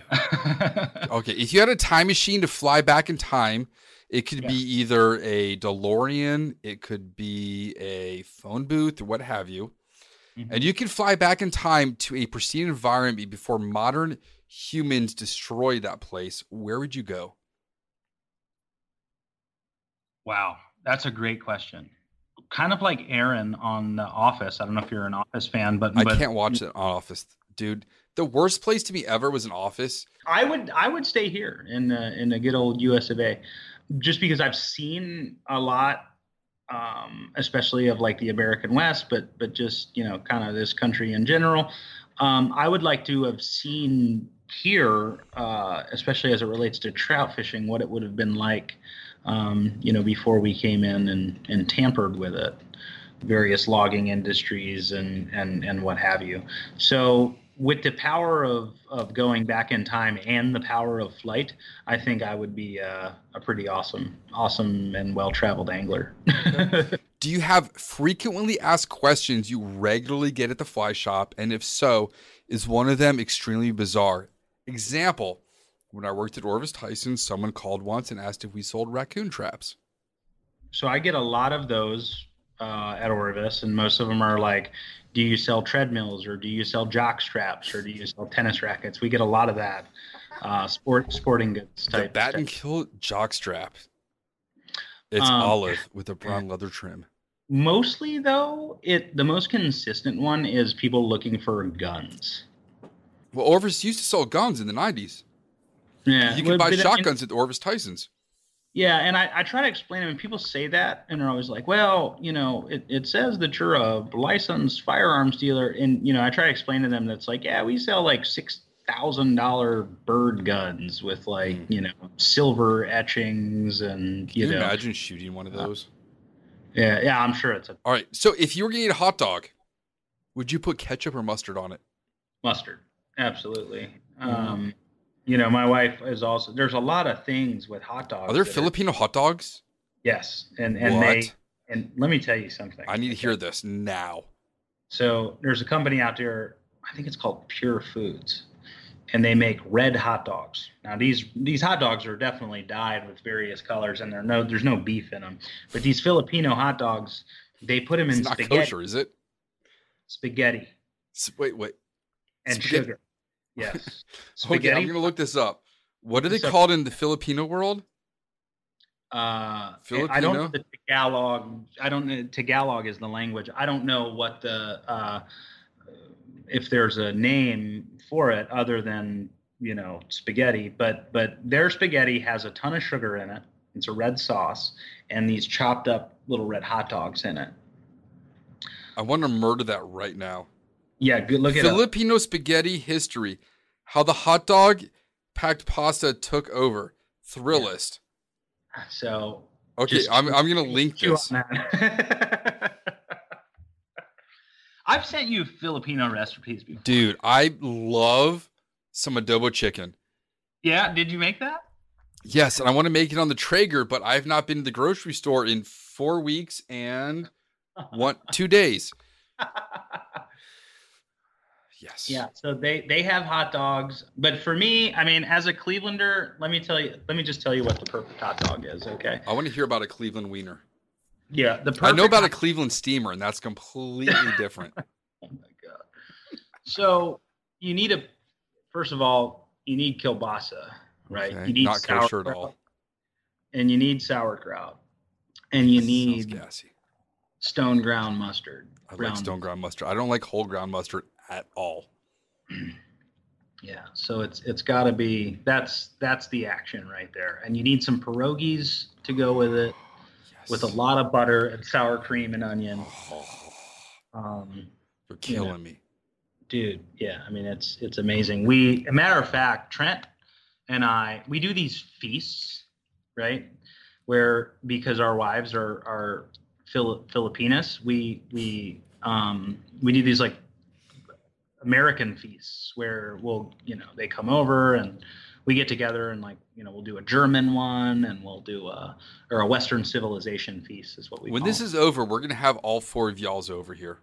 Okay, if you had a time machine to fly back in time, it could Yeah. be either a DeLorean, it could be a phone booth, or what have you. Mhm. And you can fly back in time to a pristine environment before modern humans destroy that place. Where would you go? Wow, that's a great question. Kind of like Aaron on The Office. I don't know if you're an Office fan, but I but can't watch it on Office, dude. The worst place to be ever was an Office. I would I would stay here in the in the good old U.S. of A. just because I've seen a lot, um, especially of like the American West, but but just you know kind of this country in general. Um, I would like to have seen here, uh, especially as it relates to trout fishing, what it would have been like, um, you know, before we came in and, and tampered with it, various logging industries and and and what have you. So with the power of, of going back in time and the power of flight, I think I would be a, a pretty awesome, awesome and well traveled angler. Do you have frequently asked questions you regularly get at the fly shop? And if so, is one of them extremely bizarre? Example When I worked at Orvis Tyson, someone called once and asked if we sold raccoon traps. so I get a lot of those uh, at Orvis, and most of them are like, "Do you sell treadmills, or do you sell jock straps, or do you sell tennis rackets?" We get a lot of that uh, sport sporting goods The type. bat and kill jock strap. It's Um, olive with a brown leather trim. Mostly though, it the most consistent one is people looking for guns. Well, Orvis used to sell guns in the 90s. Yeah, You can buy but I mean- shotguns at the Orvis Tysons. Yeah, and I, I try to explain them, and people say that, and they're always like, well, you know, it, it says that you're a licensed firearms dealer. And, you know, I try to explain to them that's like, yeah, we sell like $6,000 bird guns with like, Mm. you know, silver etchings and, Can you, you know. imagine shooting one of those? Yeah, yeah, I'm sure it's a All right. So if you were going to eat a hot dog, would you put ketchup or mustard on it? mustard. Absolutely. Mm-hmm. Um, you know, my wife is also, there's a lot of things with hot dogs. Are there Filipino hot dogs? yes. And, and what? they, and let me tell you something. I need to hear this now. So there's a company out there, I think it's called Pure Foods, and they make red hot dogs. Now these these hot dogs are definitely dyed with various colors, and there no there's no beef in them. But these Filipino hot dogs, they put them It's in not spaghetti, kosher, is it? spaghetti Wait, wait. and Spaghetti- sugar. Yes, Okay, spaghetti. I'm going to look this up. What are they So- called in the Filipino world? uh, I Filipino? don't know the Tagalog. I don't know Tagalog is the language. I don't know what the uh, if there's a name for it other than you know, spaghetti, but but their spaghetti has a ton of sugar in it. It's a red sauce and these chopped up little red hot dogs in it. I want to murder that right now. Yeah, good look at Filipino spaghetti history. How the hot dog packed pasta took over. Thrillist. So Okay, Just I'm I'm gonna link this. I've sent you Filipino recipes before. Dude, I love some adobo chicken. Yeah, did you make that? Yes, and I want to make it on the Traeger, but I've not been to the grocery store in four weeks and one two days. Yes. Yeah, so they they have hot dogs, but for me, I mean, as a Clevelander, let me tell you, let me just tell you what the perfect hot dog is, okay? I want to hear about a Cleveland wiener. Yeah, the perfect I know about a Cleveland steamer, and that's completely different. Oh my god. So you need a first of all, you need kielbasa, right? Okay, You need not kosher at sauerkraut, all. and you need sauerkraut, and you need gassy. stone ground mustard. I like stone ground mustard. I don't like whole ground mustard at all. Yeah, so it's it's got to be that's that's the action right there, and you need some pierogies to go with it, Yes. with a lot of butter and sour cream and onion. Oh, Um, you're You know. killing me. dude, yeah, I mean it's it's amazing. We, a matter of fact, Trent and I, we do these feasts, right? Where because our wives are are Filipinas, we we um we do these like American feasts where we'll you know they come over and we get together and like you know we'll do a German one and we'll do a or a Western civilization feast is what we When this them. is over, we're gonna have all four of y'all's over here.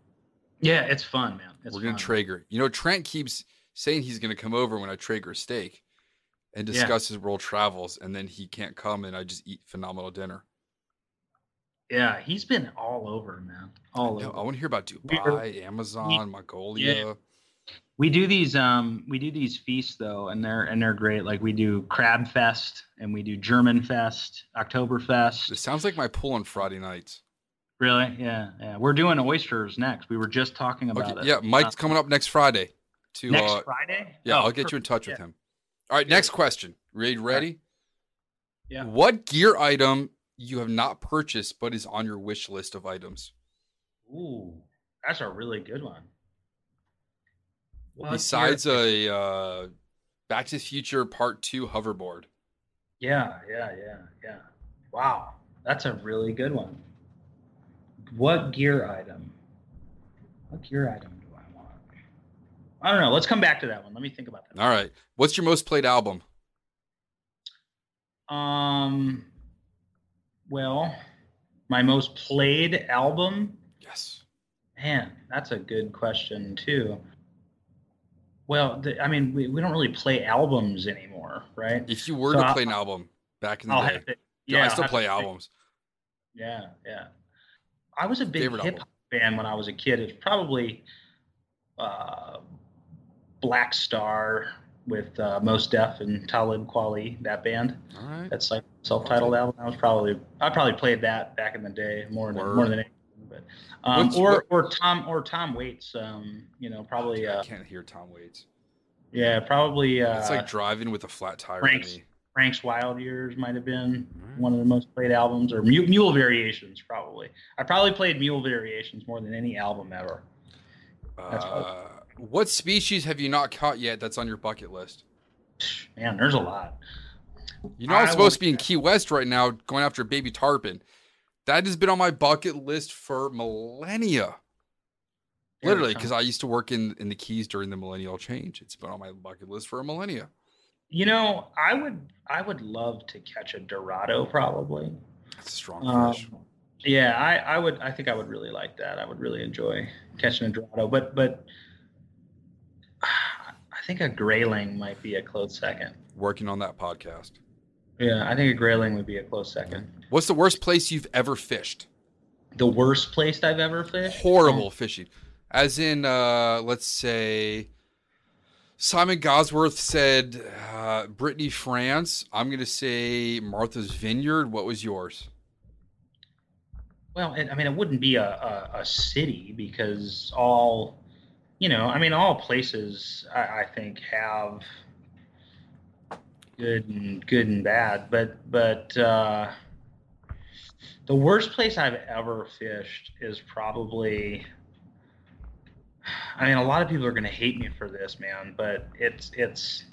yeah it's fun man it's we're gonna fun. Traeger. You know, Trent keeps saying he's gonna come over when I Traeger steak and Yeah. discuss his world travels, and then he can't come, and I just eat phenomenal dinner. Yeah, he's been all over, man. All No, over. I want to hear about Dubai, Amazon, Mongolia. We do these um we do these feasts though, and they're and they're great. Like we do Crab Fest and we do German Fest, Oktoberfest. It sounds like my pool on Friday nights. Really? Yeah, yeah. We're doing oysters next. We were just talking about Okay, it. yeah, Mike's Uh, coming up next Friday. To next uh, Friday. yeah, Oh, I'll get you in perfect. touch with Yeah. him. All right, next question. Read Ready? Yeah. What gear item you have not purchased but is on your wish list of items? Ooh, that's a really good one. Besides a uh, Back to the Future Part Two hoverboard. Yeah, yeah, yeah, yeah. Wow, that's a really good one. What gear item? What gear item do I want? I don't know. Let's come back to that one. Let me think about that. All right. What's your most played album? Um, well, my most played album. Yes. Man, that's a good question too. Well, the, I mean, we, we don't really play albums anymore, right? If you were So to I- play an album back in the I'll day, to. yeah, I I'll still play albums. Yeah, yeah. I was a big Favorite hip hop fan when I was a kid. It's probably uh, Black Star with uh, Mos Def and Talib Kweli, that band. All right. That's like self-titled album. I was probably I probably played that back in the day more than Word. more than anything. But um, What's- or or Tom or Tom Waits. Um, you know, probably I uh, can't hear Tom Waits. yeah, probably uh, It's like driving with a flat tire Frank's- Frank's Wild Years might have been Alright. one of the most played albums, or Mule, Mule Variations probably. I probably played Mule Variations more than any album ever. That's Uh, what species have you not caught yet that's on your bucket list? Man, there's a lot. You know, I'm supposed to be in Key West right now going after a baby tarpon. That has been on my bucket list for millennia. Literally, because I used to work in, in the Keys during the millennial change. It's been on my bucket list for a millennia. You know, I would I would love to catch a Dorado probably. That's a strong Um, fish. yeah, I, I would. I think I would really like that. I would really enjoy catching a Dorado. But but I think a grayling might be a close second. Working on that podcast. Yeah, I think a grayling would be a close second. What's the worst place you've ever fished? The worst place I've ever fished. Horrible fishing. As in, uh, let's say, Simon Gawesworth said uh, Brittany, France. I'm going to say Martha's Vineyard. What was yours? Well, it, I mean, it wouldn't be a, a, a city because all, you know, I mean, all places I, I think have good and good and bad. But but uh, the worst place I've ever fished is probably. I mean, a lot of people are going to hate me for this, man, but it's it's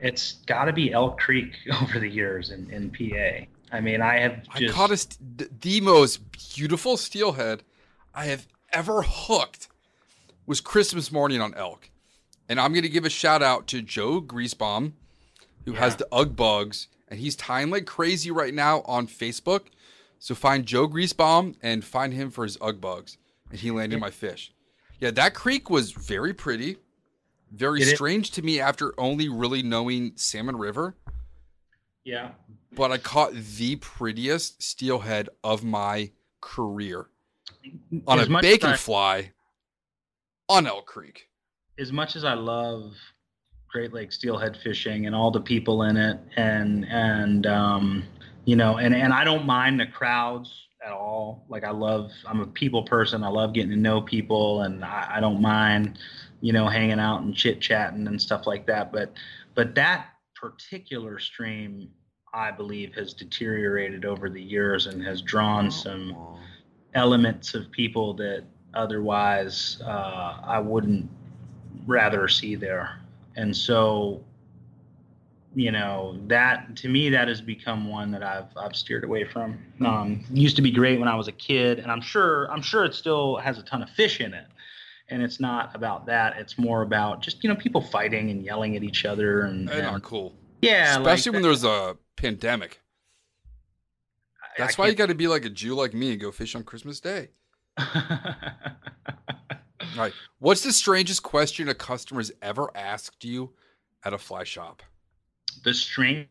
it's got to be Elk Creek over the years in, in PA. I mean, I have just I caught a st- the most beautiful steelhead I have ever hooked was Christmas morning on elk. And I'm going to give a shout out to Joe Greasebaum, who has the Ugg Bugs, and he's tying like crazy right now on Facebook. So find Joe Greasebaum and find him for his Ugg Bugs, and he landed my fish. Yeah, that creek was very pretty, very It is- strange to me after only really knowing Salmon River. yeah. But I caught the prettiest steelhead of my career on As a bacon I- fly on Elk Creek. as much as I love Great Lake steelhead fishing and all the people in it, and and um, you know, and and I don't mind the crowds at all. Like I love, I'm a people person. I love getting to know people, and I, I don't mind, you know, hanging out and chit chatting and stuff like that. But but that particular stream, I believe, has deteriorated over the years and has drawn some elements of people that otherwise uh, I wouldn't rather see there. And so, you know, that to me that has become one that I've I've steered away from. Um, used to be great when I was a kid, and I'm sure I'm sure it still has a ton of fish in it. And it's not about that. It's more about just you know people fighting and yelling at each other and, They're not cool. yeah, Especially when there's a pandemic. I- That's I why you got to be like a Jew like me and go fish on Christmas Day. All right. What's the strangest question a customer's ever asked you at a fly shop? the string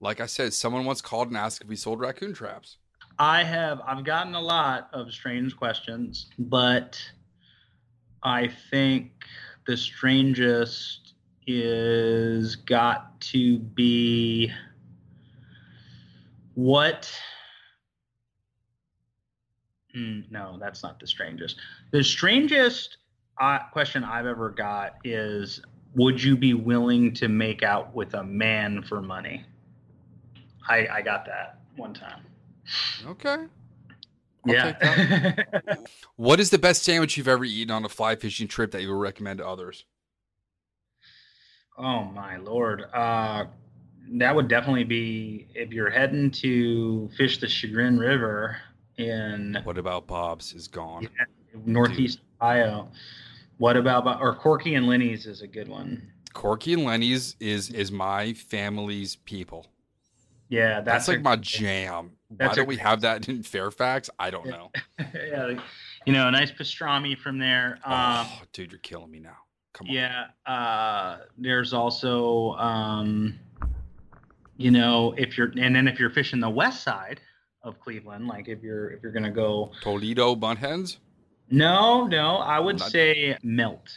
Like I said, someone once called and asked if we sold raccoon traps. I have I've gotten a lot of strange questions, but I think the strangest is got to be what Hmm, no, that's not the strangest. The strangest uh, question I've ever got is would you be willing to make out with a man for money? I I got that one time. Okay. I'll. Yeah. What is the best sandwich you've ever eaten on a fly fishing trip that you would recommend to others? oh my lord. Uh, that would definitely be if you're heading to fish the Chagrin River in What about Bob's is gone? Northeast Ohio. What about or Corky and Lenny's is a good one. Corky and Lenny's is is my family's people. Yeah, That's, that's, like my jam. Why don't we have that in Fairfax? I don't know. yeah, you know, a nice pastrami from there. Um, oh, dude, you're killing me now. Come on. Yeah. Uh, there's also, um, you know, if you're, and then if you're fishing the west side of Cleveland, like if you're if you're gonna go, Toledo buntheads. no, no, I would Not- say melt.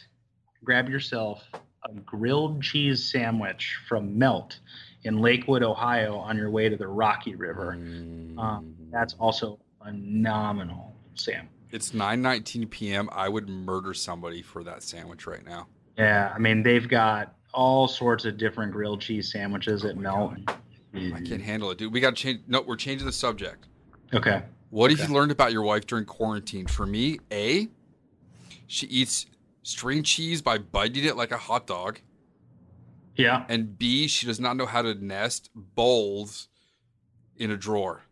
Grab yourself a grilled cheese sandwich from Melt in Lakewood, Ohio, on your way to the Rocky River. Mm. Um, That's also a phenomenal sandwich. It's 9:19 p.m. I would murder somebody for that sandwich right now. Yeah, I mean they've got all sorts of different grilled cheese sandwiches Oh at my Melt. I can't handle it, dude. We got to change. No, we're changing the subject. Okay. What have you learned about your wife during quarantine? For me, A, she eats string cheese by biting it like a hot dog. Yeah. And B, she does not know how to nest bowls in a drawer.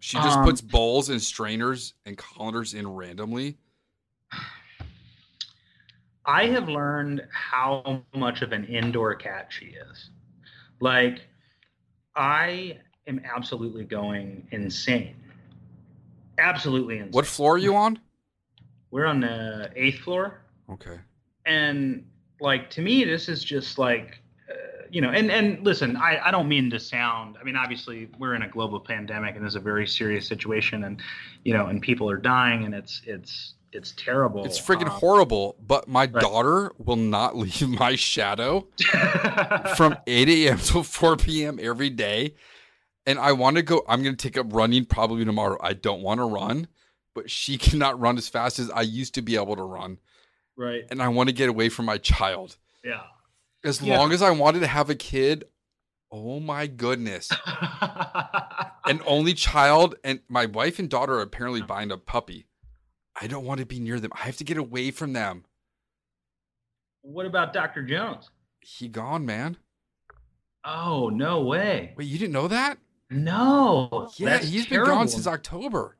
She just Um, puts bowls and strainers and colanders in randomly. I have learned how much of an indoor cat she is. Like, I am absolutely going insane. Absolutely insane. What floor are you on? We're on the eighth floor. Okay. and like to me this is just like uh, you know and and listen I, I don't mean to sound i mean obviously we're in a global pandemic and this is a very serious situation and you know and people are dying and it's it's it's terrible It's freaking Um, horrible, but my right. daughter will not leave my shadow from 8 a.m. till 4 p.m. every day. And I want to go, I'm going to take up running probably tomorrow. I don't want to run, but she cannot run as fast as I used to be able to run. right And I want to get away from my child. yeah As Yeah. long as I wanted to have a kid, oh my goodness. An only child, and my wife and daughter are apparently buying a puppy. I don't want to be near them. I have to get away from them. what about Dr. Jones? He gone, man. Oh no way! Wait, you didn't know that? No, Yeah, he's been gone since October.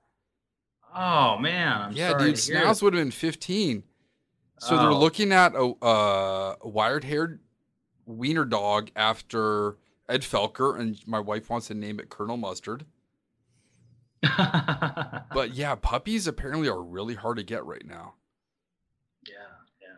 Oh man, I'm yeah, dude, to hear Snouts it. would have been 15. So they're Oh. looking at a, uh, a wired-haired wiener dog after Ed Felker, and my wife wants to name it Colonel Mustard. But yeah, puppies apparently are really hard to get right now. Yeah, yeah.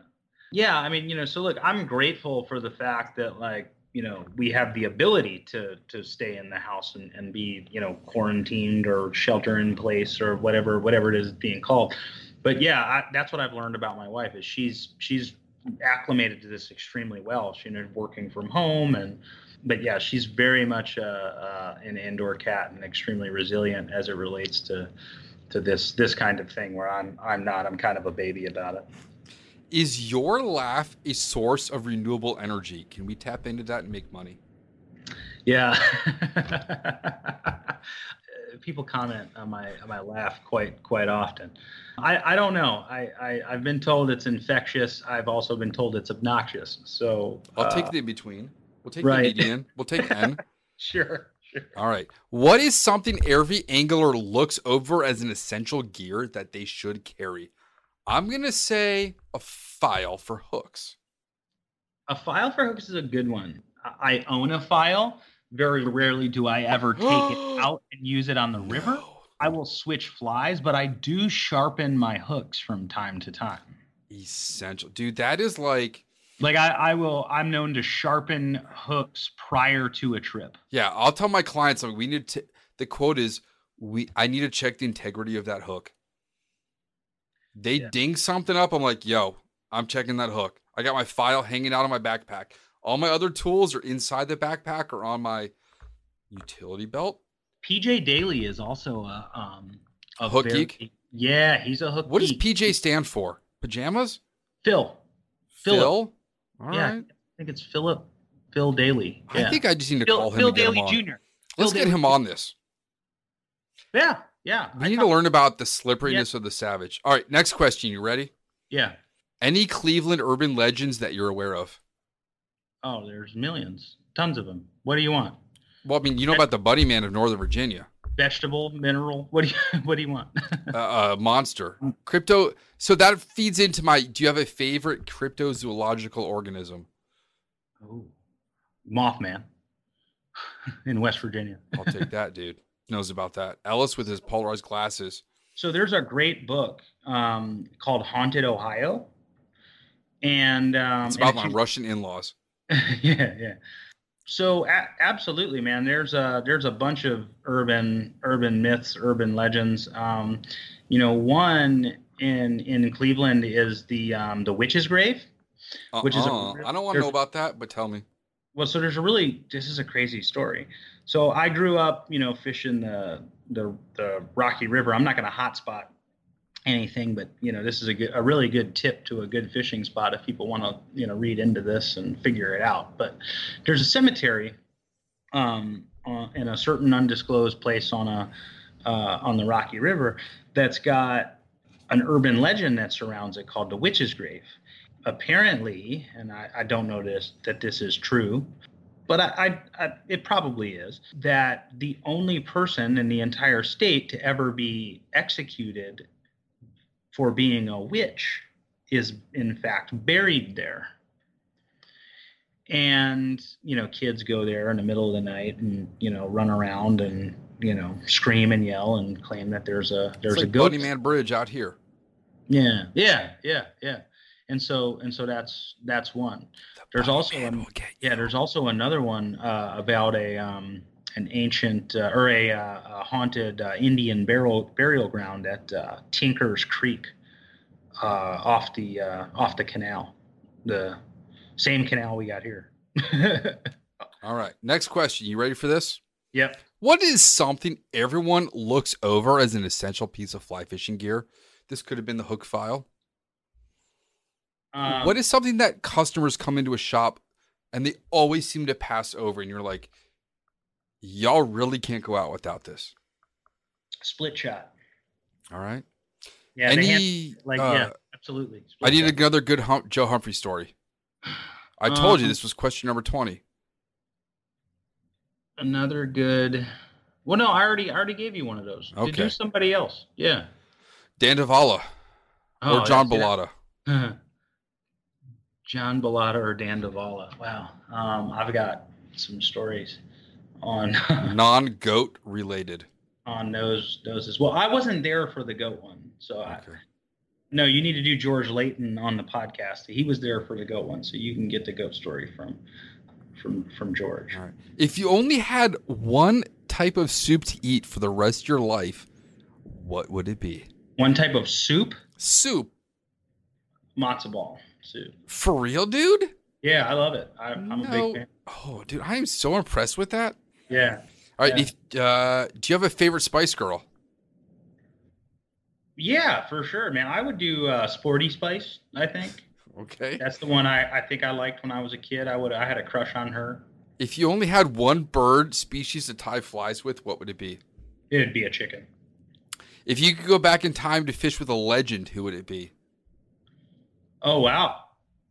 Yeah, I mean, you know, so look, I'm grateful for the fact that like, you know, we have the ability to to stay in the house and, and be, you know, quarantined or shelter in place or whatever whatever it is being called. But yeah, I, that's what I've learned about my wife is she's she's acclimated to this extremely well. She's working from home and but yeah, she's very much uh, uh, an indoor cat and extremely resilient as it relates to to this this kind of thing where I'm I'm not. I'm kind of a baby about it. Is your laugh a source of renewable energy? Can we tap into that and make money? Yeah. People comment on my on my laugh quite quite often. I, I don't know. I, I I've been told it's infectious. I've also been told it's obnoxious. So I'll uh, take the in between. We'll take right. the median. We'll take N. sure sure. All right. What is something every angler looks over as an essential gear that they should carry? I'm going to say a file for hooks. A file for hooks is a good one. I own a file. Very rarely do I ever take it out and use it on the river. No. I will switch flies, but I do sharpen my hooks from time to time. Essential. Dude, that is like, Like I, I will I'm known to sharpen hooks prior to a trip. yeah, I'll tell my clients, like, we need to, the quote is, we, I need to check the integrity of that hook. They Yeah. ding something up. I'm like, yo, I'm checking that hook. I got my file hanging out of my backpack. All my other tools are inside the backpack or on my utility belt. PJ Daly is also a um a Hook very- geek? Yeah, he's a hook What does. PJ stand for? Pajamas? Phil. Phil? Philip. All right. yeah, I think it's Philip Phil Daly. Yeah. I think I just need to Phil, call him Phil Daly him on. Jr. Let's Phil get Daly him on this. Yeah, yeah. We I need to learn about the slipperiness of the savage. All right, next question. You ready? Yeah. Any Cleveland urban legends that you're aware of? Oh, there's millions, tons of them. What do you want? Well, I mean, you know about the Bunny Man of Northern Virginia, Vegetable, mineral. What do you What do you want? uh, uh, monster, crypto. So that feeds into my. Do you have a favorite cryptozoological organism? oh, Mothman in West Virginia. I'll take that, dude. Knows about that. Ellis with his polarized glasses. So there's a great book um, called Haunted Ohio, and um, It's about if my Russian in-laws. yeah, yeah. So a- absolutely, man. There's a there's a bunch of urban urban myths, urban legends. Um, you know, one in in Cleveland is the um, the witch's grave. Which is a- Uh-uh. I don't want to know about that, but tell me. Well, so there's a really this is a crazy story. So I grew up, you know, fishing the the the Rocky River. I'm not going to hotspot anything, but you know, this is a good, a really good tip to a good fishing spot if people want to, you know, read into this and figure it out. But there's a cemetery um, uh, in a certain undisclosed place on a uh, on the Rocky River that's got an urban legend that surrounds it called the Witch's Grave. Apparently, and I, I don't know this that this is true, but I, I, I it probably is that the only person in the entire state to ever be executed for being a witch is in fact buried there. And you know kids go there in the middle of the night and you know run around and you know scream and yell and claim that there's a there's it's a like ghost. Bunny Man Bridge out here. yeah yeah yeah yeah. And so and so that's that's one. There's Buddy also an- yeah, there's also another one uh, about a um, an ancient uh, or a, uh, a haunted uh, Indian burial burial ground at uh, Tinker's Creek, uh, off the uh, off the canal, the same canal we got here. All right. Next question. You ready for this? yep. What is something everyone looks over as an essential piece of fly fishing gear? This could have been the hook file. Um, what is something that customers come into a shop and they always seem to pass over, and you're like, y'all really can't go out without this. Split shot. All right. Yeah. they have- Any like uh, yeah, absolutely. I Split need shot. another good hum- Joe Humphrey story. I told you Um, this was question number twenty. another good. Well, no, I already I already gave you one of those. To Okay. do somebody else. Yeah. Dan Davala Oh, or John yeah, see Bellata. John Bellata or Dan Davala. Wow. Um, I've got some stories on Non goat related. on those those as well. I wasn't there for the goat one, so I, no. You need to do George Layton on the podcast. He was there for the goat one, so you can get the goat story from from from George. All right. If you only had one type of soup to eat for the rest of your life, what would it be? One type of soup, Soup. matzo ball soup. For real, dude? Yeah, I love it. I, I'm a big fan. Oh, dude, I am so impressed with that. Yeah. All right. Yeah. Uh, do you have a favorite Spice Girl? Yeah, for sure, man. I would do uh, Sporty Spice. I think Okay. that's the one I, I think I liked when I was a kid. I would I had a crush on her. If you only had one bird species to tie flies with, what would it be? It'd be a chicken. If you could go back in time to fish with a legend, who would it be? Oh wow!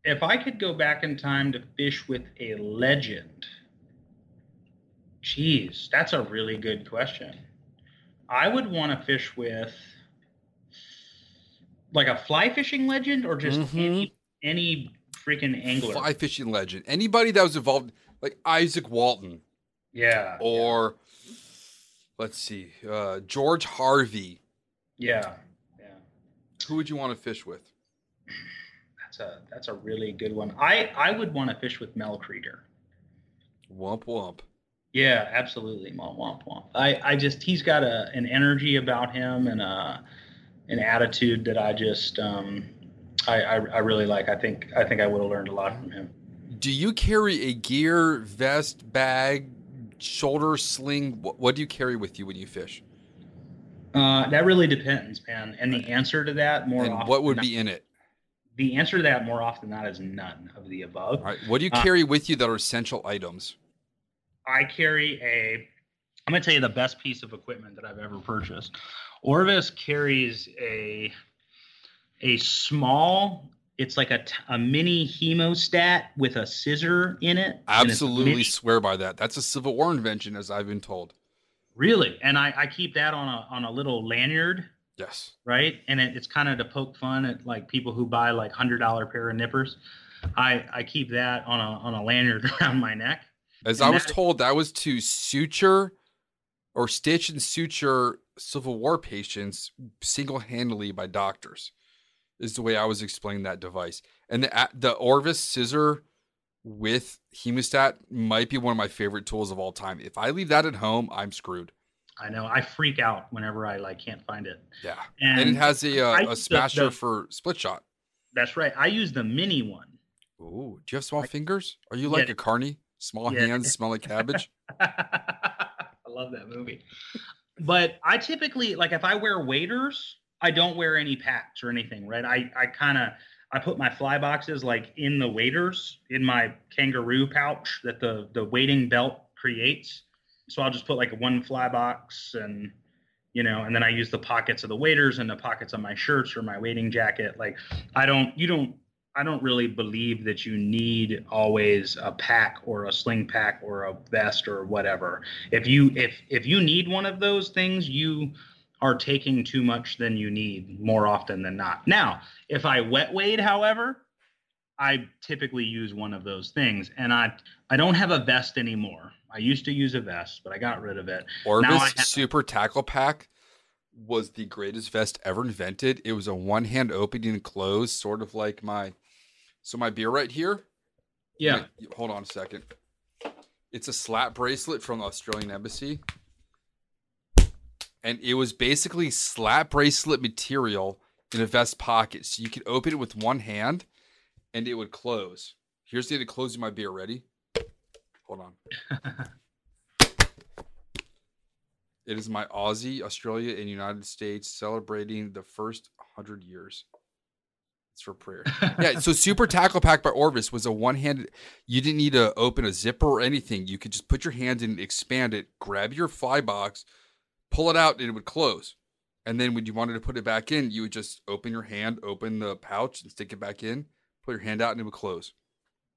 If I could go back in time to fish with a legend, geez, that's a really good question. I would want to fish with like a fly fishing legend or just Mhm. any any freaking angler. Fly fishing legend. Anybody that was involved, like Izaak Walton, Yeah. or let's see, uh, George Harvey. yeah. Yeah. Who would you want to fish with? That's a that's a really good one. I I would want to fish with Mel Krieger. Wump wump. Yeah, absolutely. Womp womp womp. I I just he's got a an energy about him and a an attitude that I just um I I, I really like. I think I think I would have learned a lot from him. Do you carry a gear, vest, bag, shoulder sling? What, what do you carry with you when you fish? Uh, that really depends, man. And the answer to that more and often what would than be in it? the answer to that more often than not is none of the above. All right. What do you Uh, carry with you that are essential items? I carry a. I'm gonna tell you the best piece of equipment that I've ever purchased. Orvis carries a a small. It's like a, a mini hemostat with a scissor in it. and it's a Absolutely swear by that. That's a Civil War invention, as I've been told. really, and I, I keep that on a on a little lanyard, Yes. right? And it, it's kind of to poke fun at like people who buy like hundred dollar pair of nippers. I I keep that on a on a lanyard around my neck. As And I was that- told, that was to suture or stitch and suture Civil War patients single handedly by doctors, is the way I was explaining that device. And the, the Orvis scissor with hemostat might be one of my favorite tools of all time. If I leave that at home, I'm screwed. I know I freak out whenever I like can't find it. Yeah. And, And, it has a, I uh, a the- smasher the- for split shot. That's right. I use the mini one. Ooh, do you have small fingers? Are you Yeah. like a carny? Small Yeah. hands smell like cabbage? I love that movie. But I typically like if I wear waders, I don't wear any packs or anything, right? I I kind of I put my fly boxes like in the waders in my kangaroo pouch that the the wading belt creates. So I'll just put like one fly box and you know, and then I use the pockets of the waders and the pockets of my shirts or my wading jacket. Like I don't you don't I don't really believe that you need always a pack or a sling pack or a vest or whatever. If you if if you need one of those things, you are taking too much than you need more often than not. Now, if I wet wade, however, I typically use one of those things, and I I don't have a vest anymore. I used to use a vest, but I got rid of it. Orvis have- Super Tackle Pack was the greatest vest ever invented. It was a one hand opening and close, sort of like my. So my beer right here. Yeah, Wait, hold on a second. It's a slap bracelet from the Australian Embassy. And it was basically slap bracelet material in a vest pocket. So you could open it with one hand and it would close. Here's the to closing my beer. Ready? Hold on. It is my Aussie, Australia, and United States celebrating the first 100 years. It's for prayer. yeah. So Super Tackle Pack by Orvis was a one-handed. You didn't need to open a zipper or anything. You could just put your hand in, expand it, grab your fly box, pull it out, and it would close. And then when you wanted to put it back in, you would just open your hand, open the pouch, and stick it back in. Put your hand out, and it would close.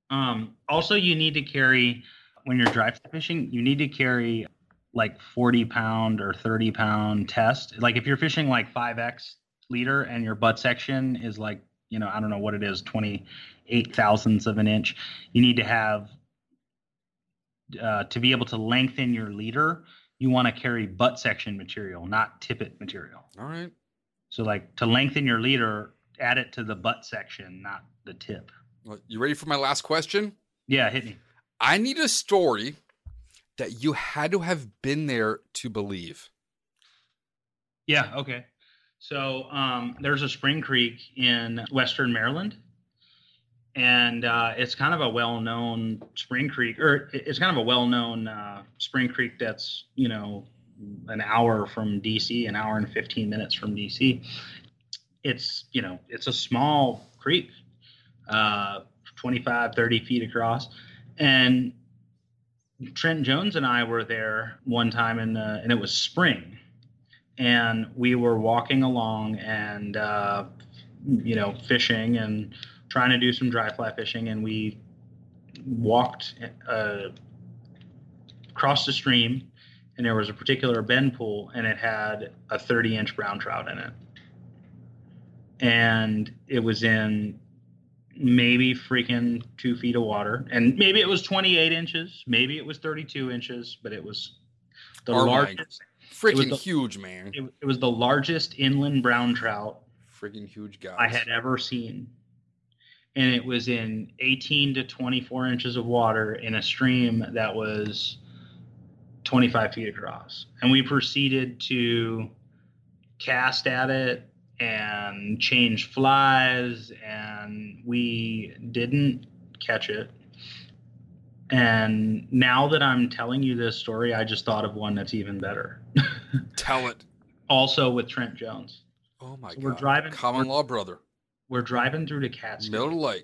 Um, also, you need to carry when you're dry fly fishing. You need to carry like 40 pound or 30 pound test. Like if you're fishing like 5x leader and your butt section is like you know I don't know what it is 28 thousandths of an inch, you need to have uh, to be able to lengthen your leader. You want to carry butt section material, not tippet material. All right. So like to lengthen your leader, add it to the butt section, not the tip. Well, you ready for my last question? Yeah, hit me. I need a story that you had to have been there to believe. Yeah, okay. So um, there's a spring creek in Western Maryland, and uh, it's kind of a well-known spring creek, or it's kind of a well-known uh, spring creek that's you know an hour from DC, an hour and 15 minutes from DC. It's you know it's a small creek, uh, 25, 30 feet across, and Trent Jones and I were there one time, in the, and it was spring, and we were walking along and uh, you know fishing and trying to do some dry fly fishing, and we walked uh, across the stream, and there was a particular bend pool, and it had a 30 inch brown trout in it, and it was in maybe freaking two feet of water, and maybe it was 28 inches, maybe it was 32 inches, but it was the Oh largest. Freaking the- huge, man. It, it was the largest inland brown trout Freaking huge guy I had ever seen, and it was in 18 to 24 inches of water in a stream that was 25 feet across, and we proceeded to cast at it and change flies and we didn't catch it and now that i'm telling you this story i just thought of one that's even better Tell it. also with trent jones Oh my So god. we're driving- Common law brother. we're driving through the Catskills, Middle of the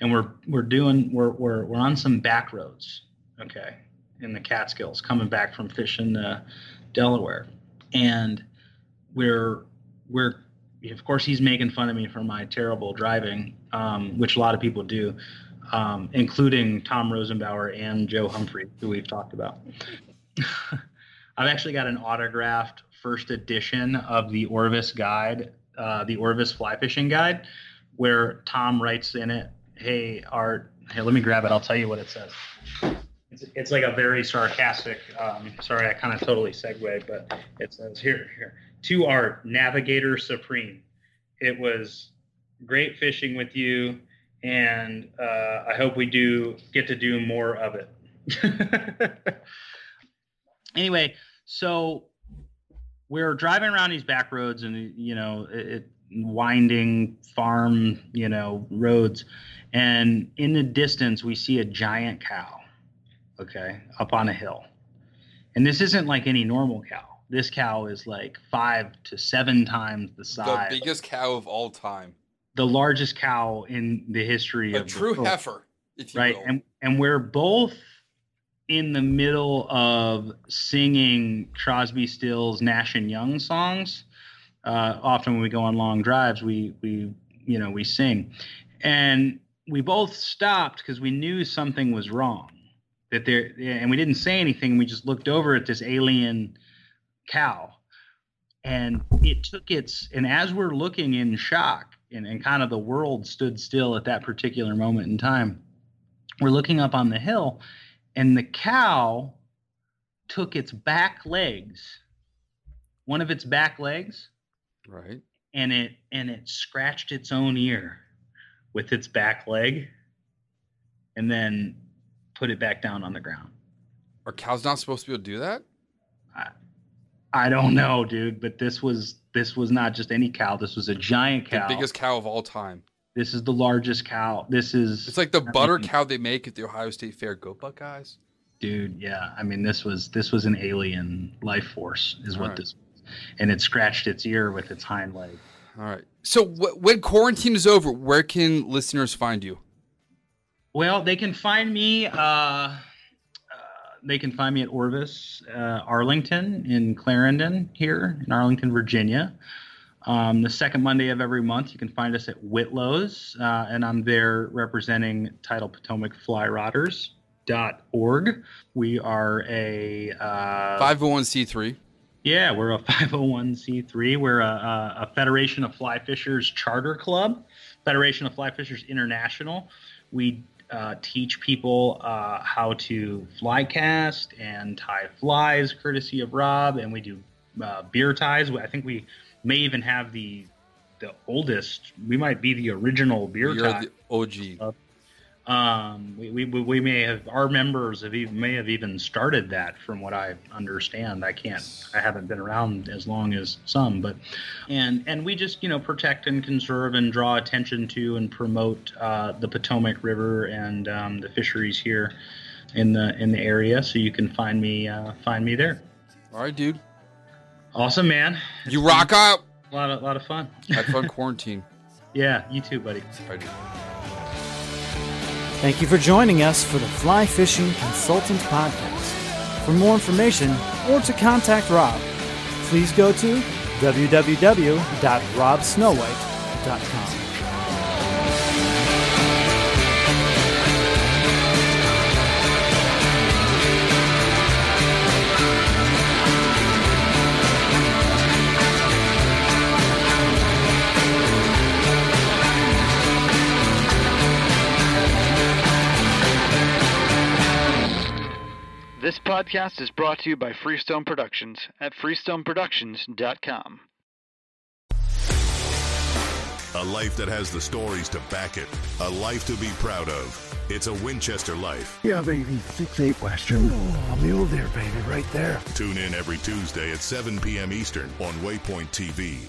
and we're we're doing we're we're we're on some back roads, okay, in the Catskills, coming back from fishing uh, Delaware, and we're we're of course he's making fun of me for my terrible driving, um, which a lot of people do, um, including Tom Rosenbauer and Joe Humphrey, who we've talked about. I've actually got an autographed first edition of the Orvis Guide, uh, the Orvis Fly Fishing Guide, where Tom writes in it, "Hey Art, hey, let me grab it. I'll tell you what it says." It's, it's like a very sarcastic. Um, sorry, I kind of totally segue, but it says here, here to Art, Navigator Supreme. It was great fishing with you, and uh, I hope we do get to do more of it. anyway, so we're driving around these back roads and you know it, it winding farm you know roads and in the distance we see a giant cow okay up on a hill and this isn't like any normal cow this cow is like five to seven times the size. The biggest cow of all time. The largest cow in the history A of the true world heifer, if you right? will. and and we're both in the middle of singing crosby stills nash and young songs. Uh, often when we go on long drives we we you know we sing. And we both stopped because we knew something was wrong that there and we didn't say anything. We just looked over at this alien cow and it took its and as we're looking in shock and, and kind of the world stood still at that particular moment in time we're looking up on the hill and the cow took its back legs one of its back legs right. and it and it scratched its own ear with its back leg and then put it back down on the ground Are cows not supposed to be able to do that? i don't know dude but this was this was not just any cow this was a giant cow The biggest cow of all time. this is the largest cow this is It's like the I butter mean- cow they make at the Ohio State Fair. Go Buckeyes. dude yeah i mean this was this was an alien life force is what Alright. this was and it scratched its ear with its hind leg All right. So wh- when quarantine is over, where can listeners find you? Well, they can find me. Uh, they can find me at Orvis uh, Arlington in Clarendon here in Arlington, Virginia. Um, the second Monday of every month, you can find us at Whitlow's, uh, and I'm there representing Tidal Potomac Fly Rodders. Dot org. We are a uh, 501c3. Yeah, we're a 501c3. We're a, a, a Federation of Fly Fishers charter club, Federation of Fly Fishers International. We uh, teach people uh, how to fly cast and tie flies, courtesy of Rob, and we do uh, beer ties. I think we may even have the the oldest. We might be the original beer You're tie. the OG. Um, we, we, we may have our members have even, may have even started that from what I understand. I can't I haven't been around as long as some, but and and we just you know protect and conserve and draw attention to and promote uh, the Potomac River and um, the fisheries here in the in the area. So you can find me uh, find me there. All right, dude. Awesome, man. It's You rock out. A lot of a lot of fun. Have fun quarantine. yeah, you too, buddy. Thank you for joining us for the Fly Fishing Consultant Podcast. For more information or to contact Rob, please go to www.robsnowhite.com. This podcast is brought to you by Freestone Productions at freestoneproductions.com. A life that has the stories to back it. A life to be proud of. It's a Winchester life. Yeah, baby. Six eight Western. Oh, mule deer, baby, right there. Tune in every Tuesday at 7 p.m. Eastern on Waypoint TV.